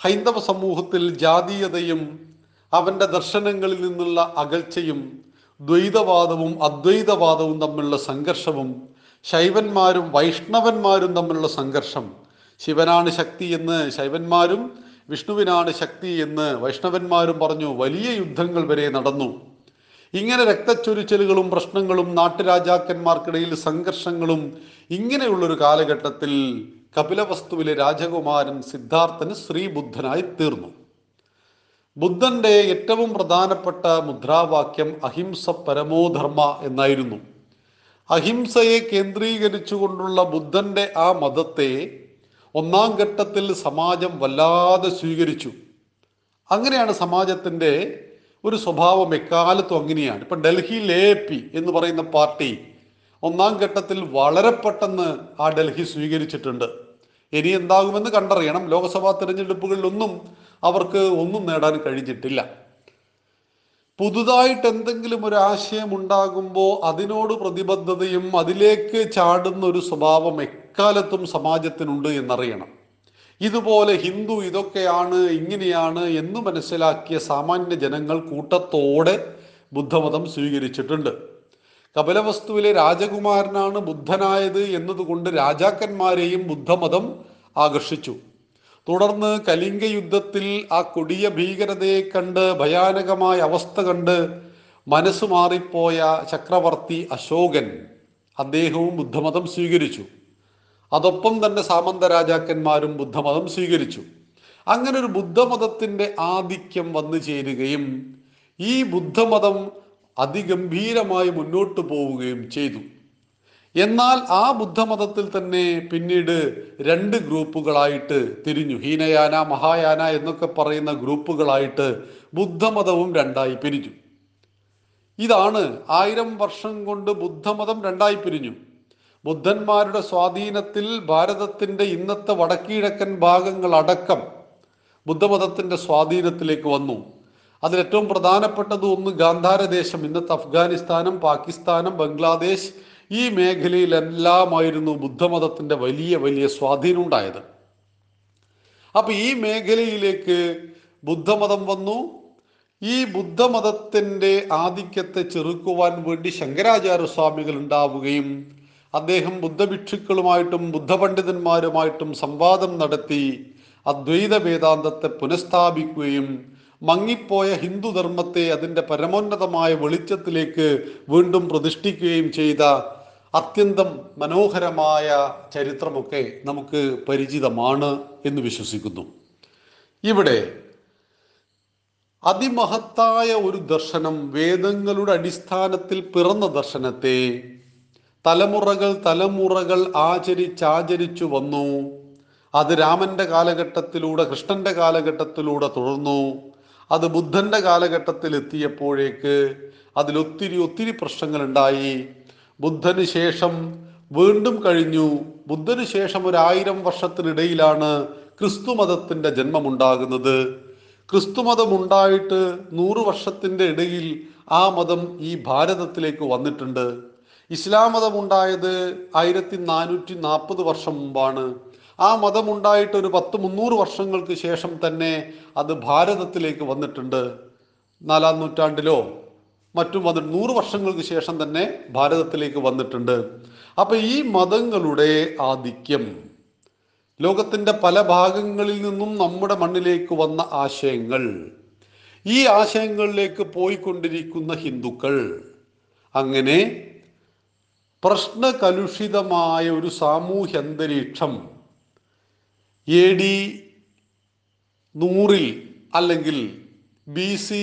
ഹൈന്ദവ സമൂഹത്തിൽ ജാതീയതയും അവന്റെ ദർശനങ്ങളിൽ നിന്നുള്ള അകൽച്ചയും ദ്വൈതവാദവും അദ്വൈതവാദവും തമ്മിലുള്ള സംഘർഷവും ശൈവന്മാരും വൈഷ്ണവന്മാരും തമ്മിലുള്ള സംഘർഷം. ശിവനാണ് ശക്തി എന്ന് ശൈവന്മാരും വിഷ്ണുവിനാണ് ശക്തി എന്ന് വൈഷ്ണവന്മാരും പറഞ്ഞു വലിയ യുദ്ധങ്ങൾ വരെ നടന്നു. ഇങ്ങനെ രക്തച്ചൊരിച്ചലുകളും പ്രശ്നങ്ങളും നാട്ടുരാജാക്കന്മാർക്കിടയിൽ സംഘർഷങ്ങളും ഇങ്ങനെയുള്ളൊരു കാലഘട്ടത്തിൽ കപിലവസ്തുവിലെ രാജകുമാരൻ സിദ്ധാർത്ഥന് ശ്രീബുദ്ധനായി തീർന്നു. ബുദ്ധന്റെ ഏറ്റവും പ്രധാനപ്പെട്ട മുദ്രാവാക്യം അഹിംസ പരമോധർമ്മ എന്നായിരുന്നു. അഹിംസയെ കേന്ദ്രീകരിച്ചുകൊണ്ടുള്ള ബുദ്ധന്റെ ആ മതത്തെ ഒന്നാം ഘട്ടത്തിൽ സമാജം വല്ലാതെ സ്വീകരിച്ചു. അങ്ങനെയാണ് സമാജത്തിന്റെ ഒരു സ്വഭാവം എക്കാലത്തും അങ്ങനെയാണ്. ഇപ്പൊ ഡൽഹി എ പി എന്ന് പറയുന്ന പാർട്ടി ഒന്നാം ഘട്ടത്തിൽ വളരെ പെട്ടെന്ന് ആ ഡൽഹി സ്വീകരിച്ചിട്ടുണ്ട്. ഇനി എന്താകുമെന്ന് കണ്ടറിയണം. ലോക്സഭാ തിരഞ്ഞെടുപ്പുകളിലൊന്നും അവർക്ക് ഒന്നും നേടാൻ കഴിഞ്ഞിട്ടില്ല. പുതുതായിട്ട് എന്തെങ്കിലും ഒരു ആശയം ഉണ്ടാകുമ്പോൾ അതിനോട് പ്രതിബദ്ധതയും അതിലേക്ക് ചാടുന്ന ഒരു സ്വഭാവം എക്കാലത്തും സമാജത്തിനുണ്ട് എന്നറിയണം. ഇതുപോലെ ഹിന്ദു ഇതൊക്കെയാണ് ഇങ്ങനെയാണ് എന്ന് മനസ്സിലാക്കിയ സാമാന്യ ജനങ്ങൾ കൂട്ടത്തോടെ ബുദ്ധമതം സ്വീകരിച്ചിട്ടുണ്ട്. കപിലവസ്തുവിലെ രാജകുമാരനാണ് ബുദ്ധനായത് എന്നതുകൊണ്ട് രാജാക്കന്മാരെയും ബുദ്ധമതം ആകർഷിച്ചു. തുടർന്ന് കലിംഗ യുദ്ധത്തിൽ ആ കൊടിയ ഭീകരതയെ കണ്ട് ഭയാനകമായ അവസ്ഥ കണ്ട് മനസ്സ് മാറിപ്പോയ ചക്രവർത്തി അശോകൻ അദ്ദേഹവും ബുദ്ധമതം സ്വീകരിച്ചു. അതൊപ്പം തന്നെ സാമന്ത രാജാക്കന്മാരും ബുദ്ധമതം സ്വീകരിച്ചു. അങ്ങനെ ഒരു ബുദ്ധമതത്തിന്റെ ആധിക്യം വന്നു ചേരുകയും ഈ ബുദ്ധമതം അതിഗംഭീരമായി മുന്നോട്ട് പോവുകയും ചെയ്തു. എന്നാൽ ആ ബുദ്ധമതത്തിൽ തന്നെ പിന്നീട് രണ്ട് ഗ്രൂപ്പുകളായിട്ട് തിരിഞ്ഞു. ഹീനയാന മഹായാന എന്നൊക്കെ പറയുന്ന ഗ്രൂപ്പുകളായിട്ട് ബുദ്ധമതവും രണ്ടായി പിരിഞ്ഞു. ഇതാണ് ആയിരം വർഷം കൊണ്ട് ബുദ്ധമതം രണ്ടായി പിരിഞ്ഞു. ബുദ്ധന്മാരുടെ സ്വാധീനത്തിൽ ഭാരതത്തിന്റെ ഇന്നത്തെ വടക്കിഴക്കൻ ഭാഗങ്ങളടക്കം ബുദ്ധമതത്തിന്റെ സ്വാധീനത്തിലേക്ക് വന്നു. അതിൽ ഏറ്റവും പ്രധാനപ്പെട്ടത് ഒന്ന് ഗാന്ധാരദേശം ഇന്നത്തെ അഫ്ഗാനിസ്ഥാനും പാകിസ്ഥാനും ബംഗ്ലാദേശ്. ഈ മേഖലയിലെല്ലാമായിരുന്നു ബുദ്ധമതത്തിന്റെ വലിയ വലിയ സ്വാധീനം ഉണ്ടായത്. അപ്പൊ ഈ മേഖലയിലേക്ക് ബുദ്ധമതം വന്നു. ഈ ബുദ്ധമതത്തിന്റെ ആധിക്യത്തെ ചെറുക്കുവാൻ വേണ്ടി ശങ്കരാചാര്യ സ്വാമികൾ ഉണ്ടാവുകയും അദ്ദേഹം ബുദ്ധഭിക്ഷുക്കളുമായിട്ടും ബുദ്ധപണ്ഡിതന്മാരുമായിട്ടും സംവാദം നടത്തി അദ്വൈത വേദാന്തത്തെ പുനഃസ്ഥാപിക്കുകയും മങ്ങിപ്പോയ ഹിന്ദുധർമ്മത്തെ അതിന്റെ പരമോന്നതമായ വെളിച്ചത്തിലേക്ക് വീണ്ടും പ്രതിഷ്ഠിക്കുകയും ചെയ്ത അത്യന്തം മനോഹരമായ ചരിത്രമൊക്കെ നമുക്ക് പരിചിതമാണ് എന്ന് വിശ്വസിക്കുന്നു. ഇവിടെ അതിമഹത്തായ ഒരു ദർശനം വേദങ്ങളുടെ അടിസ്ഥാനത്തിൽ പിറന്ന ദർശനത്തെ തലമുറകൾ തലമുറകൾ ആചരിച്ചാചരിച്ചു വന്നു. അത് രാമന്റെ കാലഘട്ടത്തിലൂടെ കൃഷ്ണന്റെ കാലഘട്ടത്തിലൂടെ തുടർന്നു. അത് ബുദ്ധന്റെ കാലഘട്ടത്തിൽ എത്തിയപ്പോഴേക്ക് അതിലൊത്തിരി ഒത്തിരി പ്രശ്നങ്ങൾ ഉണ്ടായി ബുദ്ധന് ശേഷം വീണ്ടും കഴിഞ്ഞു. ബുദ്ധന് ശേഷം ഒരു വർഷത്തിനിടയിലാണ് ക്രിസ്തു മതത്തിന്റെ ജന്മമുണ്ടാകുന്നത്. ക്രിസ്തു മതം ഉണ്ടായിട്ട് നൂറ് വർഷത്തിന്റെ ഇടയിൽ ആ മതം ഈ ഭാരതത്തിലേക്ക് വന്നിട്ടുണ്ട്. ഇസ്ലാം മതം ഉണ്ടായത് ആയിരത്തി നാനൂറ്റി നാൽപ്പത് വർഷം മുമ്പാണ്. ആ മതമുണ്ടായിട്ട് ഒരു പത്ത് മുന്നൂറ് വർഷങ്ങൾക്ക് ശേഷം തന്നെ അത് ഭാരതത്തിലേക്ക് വന്നിട്ടുണ്ട്. നാലാം നൂറ്റാണ്ടിലോ മറ്റും വന്നിട്ട് നൂറ് വർഷങ്ങൾക്ക് ശേഷം തന്നെ ഭാരതത്തിലേക്ക് വന്നിട്ടുണ്ട്. അപ്പം ഈ മതങ്ങളുടെ ആധിക്യം ലോകത്തിന്റെ പല ഭാഗങ്ങളിൽ നിന്നും നമ്മുടെ മണ്ണിലേക്ക് വന്ന ആശയങ്ങൾ ഈ ആശയങ്ങളിലേക്ക് പോയിക്കൊണ്ടിരിക്കുന്ന ഹിന്ദുക്കൾ അങ്ങനെ പ്രശ്നകലുഷിതമായ ഒരു സാമൂഹ്യ അന്തരീക്ഷം എ ഡി നൂറിൽ അല്ലെങ്കിൽ ബി സി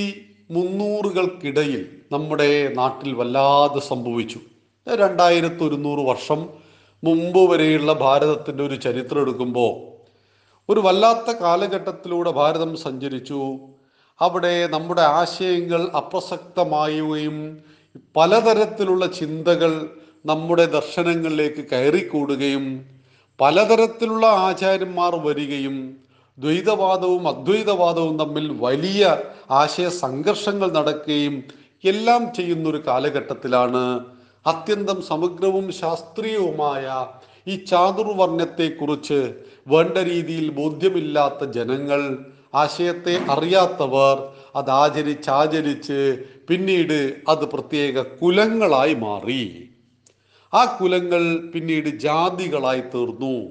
മുന്നൂറുകൾക്കിടയിൽ നമ്മുടെ നാട്ടിൽ വല്ലാതെ സംഭവിച്ചു. രണ്ടായിരത്തി ഒരുന്നൂറ് വർഷം മുമ്പ് വരെയുള്ള ഭാരതത്തിന്റെ ഒരു ചരിത്രം എടുക്കുമ്പോൾ ഒരു വല്ലാത്ത കാലഘട്ടത്തിലൂടെ ഭാരതം സഞ്ചരിച്ചു. അവിടെ നമ്മുടെ ആശയങ്ങൾ അപ്രസക്തമായുകയും പലതരത്തിലുള്ള ചിന്തകൾ നമ്മുടെ ദർശനങ്ങളിലേക്ക് കയറിക്കൂടുകയും പലതരത്തിലുള്ള ആചാര്യന്മാർ വരികയും ദ്വൈതവാദവും അദ്വൈതവാദവും തമ്മിൽ വലിയ ആശയ സംഘർഷങ്ങൾ നടക്കുകയും എല്ലാം ചെയ്യുന്ന ഒരു കാലഘട്ടത്തിലാണ് അത്യന്തം സമഗ്രവും ശാസ്ത്രീയവുമായ ഈ ചാതുർവർണത്തെക്കുറിച്ച് വേണ്ട രീതിയിൽ ബോധ്യമില്ലാത്ത ജനങ്ങൾ ആശയത്തെ അറിയാത്തവർ അത് ആചരിച്ചാചരിച്ച് പിന്നീട് അത് പ്രത്യേക കുലങ്ങളായി മാറി. ആ കുലങ്ങൾ പിന്നീട് ജാതികളായി തീർന്നു.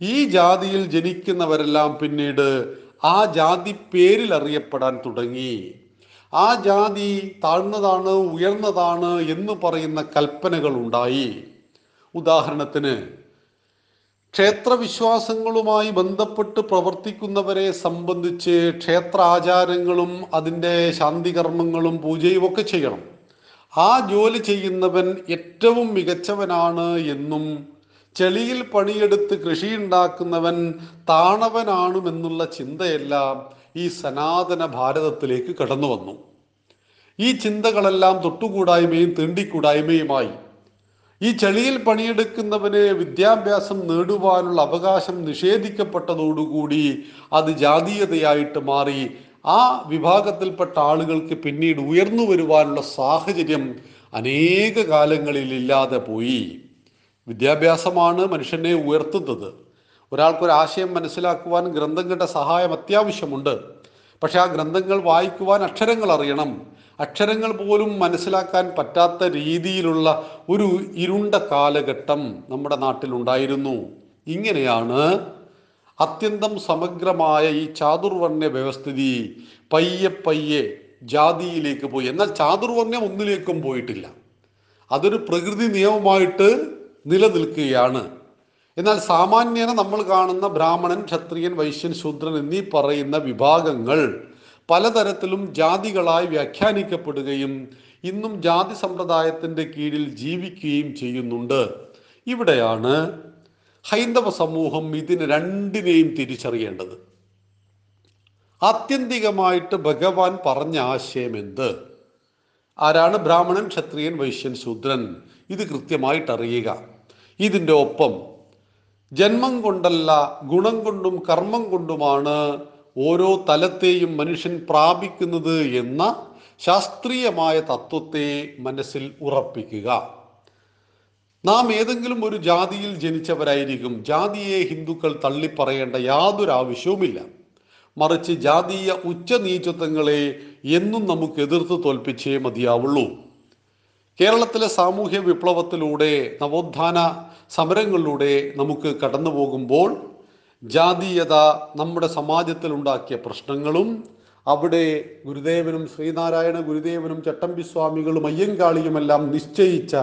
ഈ ജാതിയിൽ ജനിക്കുന്നവരെല്ലാം പിന്നീട് ആ ജാതി പേരിൽ അറിയപ്പെടാൻ തുടങ്ങി. ആ ജാതി താഴ്ന്നതാണ് ഉയർന്നതാണ് എന്ന് പറയുന്ന കൽപ്പനകൾ ഉണ്ടായി. ഉദാഹരണത്തിന് ക്ഷേത്രവിശ്വാസങ്ങളുമായി ബന്ധപ്പെട്ട് പ്രവർത്തിക്കുന്നവരെ സംബന്ധിച്ച് ക്ഷേത്ര ആചാരങ്ങളും അതിന്റെ ശാന്തികർമ്മങ്ങളും പൂജയും ഒക്കെ ചെയ്യണം. ആ ജോലി ചെയ്യുന്നവൻ ഏറ്റവും മികച്ചവനാണ് എന്നും ചെളിയിൽ പണിയെടുത്ത് കൃഷി ഉണ്ടാക്കുന്നവൻ താണവനാണുമെന്നുള്ള ചിന്തയെല്ലാം ഈ സനാതന ഭാരതത്തിലേക്ക് കടന്നു വന്നു. ഈ ചിന്തകളെല്ലാം തൊട്ടുകൂടായ്മയും തീണ്ടിക്കൂടായ്മയുമായി. ഈ ചെളിയിൽ പണിയെടുക്കുന്നവന് വിദ്യാഭ്യാസം നേടുവാനുള്ള അവകാശം നിഷേധിക്കപ്പെട്ടതോടുകൂടി അത് ജാതീയതയായിട്ട് മാറി ആ വിഭാഗത്തിൽപ്പെട്ട ആളുകൾക്ക് പിന്നീട് ഉയർന്നു വരുവാനുള്ള സാഹചര്യം അനേക കാലങ്ങളിൽ ഇല്ലാതെ പോയി. വിദ്യാഭ്യാസമാണ് മനുഷ്യനെ ഉയർത്തുന്നത്. ഒരാൾക്കൊരു ആശയം മനസ്സിലാക്കുവാൻ ഗ്രന്ഥങ്ങളുടെ സഹായം അത്യാവശ്യമുണ്ട്. പക്ഷെ ആ ഗ്രന്ഥങ്ങൾ വായിക്കുവാൻ അക്ഷരങ്ങൾ അറിയണം. അക്ഷരങ്ങൾ പോലും മനസ്സിലാക്കാൻ പറ്റാത്ത രീതിയിലുള്ള ഒരു ഇരുണ്ട കാലഘട്ടം നമ്മുടെ നാട്ടിലുണ്ടായിരുന്നു. ഇങ്ങനെയാണ് അത്യന്തം സമഗ്രമായ ഈ ചാതുർവർണ വ്യവസ്ഥിതി പയ്യെ പയ്യെ ജാതിയിലേക്ക് പോയി. എന്നാൽ ചാതുർവർണ്യം ഒന്നിലേക്കും പോയിട്ടില്ല. അതൊരു പ്രകൃതി നിയമമായിട്ട് നിലനിൽക്കുകയാണ്. എന്നാൽ സാമാന്യന നമ്മൾ കാണുന്ന ബ്രാഹ്മണൻ ക്ഷത്രിയൻ വൈശ്യൻ ശൂദ്രൻ എന്നീ പറയുന്ന വിഭാഗങ്ങൾ പലതരത്തിലും ജാതികളായി വ്യാഖ്യാനിക്കപ്പെടുകയും ഇന്നും ജാതി സമ്പ്രദായത്തിന്റെ കീഴിൽ ജീവിക്കുകയും ചെയ്യുന്നുണ്ട്. ഇവിടെയാണ് ഹൈന്ദവ സമൂഹം ഇതിന് രണ്ടിനെയും തിരിച്ചറിയേണ്ടത്. ആത്യന്തികമായിട്ട് ഭഗവാൻ പറഞ്ഞ ആശയം എന്ത്? ആരാണ് ബ്രാഹ്മണൻ ക്ഷത്രിയൻ വൈശ്യൻ ശൂദ്രൻ? ഇത് കൃത്യമായിട്ട് അറിയുക ഇതിന്റെ ഒപ്പം ജന്മം കൊണ്ടല്ല ഗുണം കൊണ്ടും കർമ്മം കൊണ്ടുമാണ് ഓരോ തലത്തെയും മനുഷ്യൻ പ്രാപിക്കുന്നത് എന്ന ശാസ്ത്രീയമായ തത്വത്തെ മനസ്സിൽ ഉറപ്പിക്കുക. നാം ഏതെങ്കിലും ഒരു ജാതിയിൽ ജനിച്ചവരായിരിക്കും. ജാതിയെ ഹിന്ദുക്കൾ തള്ളിപ്പറയേണ്ട യാതൊരു ആവശ്യവുമില്ല. മറിച്ച് ജാതീയ ഉച്ചനീചത്വങ്ങളെ എന്നും നമുക്ക് എതിർത്ത് തോൽപ്പിച്ചേ മതിയാവുള്ളൂ. കേരളത്തിലെ സാമൂഹ്യ വിപ്ലവത്തിലൂടെ നവോത്ഥാന സമരങ്ങളിലൂടെ നമുക്ക് കടന്നു പോകുമ്പോൾ ജാതീയത നമ്മുടെ സമാജത്തിൽ ഉണ്ടാക്കിയ പ്രശ്നങ്ങളും അവിടെ ഗുരുദേവനും ശ്രീനാരായണ ഗുരുദേവനും ചട്ടമ്പിസ്വാമികളും അയ്യങ്കാളിയുമെല്ലാം നിശ്ചയിച്ച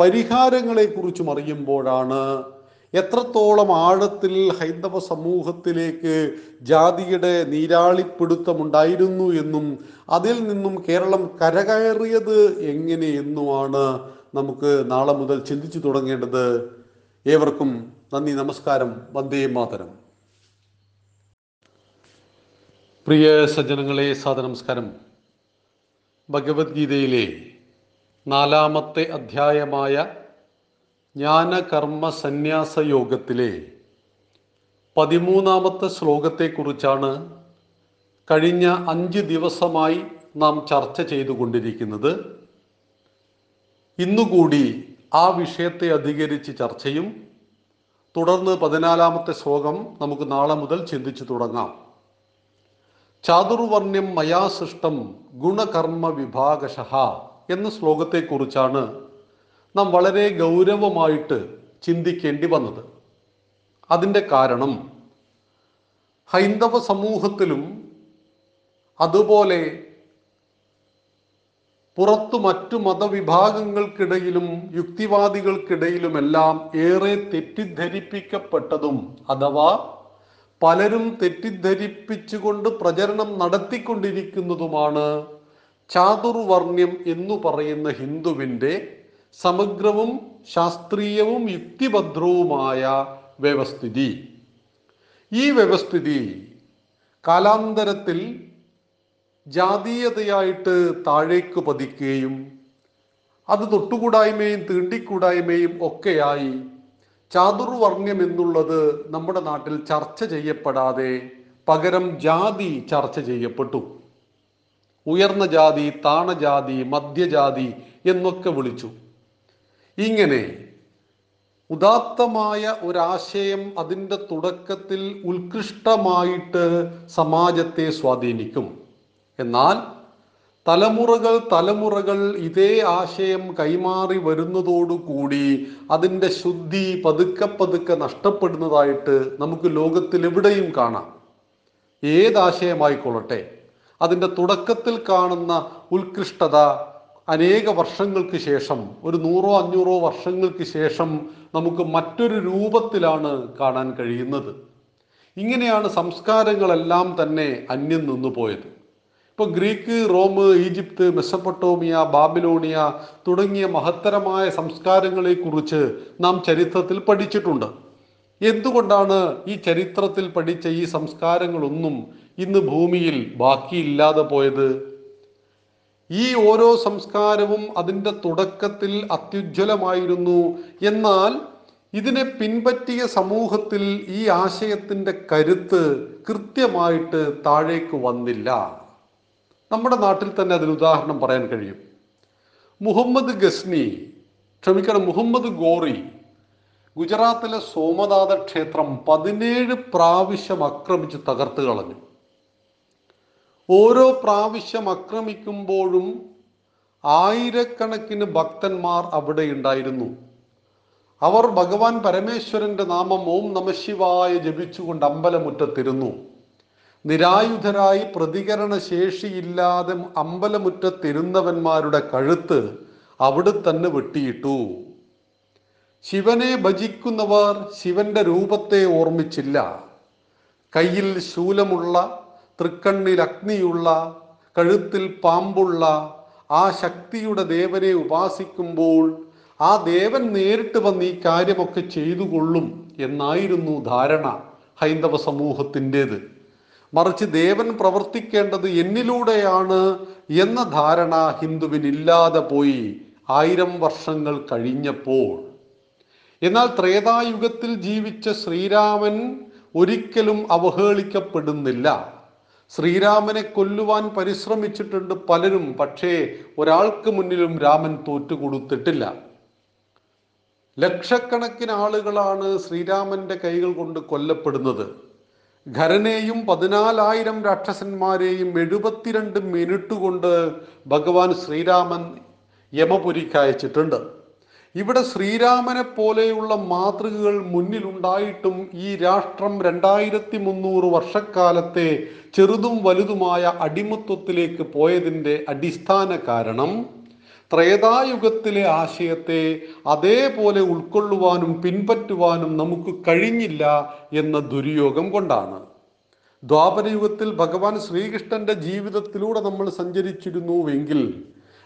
പരിഹാരങ്ങളെക്കുറിച്ചും അറിയുമ്പോഴാണ് എത്രത്തോളം ആഴത്തിൽ ഹൈന്ദവ സമൂഹത്തിലേക്ക് ജാതിയുടെ നീരാളിപ്പിടുത്തമുണ്ടായിരുന്നു എന്നും അതിൽ നിന്നും കേരളം കരകയറിയത് എങ്ങനെയെന്നുമാണ് നമുക്ക് നാളെ മുതൽ ചിന്തിച്ചു തുടങ്ങേണ്ടത്. ഏവർക്കും നന്ദി നമസ്കാരം. വന്ദേ മാതരം. പ്രിയ സജ്ജനങ്ങളെ സാദനമസ്കാരം ഭഗവത്ഗീതയിലെ നാലാമത്തെ അധ്യായമായ ജ്ഞാനകർമ്മ സന്യാസ യോഗത്തിലെ പതിമൂന്നാമത്തെ ശ്ലോകത്തെക്കുറിച്ചാണ് കഴിഞ്ഞ അഞ്ച് ദിവസമായി നാം ചർച്ച ചെയ്തുകൊണ്ടിരിക്കുന്നത്. ഇന്നുകൂടി ആ വിഷയത്തെ അധികരിച്ച് ചർച്ചയും തുടർന്ന് പതിനാലാമത്തെ ശ്ലോകം നമുക്ക് നാളെ മുതൽ ചിന്തിച്ചു തുടങ്ങാം. ചാതുർവർണ്യം മയാ സൃഷ്ടം ഗുണകർമ്മ വിഭാഗശ എന്ന ശ്ലോകത്തെക്കുറിച്ചാണ് നാം വളരെ ഗൗരവമായിട്ട് ചിന്തിക്കേണ്ടി വന്നത്. അതിന്റെ കാരണം ഹൈന്ദവ സമൂഹത്തിലും അതുപോലെ പുറത്തു മറ്റു മതവിഭാഗങ്ങൾക്കിടയിലും യുക്തിവാദികൾക്കിടയിലുമെല്ലാം ഏറെ തെറ്റിദ്ധരിപ്പിക്കപ്പെട്ടതും അഥവാ പലരും തെറ്റിദ്ധരിപ്പിച്ചുകൊണ്ട് പ്രചരണം നടത്തിക്കൊണ്ടിരിക്കുന്നതുമാണ് ചാതുർവർണ്യം എന്നു പറയുന്ന ഹിന്ദുവിന്റെ സമഗ്രവും ശാസ്ത്രീയവും യുക്തിഭദ്രവുമായ വ്യവസ്ഥിതി. ഈ വ്യവസ്ഥിതി കാലാന്തരത്തിൽ ജാതീയതയായിട്ട് താഴേക്ക് പതിക്കുകയും അത് തൊട്ടുകൂടായ്മയും തീണ്ടിക്കൂടായ്മയും ഒക്കെയായി ചാതുർവർണ്യം എന്നുള്ളത് നമ്മുടെ നാട്ടിൽ ചർച്ച ചെയ്യപ്പെടാതെ പകരം ജാതി ചർച്ച ചെയ്യപ്പെട്ടു. ഉയർന്ന ജാതി താണജാതി മധ്യജാതി എന്നൊക്കെ വിളിച്ചു. ഇങ്ങനെ ഉദാത്തമായ ഒരാശയം അതിന്റെ തുടക്കത്തിൽ ഉത്കൃഷ്ടമായിട്ട് സമാജത്തെ സ്വാധീനിക്കും. എന്നാൽ തലമുറകൾ തലമുറകൾ ഇതേ ആശയം കൈമാറി വരുന്നതോടുകൂടി അതിന്റെ ശുദ്ധി പതുക്കെ പതുക്കെ നഷ്ടപ്പെടുന്നതായിട്ട് നമുക്ക് ലോകത്തിൽ എവിടെയും കാണാം. ഏതാശയമായിക്കൊള്ളട്ടെ? അതിന്റെ തുടക്കത്തിൽ കാണുന്ന ഉത്കൃഷ്ടത അനേക വർഷങ്ങൾക്ക് ശേഷം ഒരു നൂറോ അഞ്ഞൂറോ വർഷങ്ങൾക്ക് ശേഷം നമുക്ക് മറ്റൊരു രൂപത്തിലാണ് കാണാൻ കഴിയുന്നത്. ഇങ്ങനെയാണ് സംസ്കാരങ്ങളെല്ലാം തന്നെ അന്യം നിന്നു പോയത്. ഇപ്പൊ Greek Rome Egypt Mesopotamia Babylonia തുടങ്ങിയ മഹത്തരമായ സംസ്കാരങ്ങളെ കുറിച്ച് നാം ചരിത്രത്തിൽ പഠിച്ചിട്ടുണ്ട്. എന്തുകൊണ്ടാണ് ഈ ചരിത്രത്തിൽ പഠിച്ച ഈ സംസ്കാരങ്ങളൊന്നും ഇന്ന് ഭൂമിയിൽ ബാക്കിയില്ലാതെ പോയത്? ഈ ഓരോ സംസ്കാരവും അതിന്റെ തുടക്കത്തിൽ അത്യുജ്വലമായിരുന്നു. എന്നാൽ ഇതിനെ പിൻപറ്റിയ സമൂഹത്തിൽ ഈ ആശയത്തിന്റെ കരുത്ത് കൃത്യമായിട്ട് താഴേക്ക് വന്നില്ല. നമ്മുടെ നാട്ടിൽ തന്നെ അതിന് ഉദാഹരണം പറയാൻ കഴിയും. മുഹമ്മദ് ഗസ്നി ക്ഷമിക്കണം മുഹമ്മദ് ഗോറി ഗുജറാത്തിലെ സോമനാഥ ക്ഷേത്രം പതിനേഴ് പ്രാവശ്യം ആക്രമിച്ച് തകർത്ത് കളഞ്ഞു. ഓരോ പ്രാവശ്യം ആക്രമിക്കുമ്പോഴും ആയിരക്കണക്കിന് ഭക്തന്മാർ അവിടെ ഉണ്ടായിരുന്നു. അവർ ഭഗവാൻ പരമേശ്വരന്റെ നാമം ഓം നമശിവായ ജപിച്ചുകൊണ്ട് അമ്പലമുറ്റത്തിരുന്നു. നിരായുധരായി പ്രതികരണ ശേഷിയില്ലാതെ അമ്പലമുറ്റത്തിരുന്നവന്മാരുടെ കഴുത്ത് അവിടെ തന്നെ വെട്ടിയിട്ടു. ശിവനെ ഭജിക്കുന്നവർ ശിവന്റെ രൂപത്തെ ഓർമ്മിച്ചില്ല. കയ്യിൽ ശൂലമുള്ള തൃക്കണ്ണിൽ അഗ്നിയുള്ള കഴുത്തിൽ പാമ്പുള്ള ആ ശക്തിയുടെ ദേവനെ ഉപാസിക്കുമ്പോൾ ആ ദേവൻ നേരിട്ട് വന്ന് ഈ കാര്യമൊക്കെ ചെയ്തു കൊള്ളും എന്നായിരുന്നു ധാരണ ഹൈന്ദവ സമൂഹത്തിന്റെത്. മറിച്ച് ദേവൻ പ്രവർത്തിക്കേണ്ടത് എന്നിലൂടെയാണ് എന്ന ധാരണ ഹിന്ദുവിനില്ലാതെ പോയി ആയിരം വർഷങ്ങൾ കഴിഞ്ഞപ്പോൾ. എന്നാൽ ത്രേതായുഗത്തിൽ ജീവിച്ച ശ്രീരാമൻ ഒരിക്കലും അവഹേളിക്കപ്പെടുന്നില്ല. ശ്രീരാമനെ കൊല്ലുവാൻ പരിശ്രമിച്ചിട്ടുണ്ട് പലരും പക്ഷേ ഒരാൾക്ക് മുന്നിലും രാമൻ തോറ്റുകൊടുത്തിട്ടില്ല ലക്ഷക്കണക്കിന് ആളുകളാണ് ശ്രീരാമന്റെ കൈകൾ കൊണ്ട് കൊല്ലപ്പെടുന്നത്. ഖരനെയും പതിനാലായിരം രാക്ഷസന്മാരെയും എഴുപത്തിരണ്ട് മിനിറ്റ് കൊണ്ട് ഭഗവാൻ ശ്രീരാമൻ യമപുരിക്ക് അയച്ചിട്ടുണ്ട്. ഇവിടെ ശ്രീരാമനെ പോലെയുള്ള മാതൃകകൾ മുന്നിലുണ്ടായിട്ടും ഈ രാഷ്ട്രം രണ്ടായിരത്തി മുന്നൂറ് വർഷക്കാലത്തെ ചെറുതും വലുതുമായ അടിമത്വത്തിലേക്ക് പോയതിന്റെ അടിസ്ഥാന കാരണം ത്രേതായുഗത്തിലെ ആശയത്തെ അതേപോലെ ഉൾക്കൊള്ളുവാനും പിൻപറ്റുവാനും നമുക്ക് കഴിഞ്ഞില്ല എന്ന ദുര്യോഗം കൊണ്ടാണ്. ദ്വാപരയുഗത്തിൽ ഭഗവാൻ ശ്രീകൃഷ്ണന്റെ ജീവിതത്തിലൂടെ നമ്മൾ സഞ്ചരിച്ചിരുന്നുവെങ്കിൽ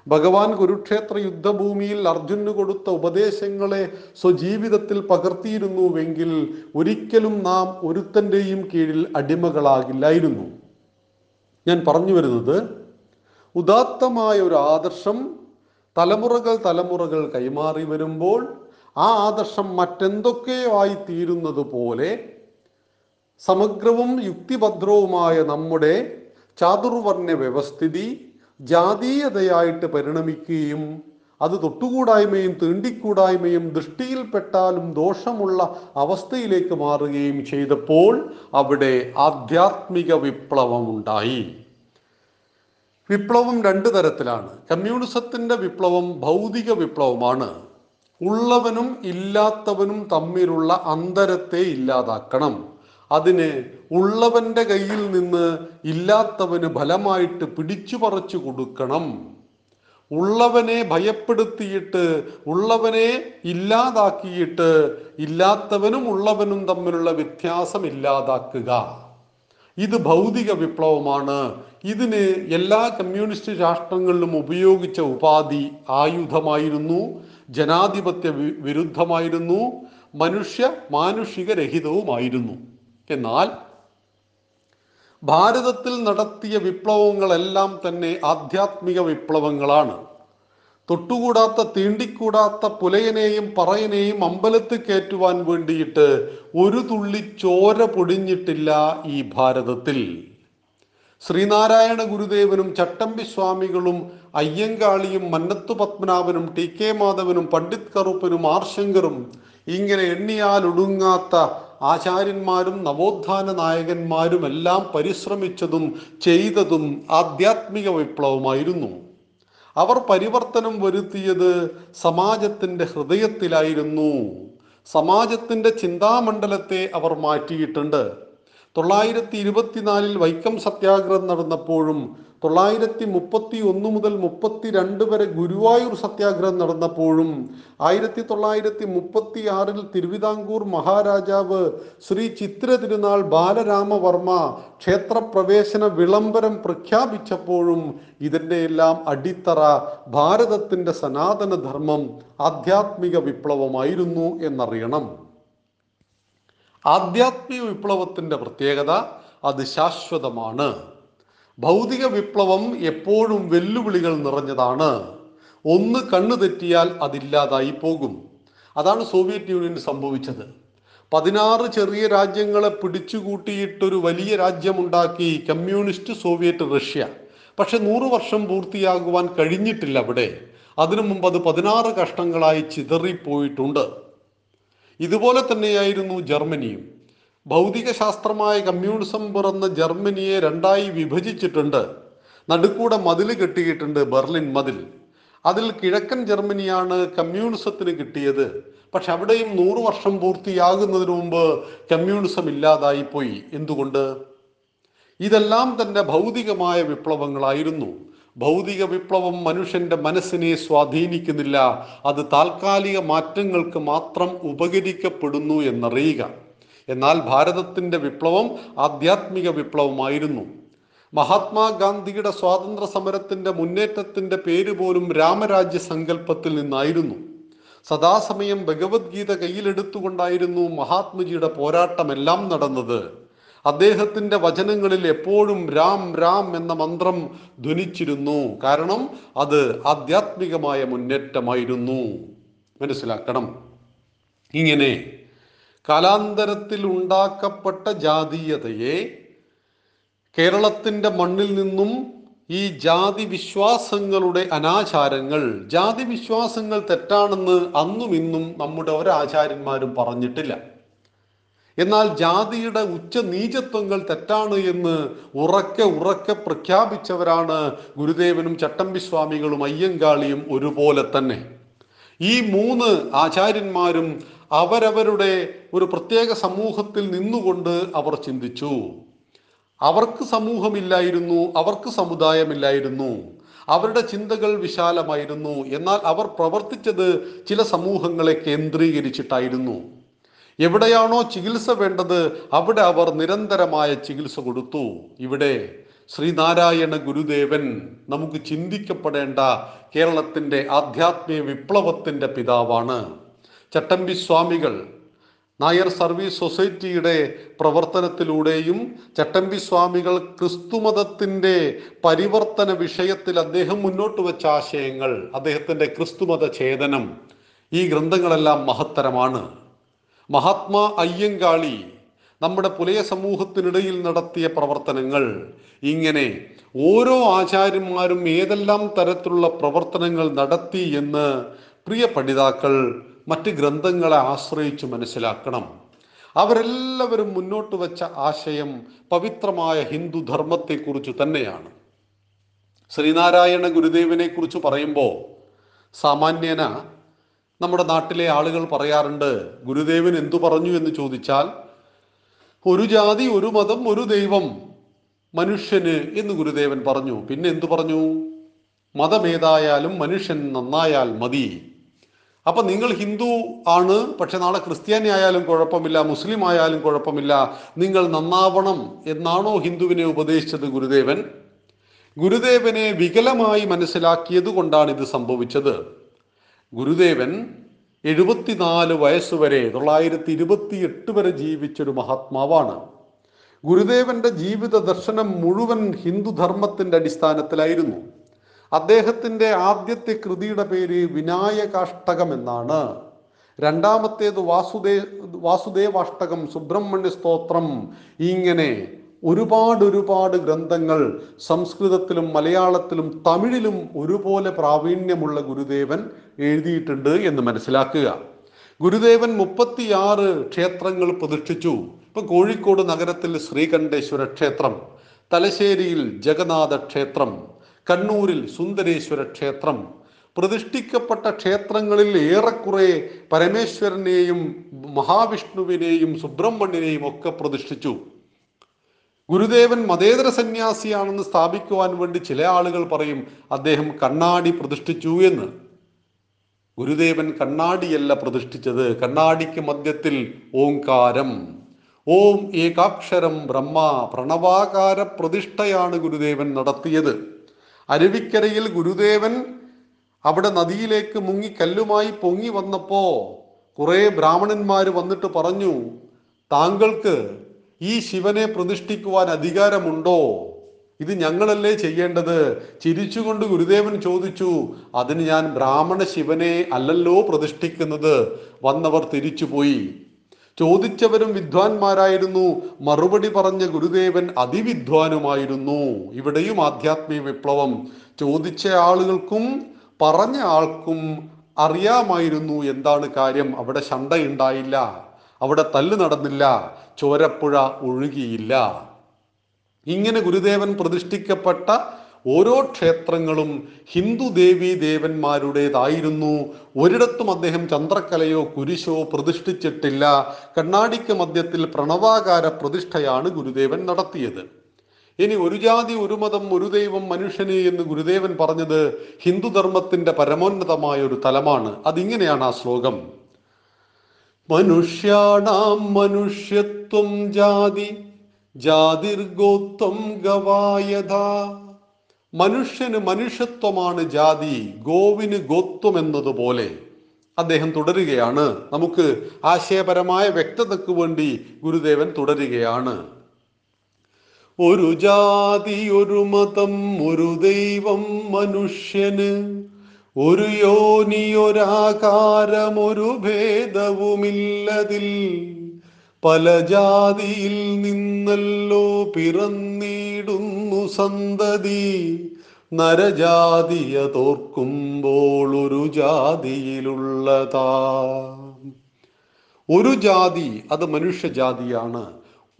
ഭഗവാൻ കുരുക്ഷേത്ര യുദ്ധഭൂമിയിൽ അർജുനു കൊടുത്ത ഉപദേശങ്ങളെ സ്വജീവിതത്തിൽ പകർത്തിയിരുന്നുവെങ്കിൽ ഒരിക്കലും നാം ഒരുത്തന്റെയും കീഴിൽ അടിമകളാകില്ലായിരുന്നു. ഞാൻ പറഞ്ഞു വരുന്നത് ഉദാത്തമായ ഒരു ആദർശം തലമുറകൾ തലമുറകൾ കൈമാറി വരുമ്പോൾ ആ ആദർശം മറ്റെന്തൊക്കെയോ ആയി തീരുന്നത് പോലെ സമഗ്രവും യുക്തിഭദ്രവുമായ നമ്മുടെ ചാതുർവർണ വ്യവസ്ഥിതി ജാതീയതയായിട്ട് പരിണമിക്കുകയും അത് തൊട്ടുകൂടായ്മയും തീണ്ടിക്കൂടായ്മയും ദൃഷ്ടിയിൽപ്പെട്ടാലും ദോഷമുള്ള അവസ്ഥയിലേക്ക് മാറുകയും ചെയ്തപ്പോൾ അവിടെ ആധ്യാത്മിക വിപ്ലവം ഉണ്ടായി വിപ്ലവം രണ്ട് തരത്തിലാണ്. കമ്മ്യൂണിസത്തിന്റെ വിപ്ലവം ഭൗതിക വിപ്ലവമാണ്. ഉള്ളവനും ഇല്ലാത്തവനും തമ്മിലുള്ള അന്തരത്തെ ഇല്ലാതാക്കണം. അതിന് ഉള്ളവന്റെ കയ്യിൽ നിന്ന് ഇല്ലാത്തവന് ഫലമായിട്ട് പിടിച്ചു പറിച്ചു കൊടുക്കണം. ഉള്ളവനെ ഭയപ്പെടുത്തിയിട്ട് ഉള്ളവനെ ഇല്ലാതാക്കിയിട്ട് ഇല്ലാത്തവനും ഉള്ളവനും തമ്മിലുള്ള വ്യത്യാസം ഇല്ലാതാക്കുക. ഇത് ഭൗതിക വിപ്ലവമാണ്. ഇതിന് എല്ലാ കമ്മ്യൂണിസ്റ്റ് രാഷ്ട്രങ്ങളിലും ഉപയോഗിച്ച ഉപാധി ആയുധമായിരുന്നു ജനാധിപത്യ വിരുദ്ധമായിരുന്നു മനുഷ്യ മാനുഷിക രഹിതവുമായിരുന്നു. എന്നാൽ ഭാരതത്തിൽ നടത്തിയ വിപ്ലവങ്ങളെല്ലാം തന്നെ ആധ്യാത്മിക വിപ്ലവങ്ങളാണ്. തൊട്ടുകൂടാത്ത തീണ്ടിക്കൂടാത്ത പുലയനെയും പറയനെയും അമ്പലത്തിൽ കയറ്റുവാൻ വേണ്ടിയിട്ട് ഒരു തുള്ളി ചോര പൊടിഞ്ഞിട്ടില്ല ഈ ഭാരതത്തിൽ. ശ്രീനാരായണ ഗുരുദേവനും ചട്ടമ്പി സ്വാമികളും അയ്യങ്കാളിയും മന്നത്തു പത്മനാഭനും ടി കെ മാധവനും പണ്ഡിറ്റ് കറുപ്പനും ആർശങ്കറും ഇങ്ങനെ എണ്ണിയാൽ ഒടുങ്ങാത്ത ആചാര്യന്മാരും നവോത്ഥാന നായകന്മാരും എല്ലാം പരിശ്രമിച്ചതും ചെയ്തതും ആധ്യാത്മിക വിപ്ലവമായിരുന്നു. അവർ പരിവർത്തനം വരുത്തിയത് സമാജത്തിന്റെ ഹൃദയത്തിലായിരുന്നു. സമാജത്തിന്റെ ചിന്താമണ്ഡലത്തെ അവർ മാറ്റിയിട്ടുണ്ട്. തൊള്ളായിരത്തി ഇരുപത്തിനാലിൽ വൈക്കം സത്യാഗ്രഹം നടന്നപ്പോഴും തൊള്ളായിരത്തി മുപ്പത്തി ഒന്ന് മുതൽ മുപ്പത്തി രണ്ട് വരെ ഗുരുവായൂർ സത്യാഗ്രഹം നടന്നപ്പോഴും ആയിരത്തി തൊള്ളായിരത്തി മുപ്പത്തി ആറിൽ തിരുവിതാംകൂർ മഹാരാജാവ് ശ്രീ ചിത്ര തിരുനാൾ ബാലരാമവർമ്മ ക്ഷേത്രപ്രവേശന വിളംബരം പ്രഖ്യാപിച്ചപ്പോഴും ഇതിന്റെ എല്ലാം അടിത്തറ ഭാരതത്തിന്റെ സനാതനധർമ്മം ആധ്യാത്മിക വിപ്ലവമായിരുന്നു എന്നറിയണം. ആധ്യാത്മിക വിപ്ലവത്തിന്റെ പ്രത്യേകത അത് ശാശ്വതമാണ്. ഭൗതിക വിപ്ലവം എപ്പോഴും വെല്ലുവിളികൾ നിറഞ്ഞതാണ്. ഒന്ന് കണ്ണു തെറ്റിയാൽ അതില്ലാതായി പോകും. അതാണ് സോവിയറ്റ് യൂണിയൻ സംഭവിച്ചത്. പതിനാറ് ചെറിയ രാജ്യങ്ങളെ പിടിച്ചുകൂട്ടിയിട്ടൊരു വലിയ രാജ്യമുണ്ടാക്കി കമ്മ്യൂണിസ്റ്റ് സോവിയറ്റ് റഷ്യ. പക്ഷെ നൂറു വർഷം പൂർത്തിയാകുവാൻ കഴിഞ്ഞിട്ടില്ല അവിടെ. അതിനു മുമ്പ് അത് പതിനാറ് കഷ്ണങ്ങളായി ചിതറിപ്പോയിട്ടുണ്ട്. ഇതുപോലെ തന്നെയായിരുന്നു ജർമ്മനിയും. ഭൗതിക ശാസ്ത്രമായ കമ്മ്യൂണിസം പിറന്ന ജർമ്മനിയെ രണ്ടായി വിഭജിച്ചിട്ടുണ്ട്. നടുക്കൂടെ മതിൽ കെട്ടിയിട്ടുണ്ട് ബെർലിൻ മതിൽ. അതിൽ കിഴക്കൻ ജർമ്മനിയാണ് കമ്മ്യൂണിസത്തിന് കിട്ടിയത്. പക്ഷെ അവിടെയും നൂറു വർഷം പൂർത്തിയാകുന്നതിന് മുമ്പ് കമ്മ്യൂണിസം ഇല്ലാതായിപ്പോയി. എന്തുകൊണ്ട്? ഇതെല്ലാം തന്നെ ഭൗതികമായ വിപ്ലവങ്ങളായിരുന്നു. ഭൗതിക വിപ്ലവം മനുഷ്യന്റെ മനസ്സിനെ സ്വാധീനിക്കുന്നില്ല. അത് താൽക്കാലിക മാറ്റങ്ങൾക്ക് മാത്രം ഉപകരിക്കപ്പെടുന്നു എന്നറിയുക. എന്നാൽ ഭാരതത്തിന്റെ വിപ്ലവം ആധ്യാത്മിക വിപ്ലവമായിരുന്നു. മഹാത്മാഗാന്ധിയുടെ സ്വാതന്ത്ര്യ സമരത്തിന്റെ മുന്നേറ്റത്തിന്റെ പേര് പോലും രാമരാജ്യ സങ്കല്പത്തിൽ നിന്നായിരുന്നു. സദാസമയം ഭഗവത്ഗീത കയ്യിലെടുത്തുകൊണ്ടായിരുന്നു മഹാത്മജിയുടെ പോരാട്ടമെല്ലാം നടന്നത്. അദ്ദേഹത്തിന്റെ വചനങ്ങളിൽ എപ്പോഴും രാം രാം എന്ന മന്ത്രം ധ്വനിച്ചിരുന്നു. കാരണം അത് ആധ്യാത്മികമായ മുന്നേറ്റമായിരുന്നു. മനസ്സിലാക്കണം. ഇങ്ങനെ കാലാന്തരത്തിൽ ഉണ്ടാക്കപ്പെട്ട ജാതീയതയെ കേരളത്തിന്റെ മണ്ണിൽ നിന്നും ഈ ജാതി വിശ്വാസങ്ങളുടെ അനാചാരങ്ങൾ ജാതി വിശ്വാസങ്ങൾ തെറ്റാണെന്ന് അന്നും ഇന്നും നമ്മുടെ ഒരാചാര്യന്മാരും പറഞ്ഞിട്ടില്ല. എന്നാൽ ജാതിയുടെ ഉച്ച നീചത്വങ്ങൾ തെറ്റാണ് എന്ന് ഉറക്കെ ഉറക്കെ പ്രഖ്യാപിച്ചവരാണ് ഗുരുദേവനും ചട്ടമ്പി സ്വാമികളും അയ്യങ്കാളിയും ഒരുപോലെ തന്നെ. ഈ മൂന്ന് ആചാര്യന്മാരും അവരവരുടെ ഒരു പ്രത്യേക സമൂഹത്തിൽ നിന്നുകൊണ്ട് അവർ ചിന്തിച്ചു. അവർക്ക് സമൂഹമില്ലായിരുന്നു അവർക്ക് സമുദായമില്ലായിരുന്നു അവരുടെ ചിന്തകൾ വിശാലമായിരുന്നു എന്നാൽ അവർ പ്രവർത്തിച്ചത് ചില സമൂഹങ്ങളെ കേന്ദ്രീകരിച്ചിട്ടായിരുന്നു. എവിടെയാണോ ചികിത്സ വേണ്ടത് അവിടെ അവർ നിരന്തരമായ ചികിത്സ കൊടുത്തു. ഇവിടെ ശ്രീനാരായണ ഗുരുദേവൻ നമുക്ക് ചിന്തിക്കപ്പെടേണ്ട കേരളത്തിന്റെ ആധ്യാത്മിക വിപ്ലവത്തിന്റെ പിതാവാണ്. ചട്ടമ്പി സ്വാമികൾ നായർ സർവീസ് സൊസൈറ്റിയുടെ പ്രവർത്തനത്തിലൂടെയും ചട്ടമ്പി സ്വാമികൾ ക്രിസ്തുമതത്തിന്റെ പരിവർത്തന വിഷയത്തിൽ അദ്ദേഹം മുന്നോട്ട് വെച്ച ആശയങ്ങൾ അദ്ദേഹത്തിന്റെ ക്രിസ്തുമത ഛേദനം ഈ ഗ്രന്ഥങ്ങളെല്ലാം മഹത്തരമാണ്. മഹാത്മാ അയ്യങ്കാളി നമ്മുടെ പുലയ സമൂഹത്തിനിടയിൽ നടത്തിയ പ്രവർത്തനങ്ങൾ. ഇങ്ങനെ ഓരോ ആചാര്യന്മാരും ഏതെല്ലാം തരത്തിലുള്ള പ്രവർത്തനങ്ങൾ നടത്തി എന്ന് പ്രിയ പഠിതാക്കൾ മറ്റ് ഗ്രന്ഥങ്ങളെ ആശ്രയിച്ച് മനസ്സിലാക്കണം. അവരെല്ലാവരും മുന്നോട്ട് വെച്ച ആശയം പവിത്രമായ ഹിന്ദു ധർമ്മത്തെക്കുറിച്ച് തന്നെയാണ്. ശ്രീനാരായണ ഗുരുദേവനെ കുറിച്ച് പറയുമ്പോൾ സാമാന്യന നമ്മുടെ നാട്ടിലെ ആളുകൾ പറയാറുണ്ട് ഗുരുദേവൻ എന്തു പറഞ്ഞു എന്ന് ചോദിച്ചാൽ ഒരു ജാതി ഒരു മതം ഒരു ദൈവം മനുഷ്യന് എന്ന് ഗുരുദേവൻ പറഞ്ഞു. പിന്നെ എന്തു പറഞ്ഞു? മതമേതായാലും മനുഷ്യൻ നന്നായാൽ മതി. അപ്പൊ നിങ്ങൾ ഹിന്ദു ആണ് പക്ഷെ നാളെ ക്രിസ്ത്യാനി ആയാലും കുഴപ്പമില്ല മുസ്ലിം ആയാലും കുഴപ്പമില്ല. നിങ്ങൾ നന്നാവണം എന്നാണോ ഹിന്ദുവിനെ ഉപദേശിച്ചത് ഗുരുദേവൻ? ഗുരുദേവനെ വികലമായി മനസ്സിലാക്കിയത് കൊണ്ടാണ് ഇത് സംഭവിച്ചത്. ഗുരുദേവൻ എഴുപത്തിനാല് വയസ്സുവരെ തൊള്ളായിരത്തി ഇരുപത്തി എട്ട് വരെ ജീവിച്ചൊരു മഹാത്മാവാണ്. ഗുരുദേവന്റെ ജീവിത ദർശനം മുഴുവൻ ഹിന്ദുധർമ്മത്തിന്റെ അടിസ്ഥാനത്തിലായിരുന്നു. അദ്ദേഹത്തിന്റെ ആദ്യത്തെ കൃതിയുടെ പേര് വിനായകാഷ്ടകം എന്നാണ്. രണ്ടാമത്തേത് വാസുദേ വാസുദേവാഷ്ടകം സുബ്രഹ്മണ്യ സ്തോത്രം ഇങ്ങനെ ഒരുപാട് ഒരുപാട് ഗ്രന്ഥങ്ങൾ സംസ്കൃതത്തിലും മലയാളത്തിലും തമിഴിലും ഒരുപോലെ പ്രാവീണ്യമുള്ള ഗുരുദേവൻ എഴുതിയിട്ടുണ്ട് എന്ന് മനസ്സിലാക്കുക. ഗുരുദേവൻ മുപ്പത്തിയാറ് ക്ഷേത്രങ്ങൾ പ്രതിഷ്ഠിച്ചു. ഇപ്പൊ കോഴിക്കോട് നഗരത്തിൽ ശ്രീകണ്ഠേശ്വര ക്ഷേത്രം തലശ്ശേരിയിൽ ജഗന്നാഥ ക്ഷേത്രം കണ്ണൂരിൽ സുന്ദരേശ്വര ക്ഷേത്രം പ്രതിഷ്ഠിക്കപ്പെട്ട ക്ഷേത്രങ്ങളിൽ ഏറെക്കുറെ പരമേശ്വരനെയും മഹാവിഷ്ണുവിനെയും സുബ്രഹ്മണ്യനെയും ഒക്കെ പ്രതിഷ്ഠിച്ചു. ഗുരുദേവൻ മതേതര സന്യാസിയാണെന്ന് സ്ഥാപിക്കുവാൻ വേണ്ടി ചില ആളുകൾ പറയും അദ്ദേഹം കണ്ണാടി പ്രതിഷ്ഠിച്ചു എന്ന്. ഗുരുദേവൻ കണ്ണാടിയല്ല പ്രതിഷ്ഠിച്ചത്. കണ്ണാടിക്ക് മധ്യത്തിൽ ഓംകാരം. ഓം ഏകാക്ഷരം ബ്രഹ്മ പ്രണവാകാര പ്രതിഷ്ഠയാണ് ഗുരുദേവൻ നടത്തിയത്. അരുവിക്കരയിൽ ഗുരുദേവൻ അവിടെ നദിയിലേക്ക് മുങ്ങി കല്ലുമായി പൊങ്ങി വന്നപ്പോ കുറെ ബ്രാഹ്മണന്മാർ വന്നിട്ട് പറഞ്ഞു താങ്കൾക്ക് ഈ ശിവനെ പ്രതിഷ്ഠിക്കുവാൻ അധികാരമുണ്ടോ? ഇത് ഞങ്ങളല്ലേ ചെയ്യേണ്ടത്? ചിരിച്ചുകൊണ്ട് ഗുരുദേവൻ ചോദിച്ചു അതിന് ഞാൻ ബ്രാഹ്മണ ശിവനെ അല്ലല്ലോ പ്രതിഷ്ഠിക്കുന്നത്? വന്നവർ തിരിച്ചുപോയി. ചോദിച്ചവരും വിദ്വാൻമാരായിരുന്നു. മറുപടി പറഞ്ഞ ഗുരുദേവൻ അതിവിദ്വാനുമായിരുന്നു. ഇവിടെയും ആധ്യാത്മിക വിപ്ലവം. ചോദിച്ച ആളുകൾക്കും പറഞ്ഞ ആൾക്കും അറിയാമായിരുന്നു എന്താണ് കാര്യം. അവിടെ ശണ്ടയുണ്ടായില്ല അവിടെ തല്ല് നടന്നില്ല ചോരപ്പുഴ ഒഴുകിയില്ല. ഇങ്ങനെ ഗുരുദേവൻ പ്രതിഷ്ഠിക്കപ്പെട്ട ഓരോ ക്ഷേത്രങ്ങളും ഹിന്ദു ദേവി ദേവന്മാരുടേതായിരുന്നു. ഒരിടത്തും അദ്ദേഹം ചന്ദ്രക്കലയോ കുരിശോ പ്രതിഷ്ഠിച്ചിട്ടില്ല. കണ്ണാടിക്ക് മധ്യത്തിൽ പ്രണവാകാര പ്രതിഷ്ഠയാണ് ഗുരുദേവൻ നടത്തിയത്. ഇനി ഒരു ജാതി ഒരു മതം ഒരു ദൈവം മനുഷ്യന് എന്ന് ഗുരുദേവൻ പറഞ്ഞത് ഹിന്ദുധർമ്മത്തിന്റെ പരമോന്നതമായ ഒരു തലമാണ്. അതിങ്ങനെയാണ് ആ ശ്ലോകം. മനുഷ്യാണാം മനുഷ്യത്വം ജാതി ജാതിർഗോത്വം ഗവായത മനുഷ്യന് മനുഷ്യത്വമാണ് ജാതി ഗോവിന് ഗോത്വം എന്നതുപോലെ. അദ്ദേഹം തുടരുകയാണ്. നമുക്ക് ആശയപരമായ വ്യക്തതയ്ക്ക് വേണ്ടി ഗുരുദേവൻ തുടരുകയാണ്. ഒരു ജാതി ഒരു മതം ഒരു ദൈവം മനുഷ്യന്. ഒരു യോനിയൊരാകാരം ഒരു ഭേദവുമില്ലതിൽ പല ജാതിയിൽ നിന്നല്ലോ പിറന്നിടുന്നു സന്തതി. നരജാതിയ തോർക്കുമ്പോൾ ഒരു ജാതിയിലുള്ളതാ. ഒരു ജാതി അത് മനുഷ്യജാതിയാണ്.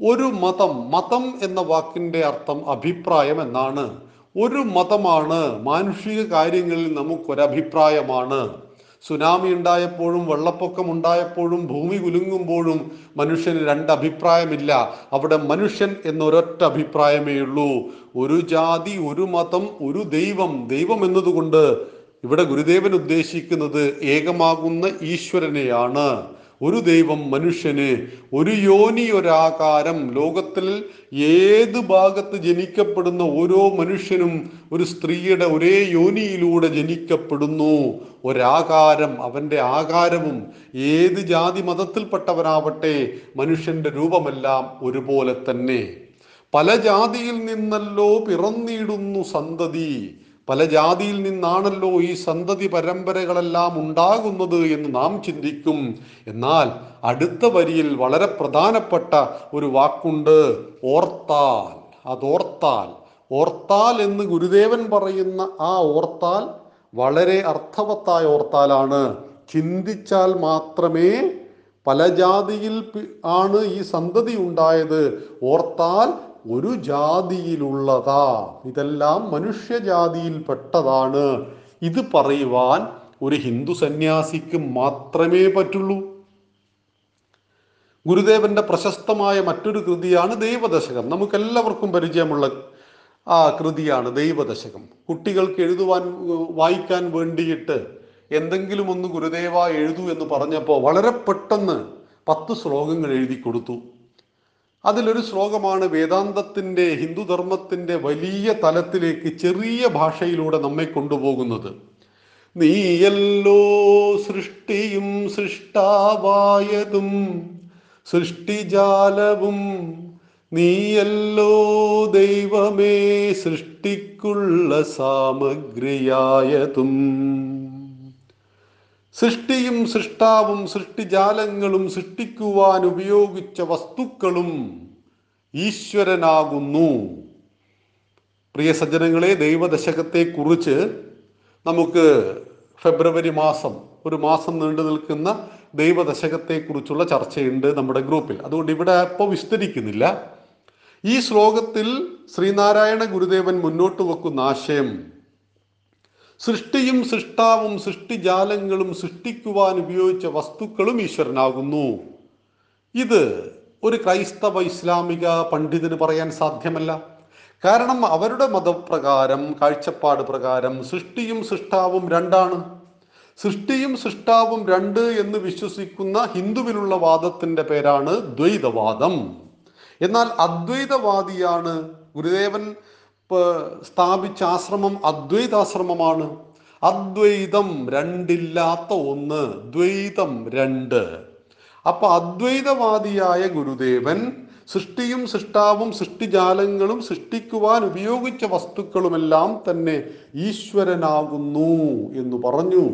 ഒരു മതം മതം എന്ന വാക്കിന്റെ അർത്ഥം അഭിപ്രായം എന്നാണ് ഒരു മതമാണ്. മാനുഷിക കാര്യങ്ങളിൽ നമുക്കൊരഭിപ്രായമാണ്. സുനാമി ഉണ്ടായപ്പോഴും വെള്ളപ്പൊക്കം ഉണ്ടായപ്പോഴും ഭൂമി കുലുങ്ങുമ്പോഴും മനുഷ്യന് രണ്ട് അഭിപ്രായമില്ല അവിടെ മനുഷ്യൻ എന്നൊരൊറ്റ അഭിപ്രായമേ ഉള്ളൂ. ഒരു ജാതി ഒരു മതം ഒരു ദൈവം. ദൈവം എന്നതുകൊണ്ട് ഇവിടെ ഗുരുദേവൻ ഉദ്ദേശിക്കുന്നത് ഏകമാകുന്ന ഈശ്വരനെയാണ്. ഒരു ദൈവം മനുഷ്യന് ഒരു യോനി ഒരാകാരം ലോകത്തിൽ ഏത് ഭാഗത്ത് ജനിക്കപ്പെടുന്ന ഓരോ മനുഷ്യനും ഒരു സ്ത്രീയുടെ ഒരേ യോനിയിലൂടെ ജനിക്കപ്പെടുന്നു. ഒരാകാരം അവന്റെ ആകാരവും ഏത് ജാതി മതത്തിൽപ്പെട്ടവനാവട്ടെ മനുഷ്യന്റെ രൂപമെല്ലാം ഒരുപോലെ തന്നെ. പല ജാതിയിൽ നിന്നല്ലോ പിറന്നിടുന്നു സന്തതി. പല ജാതിയിൽ നിന്നാണല്ലോ ഈ സന്തതി പരമ്പരകളെല്ലാം ഉണ്ടാകുന്നത് എന്ന് നാം ചിന്തിക്കും. എന്നാൽ അടുത്ത വരിയിൽ വളരെ പ്രധാനപ്പെട്ട ഒരു വാക്കുണ്ട് ഓർത്താൽ. അതോർത്താൽ. ഓർത്താൽ എന്ന് ഗുരുദേവൻ പറയുന്ന ആ ഓർത്താൽ വളരെ അർത്ഥവത്തായ ഓർത്താലാണ്. ചിന്തിച്ചാൽ മാത്രമേ പല ജാതിയിൽ ആണ് ഈ സന്തതി ഉണ്ടായത്. ഓർത്താൽ ഒരു ജാതിയിലുള്ളതാ. ഇതെല്ലാം മനുഷ്യജാതിയിൽപ്പെട്ടതാണ് ഇത് പറയുവാൻ ഒരു ഹിന്ദു സന്യാസിക്ക് മാത്രമേ പറ്റുള്ളൂ. ഗുരുദേവന്റെ പ്രശസ്തമായ മറ്റൊരു കൃതിയാണ് ദൈവദശകം. നമുക്കെല്ലാവർക്കും പരിചയമുള്ള ആ കൃതിയാണ് ദൈവദശകം. കുട്ടികൾക്ക് എഴുതുവാൻ വായിക്കാൻ വേണ്ടിയിട്ട് എന്തെങ്കിലും ഒന്ന് ഗുരുദേവ എഴുതു എന്ന് പറഞ്ഞപ്പോൾ വളരെ പെട്ടെന്ന് പത്ത് ശ്ലോകങ്ങൾ എഴുതി കൊടുത്തു. അതിലൊരു ശ്ലോകമാണ് വേദാന്തത്തിന്റെ ഹിന്ദുധർമ്മത്തിന്റെ വലിയ തലത്തിലേക്ക് ചെറിയ ഭാഷയിലൂടെ നമ്മെ കൊണ്ടുപോകുന്നത്. നീയല്ലോ സൃഷ്ടിയും സൃഷ്ടാവായതും സൃഷ്ടിജാലവും നീയല്ലോ ദൈവമേ സൃഷ്ടിക്കുള്ള സാമഗ്രിയായതും. സൃഷ്ടിയും സൃഷ്ടാവും സൃഷ്ടിജാലങ്ങളും സൃഷ്ടിക്കുവാൻ ഉപയോഗിച്ച വസ്തുക്കളും ഈശ്വരനാകുന്നു. പ്രിയ സജ്ജനങ്ങളെ ദൈവദശകത്തെ കുറിച്ച് നമുക്ക് ഫെബ്രുവരി മാസം ഒരു മാസം നീണ്ടു നിൽക്കുന്ന ദൈവദശകത്തെക്കുറിച്ചുള്ള ചർച്ചയുണ്ട് നമ്മുടെ ഗ്രൂപ്പിൽ. അതുകൊണ്ട് ഇവിടെ ഇപ്പോൾ വിസ്തരിക്കുന്നില്ല. ഈ ശ്ലോകത്തിൽ ശ്രീനാരായണ ഗുരുദേവൻ മുന്നോട്ട് വെക്കുന്ന ആശയം സൃഷ്ടിയും സൃഷ്ടാവും സൃഷ്ടിജാലങ്ങളും സൃഷ്ടിക്കുവാൻ ഉപയോഗിച്ച വസ്തുക്കളും ഈശ്വരനാകുന്നു. ഇത് ഒരു ക്രൈസ്തവ ഇസ്ലാമിക പണ്ഡിതന് പറയാൻ സാധ്യമല്ല. കാരണം അവരുടെ മതപ്രകാരം കാഴ്ചപ്പാട് പ്രകാരം സൃഷ്ടിയും സൃഷ്ടാവും രണ്ടാണ്. സൃഷ്ടിയും സൃഷ്ടാവും രണ്ട് എന്ന് വിശ്വസിക്കുന്ന ഹിന്ദുവിലുള്ള വാദത്തിന്റെ പേരാണ് ദ്വൈതവാദം. എന്നാൽ അദ്വൈതവാദിയാണ് ഗുരുദേവൻ സ്ഥാപിച്ച ആശ്രമം അദ്വൈതാശ്രമമാണ്. അദ്വൈതം രണ്ടില്ലാത്ത ഒന്ന് ദ്വൈതം രണ്ട്. അപ്പൊ അദ്വൈതവാദിയായ ഗുരുദേവൻ സൃഷ്ടിയും സൃഷ്ടാവും സൃഷ്ടിജാലങ്ങളും സൃഷ്ടിക്കുവാൻ ഉപയോഗിച്ച വസ്തുക്കളുമെല്ലാം തന്നെ ഈശ്വരനാകുന്നു എന്ന് പറഞ്ഞു.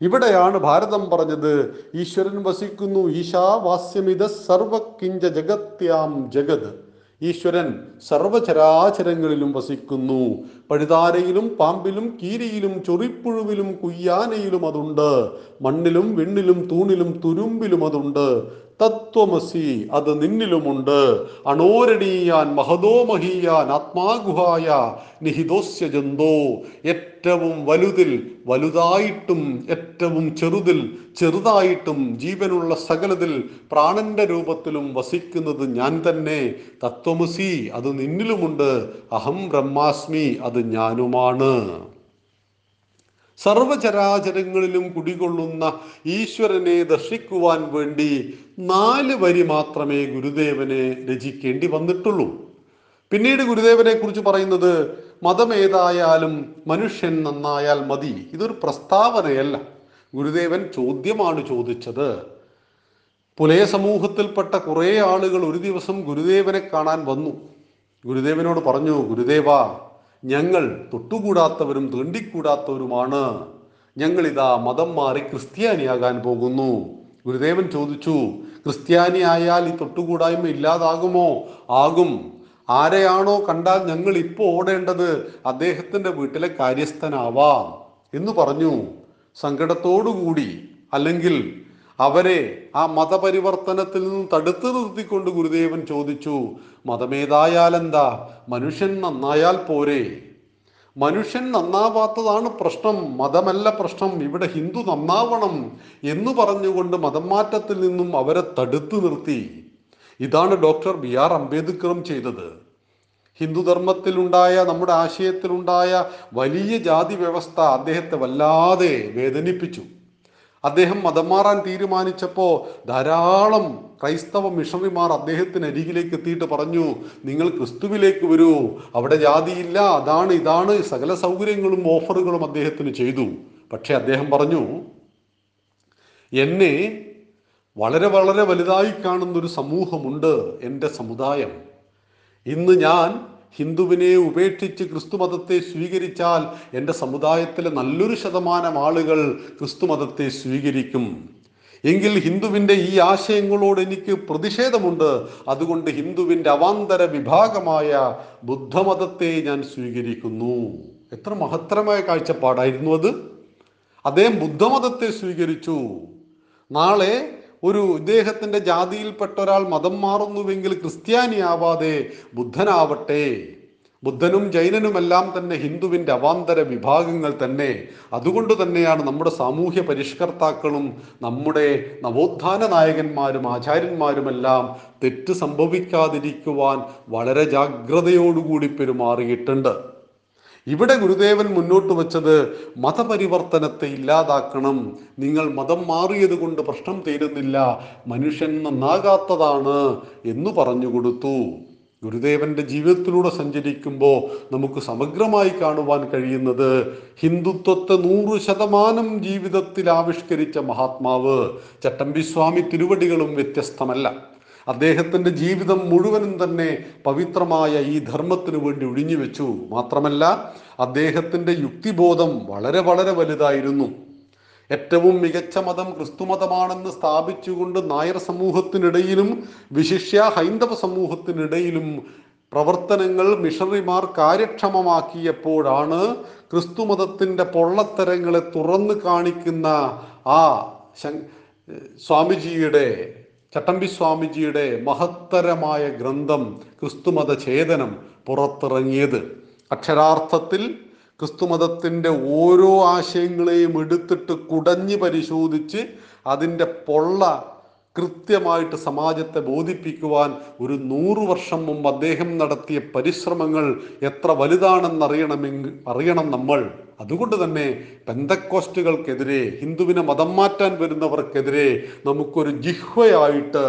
ഇവിടെയാണ് ഭാരതം പറഞ്ഞത് ഈശ്വരൻ വസിക്കുന്നു ഈശാവാസ്യമിത സർവകിഞ്ച ജഗത്യാം ജഗത്. ഈശ്വരൻ സർവചരാചരങ്ങളിലും വസിക്കുന്നു. പഴുതാരയിലും പാമ്പിലും കീരിയിലും ചൊറിപ്പുഴുവിലും കുയ്യാനയിലും അതുണ്ട്. മണ്ണിലും വിണ്ണിലും തൂണിലും തുരുമ്പിലും അതുണ്ട്. തത്വമസി അത് നിന്നിലുമുണ്ട്. അണോരണീയാൻ മഹതോ മഹീയാൻ ആത്മാഗുഹായ നിഹിതോസ്യ ജന്തോ. ഏറ്റവും വലുതിൽ വലുതായിട്ടും ഏറ്റവും ചെറുതിൽ ചെറുതായിട്ടും ജീവനുള്ള സകലതിൽ പ്രാണന്റെ രൂപത്തിലും വസിക്കുന്നത് ഞാൻ തന്നെ. തത്വമസി അത് നിന്നിലുമുണ്ട്. അഹം ബ്രഹ്മാസ്മി അത് ഞാനുമാണ്. സർവചരാചരങ്ങളിലും കുടികൊള്ളുന്ന ഈശ്വരനെ ദർശിക്കുവാൻ വേണ്ടി നാല് വരി മാത്രമേ ഗുരുദേവനെ രചിക്കേണ്ടി വന്നിട്ടുള്ളൂ. പിന്നീട് ഗുരുദേവനെ കുറിച്ച് പറയുന്നത് മതമേതായാലും മനുഷ്യൻ നന്നായാൽ മതി. ഇതൊരു പ്രസ്താവനയല്ല. ഗുരുദേവൻ ചോദ്യമാണ് ചോദിച്ചത്. പുലയ സമൂഹത്തിൽപ്പെട്ട കുറേ ആളുകൾ ഒരു ദിവസം ഗുരുദേവനെ കാണാൻ വന്നു. ഗുരുദേവനോട് പറഞ്ഞു ഗുരുദേവ ഞങ്ങൾ തൊട്ടുകൂടാത്തവരും തീണ്ടിക്കൂടാത്തവരുമാണ്. ഞങ്ങളിതാ മതം മാറി ക്രിസ്ത്യാനിയാകാൻ പോകുന്നു. ഗുരുദേവൻ ചോദിച്ചു ക്രിസ്ത്യാനി ആയാൽ ഈ തൊട്ടുകൂടായ്മ ഇല്ലാതാകുമോ? ആകും. ആരെയാണോ കണ്ടാൽ ഞങ്ങൾ ഇപ്പോൾ ഓടേണ്ടത് അദ്ദേഹത്തിന്റെ വീട്ടിലെ കാര്യസ്ഥനാവാം. എന്ന് പറഞ്ഞു. സങ്കടത്തോടുകൂടി അല്ലെങ്കിൽ അവരെ ആ മതപരിവർത്തനത്തിൽ നിന്നും തടുത്തു നിർത്തിക്കൊണ്ട് ഗുരുദേവൻ ചോദിച്ചു മതമേതായാലെന്താ? മനുഷ്യൻ നന്നായാൽ പോരെ. മനുഷ്യൻ നന്നാവാത്തതാണ് പ്രശ്നം. മതമല്ല പ്രശ്നം. ഇവിടെ ഹിന്ദു നന്നാവണം എന്ന് പറഞ്ഞുകൊണ്ട് മതം മാറ്റത്തിൽ നിന്നും അവരെ തടുത്തു നിർത്തി. ഇതാണ് ഡോക്ടർ ബി ആർ അംബേദ്കറും ചെയ്തത്. ഹിന്ദുധർമ്മത്തിലുണ്ടായ നമ്മുടെ ആശയത്തിലുണ്ടായ വലിയ ജാതി വ്യവസ്ഥ അദ്ദേഹത്തെ വല്ലാതെ വേദനിപ്പിച്ചു. അദ്ദേഹം മതം മാറാൻ തീരുമാനിച്ചപ്പോൾ ധാരാളം ക്രൈസ്തവ മിഷണറിമാർ അദ്ദേഹത്തിന് അരികിലേക്ക് എത്തിയിട്ട് പറഞ്ഞു നിങ്ങൾ ക്രിസ്തുവിലേക്ക് വരൂ അവിടെ ജാതിയില്ല അതാണ് ഇതാണ് സകല സൗകര്യങ്ങളും ഓഫറുകളും അദ്ദേഹത്തിന് ചെയ്തു. പക്ഷേ അദ്ദേഹം പറഞ്ഞു എന്നെ വളരെ വളരെ വലുതായി കാണുന്ന ഒരു സമൂഹമുണ്ട് എന്റെ സമുദായം. ഇന്ന് ഞാൻ ഹിന്ദുവിനെ ഉപേക്ഷിച്ച് ക്രിസ്തുമതത്തെ സ്വീകരിച്ചാൽ എന്റെ സമുദായത്തിലെ നല്ലൊരു ശതമാനം ആളുകൾ ക്രിസ്തുമതത്തെ സ്വീകരിക്കും. എങ്കിൽ ഹിന്ദുവിന്റെ ഈ ആശയങ്ങളോട് എനിക്ക് പ്രതിഷേധമുണ്ട്. അതുകൊണ്ട് ഹിന്ദുവിന്റെ അവാന്തര വിഭാഗമായ ബുദ്ധമതത്തെ ഞാൻ സ്വീകരിക്കുന്നു. എത്ര മഹത്തരമായ കാഴ്ചപ്പാടായിരുന്നു അത്. അദ്ദേഹം ബുദ്ധമതത്തെ സ്വീകരിച്ചു. നാളെ ഒരു ഇദ്ദേഹത്തിന്റെ ജാതിയിൽപ്പെട്ട ഒരാൾ മതം മാറുന്നുവെങ്കിൽ ക്രിസ്ത്യാനിയാവാതെ ബുദ്ധനാവട്ടെ. ബുദ്ധനും ജൈനനുമെല്ലാം തന്നെ ഹിന്ദുവിന്റെ അവാന്തര വിഭാഗങ്ങൾ തന്നെ. അതുകൊണ്ട് തന്നെയാണ് നമ്മുടെ സാമൂഹ്യ പരിഷ്കർത്താക്കളും നമ്മുടെ നവോത്ഥാന നായകന്മാരും ആചാര്യന്മാരുമെല്ലാം തെറ്റ് സംഭവിക്കാതിരിക്കുവാൻ വളരെ ജാഗ്രതയോടുകൂടി പെരുമാറിയിട്ടുണ്ട്. ഇവിടെ ഗുരുദേവൻ മുന്നോട്ട് വെച്ചത് മതപരിവർത്തനത്തെ ഇല്ലാതാക്കണം. നിങ്ങൾ മതം മാറിയത് കൊണ്ട് പ്രശ്നം തീരുന്നില്ല. മനുഷ്യൻ നന്നാകാത്തതാണ് എന്ന് പറഞ്ഞു കൊടുത്തു. ഗുരുദേവന്റെ ജീവിതത്തിലൂടെ സഞ്ചരിക്കുമ്പോൾ നമുക്ക് സമഗ്രമായി കാണുവാൻ കഴിയുന്നത് ഹിന്ദുത്വത്തെ നൂറ് ശതമാനം ജീവിതത്തിൽ ആവിഷ്കരിച്ച മഹാത്മാവ്. ചട്ടമ്പി സ്വാമി തിരുവടികളും വ്യത്യസ്തമല്ല. അദ്ദേഹത്തിന്റെ ജീവിതം മുഴുവനും തന്നെ പവിത്രമായ ഈ ധർമ്മത്തിനു വേണ്ടി ഒഴിഞ്ഞു വെച്ചു. മാത്രമല്ല അദ്ദേഹത്തിന്റെ യുക്തിബോധം വളരെ വളരെ വലുതായിരുന്നു. ഏറ്റവും മികച്ച മതം ക്രിസ്തുമതമാണെന്ന് സ്ഥാപിച്ചുകൊണ്ട് നായർ സമൂഹത്തിനിടയിലും വിശിഷ്യ ഹൈന്ദവ സമൂഹത്തിനിടയിലും പ്രവർത്തനങ്ങൾ മിഷണറിമാർ കാര്യക്ഷമമാക്കിയപ്പോഴാണ് ക്രിസ്തുമതത്തിന്റെ പൊള്ളത്തരങ്ങളെ തുറന്നു കാണിക്കുന്ന ആ സ്വാമിജിയുടെ ചട്ടമ്പി സ്വാമിജിയുടെ മഹത്തരമായ ഗ്രന്ഥം ക്രിസ്തുമത ഛേദനം പുറത്തിറങ്ങിയത്. അക്ഷരാർത്ഥത്തിൽ ക്രിസ്തുമതത്തിന്റെ ഓരോ ആശയങ്ങളെയും എടുത്തിട്ട് കുടഞ്ഞ് പരിശോധിച്ച് അതിന്റെ പൊള്ള കൃത്യമായിട്ട് സമാജത്തെ ബോധിപ്പിക്കുവാൻ ഒരു നൂറു വർഷം മുമ്പ് അദ്ദേഹം നടത്തിയ പരിശ്രമങ്ങൾ എത്ര വലുതാണെന്നറിയണമെങ്കിൽ അറിയണം നമ്മൾ. അതുകൊണ്ട് തന്നെ പെന്തക്കോസ്റ്റുകൾക്കെതിരെ ഹിന്ദുവിനെ മതം മാറ്റാൻ വരുന്നവർക്കെതിരെ നമുക്കൊരു ജിഹ്വയായിട്ട്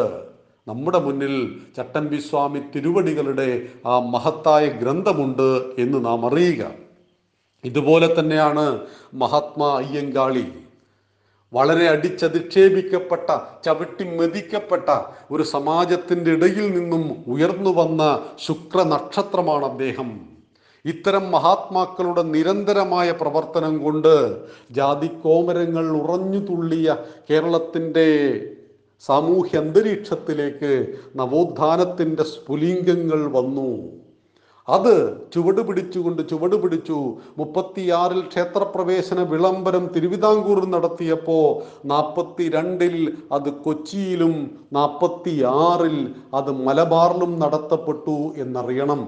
നമ്മുടെ മുന്നിൽ ചട്ടമ്പി സ്വാമി തിരുവടികളുടെ ആ മഹത്തായ ഗ്രന്ഥമുണ്ട് എന്ന് നാം അറിയുക. ഇതുപോലെ തന്നെയാണ് മഹാത്മാ അയ്യങ്കാളി. വളരെ അടിച്ചധിക്ഷേപിക്കപ്പെട്ട ചവിട്ടി മെതിക്കപ്പെട്ട ഒരു സമാജത്തിന്റെ ഇടയിൽ നിന്നും ഉയർന്നു വന്ന ശുക്ര നക്ഷത്രമാണ് അദ്ദേഹം. ഇത്തരം മഹാത്മാക്കളുടെ നിരന്തരമായ പ്രവർത്തനം കൊണ്ട് ജാതിക്കോമരങ്ങൾ ഉറഞ്ഞു തുള്ളിയ കേരളത്തിന്റെ സാമൂഹ്യ അന്തരീക്ഷത്തിലേക്ക് നവോത്ഥാനത്തിന്റെ സ്ഫുലിംഗങ്ങൾ വന്നു. അത് ചുവട് പിടിച്ചുകൊണ്ട് ചുവട് പിടിച്ചു. മുപ്പത്തിയാറിൽ ക്ഷേത്രപ്രവേശന വിളംബരം തിരുവിതാംകൂറിൽ നടത്തിയപ്പോൾ നാൽപ്പത്തി രണ്ടിൽ അത് കൊച്ചിയിലും നാൽപ്പത്തി ആറിൽ അത് മലബാറിലും നടത്തപ്പെട്ടു എന്നറിയണം.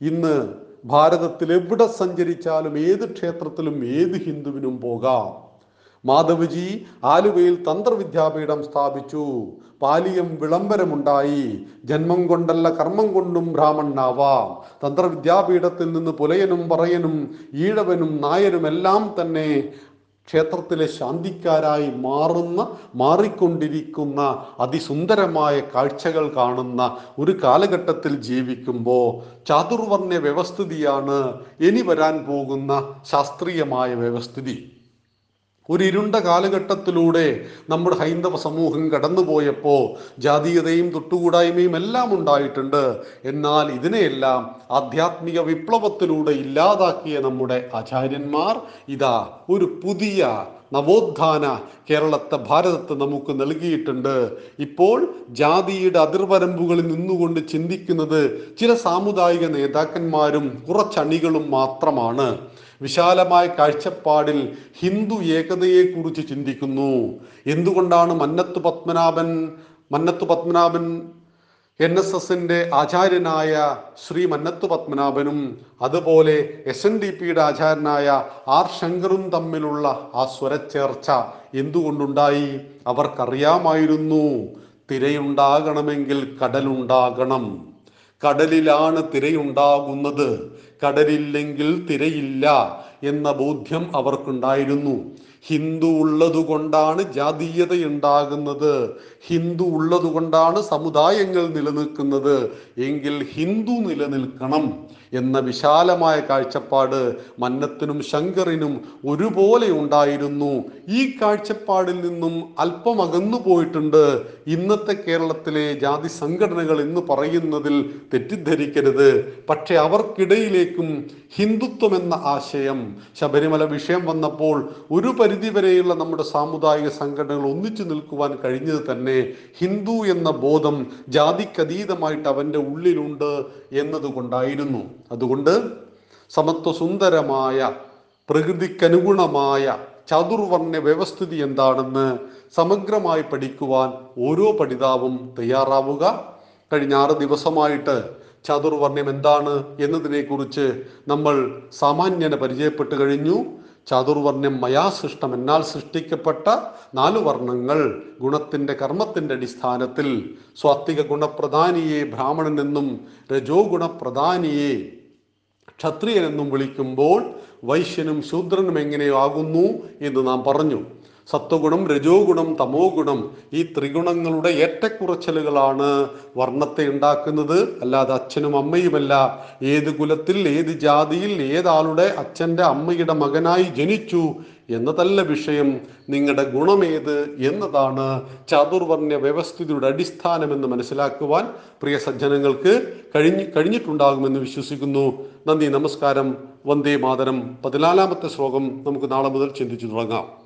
ഇന്ന് ഭാരതത്തിൽ എവിടെ സഞ്ചരിച്ചാലും ഏത് ക്ഷേത്രത്തിലും ഏത് ഹിന്ദുവിനും പോകാം. മാധവജി ആലുവയിൽ തന്ത്രവിദ്യാപീഠം സ്ഥാപിച്ചു. പാലിയം വിളംബരമുണ്ടായി. ജന്മം കൊണ്ടല്ല കർമ്മം കൊണ്ടും ബ്രാഹ്മണനാവാം. തന്ത്രവിദ്യാപീഠത്തിൽ നിന്ന് പുലയനും പറയനും ഈഴവനും നായരും എല്ലാം തന്നെ ക്ഷേത്രത്തിലെ ശാന്തിക്കാരായി മാറുന്ന മാറിക്കൊണ്ടിരിക്കുന്ന അതിസുന്ദരമായ കാഴ്ചകൾ കാണുന്ന ഒരു കാലഘട്ടത്തിൽ ജീവിക്കുമ്പോൾ ചാതുർവർണ വ്യവസ്ഥിതിയാണ് ഇനി വരാൻ പോകുന്ന ശാസ്ത്രീയമായ വ്യവസ്ഥിതി. ഒരു ഇരുണ്ട കാലഘട്ടത്തിലൂടെ നമ്മുടെ ഹൈന്ദവ സമൂഹം കടന്നുപോയപ്പോൾ ജാതീയതയും തൊട്ടുകൂടായ്മയും എല്ലാം ഉണ്ടായിട്ടുണ്ട്. എന്നാൽ ഇതിനെയെല്ലാം ആധ്യാത്മിക വിപ്ലവത്തിലൂടെ ഇല്ലാതാക്കിയ നമ്മുടെ ആചാര്യന്മാർ ഇതാ ഒരു പുതിയ നവോത്ഥാന കേരളത്തെ ഭാരതത്തെ നമുക്ക് നൽകിയിട്ടുണ്ട്. ഇപ്പോൾ ജാതിയുടെ അതിർവരമ്പുകളിൽ നിന്നുകൊണ്ട് ചിന്തിക്കുന്നത് ചില സാമുദായിക നേതാക്കന്മാരും കുറച്ചണികളും മാത്രമാണ്. വിശാലമായ കാഴ്ചപ്പാടിൽ ഹിന്ദു ഏകതയെക്കുറിച്ച് ചിന്തിക്കുന്നു. എന്തുകൊണ്ടാണ് മന്നത്ത് പത്മനാഭൻ മന്നത്ത് പത്മനാഭൻ എൻ എസ് എസിന്റെ ആചാര്യനായ ശ്രീ മന്നത്ത് പത്മനാഭനും അതുപോലെ എസ് എൻ ഡി പിയുടെ ആചാര്യനായ ആർ ശങ്കറും തമ്മിലുള്ള ആ സ്വരച്ചേർച്ച എന്തുകൊണ്ടുണ്ടായി? അവർക്കറിയാമായിരുന്നു. തിരയുണ്ടാകണമെങ്കിൽ കടലുണ്ടാകണം. കടലിലാണ് തിരയുണ്ടാകുന്നത്. കടലില്ലെങ്കിൽ തിരയില്ല എന്ന ബോധ്യം അവർക്കുണ്ടായിരുന്നു. ഹിന്ദു ഉള്ളതുകൊണ്ടാണ് ജാതീയത ഉണ്ടാകുന്നത് ഹിന്ദു ഉള്ളതുകൊണ്ടാണ് സമുദായങ്ങൾ നിലനിൽക്കുന്നത്. എങ്കിൽ ഹിന്ദു നിലനിൽക്കണം. എന്ന വിശാലമായ കാഴ്ചപ്പാട് മന്നത്തിനും ശങ്കറിനും ഒരുപോലെ ഉണ്ടായിരുന്നു. ഈ കാഴ്ചപ്പാടിൽ നിന്നും അല്പം അകന്നു പോയിട്ടുണ്ട്. ഇന്നത്തെ കേരളത്തിലെ ജാതി സംഘടനകൾ എന്ന് പറയുന്നതിൽ തെറ്റിദ്ധരിക്കരുത്. പക്ഷെ അവർക്കിടയിലേക്കും ഹിന്ദുത്വം എന്ന ആശയം ശബരിമല വിഷയം വന്നപ്പോൾ ഒരു പരിധിവരെയുള്ള നമ്മുടെ സാമുദായിക സംഘടനകൾ ഒന്നിച്ചു നിൽക്കുവാൻ കഴിഞ്ഞത് തന്നെ ഹിന്ദു എന്ന ബോധം ജാതിക്കതീതമായിട്ട് അവന്റെ ഉള്ളിലുണ്ട് എന്നതുകൊണ്ടായിരുന്നു. അതുകൊണ്ട് സമത്വ സുന്ദരമായ പ്രകൃതിക്കനുഗുണമായ ചതുർവർണ വ്യവസ്ഥിതി എന്താണെന്ന് സമഗ്രമായി പഠിക്കുവാൻ ഓരോ പഠിതാവും തയ്യാറാവുക. കഴിഞ്ഞ ആറ് ദിവസമായിട്ട് ചാതുർവർണ്യം എന്താണ് എന്നതിനെക്കുറിച്ച് നമ്മൾ സാമാന്യന പരിചയപ്പെട്ട് കഴിഞ്ഞു. ചാതുർവർണ്യം മയാസൃഷ്ടം എന്നാൽ സൃഷ്ടിക്കപ്പെട്ട നാല് വർണങ്ങൾ ഗുണത്തിന്റെ കർമ്മത്തിന്റെ അടിസ്ഥാനത്തിൽ. സ്വാത്വിക ഗുണപ്രധാനിയെ ബ്രാഹ്മണൻ എന്നും രജോ ഗുണപ്രധാനിയെ ക്ഷത്രിയനെന്നും വിളിക്കുമ്പോൾ വൈശ്യനും ശൂദ്രനും എങ്ങനെയാകുന്നു എന്ന് നാം പറഞ്ഞു. സത്വഗുണം രജോ ഗുണം തമോ ഗുണം ഈ ത്രിഗുണങ്ങളുടെ ഏറ്റക്കുറച്ചിലുകളാണ് വർണത്തെ ഉണ്ടാക്കുന്നത്. അല്ലാതെ അച്ഛനും അമ്മയുമല്ല. ഏത് കുലത്തിൽ ഏത് ജാതിയിൽ ഏതാളുടെ അച്ഛന്റെ അമ്മയുടെ മകനായി ജനിച്ചു എന്നതല്ല വിഷയം. നിങ്ങളുടെ ഗുണമേത് എന്നതാണ് ചാതുർവർണ വ്യവസ്ഥിതിയുടെ അടിസ്ഥാനമെന്ന് മനസ്സിലാക്കുവാൻ പ്രിയ സജ്ജനങ്ങൾക്ക് കഴിഞ്ഞ് കഴിഞ്ഞിട്ടുണ്ടാകുമെന്ന് വിശ്വസിക്കുന്നു. നന്ദി നമസ്കാരം. വന്ദേ മാതരം. പതിനാലാമത്തെ ശ്ലോകം നമുക്ക് നാളെ മുതൽ ചിന്തിച്ചു തുടങ്ങാം.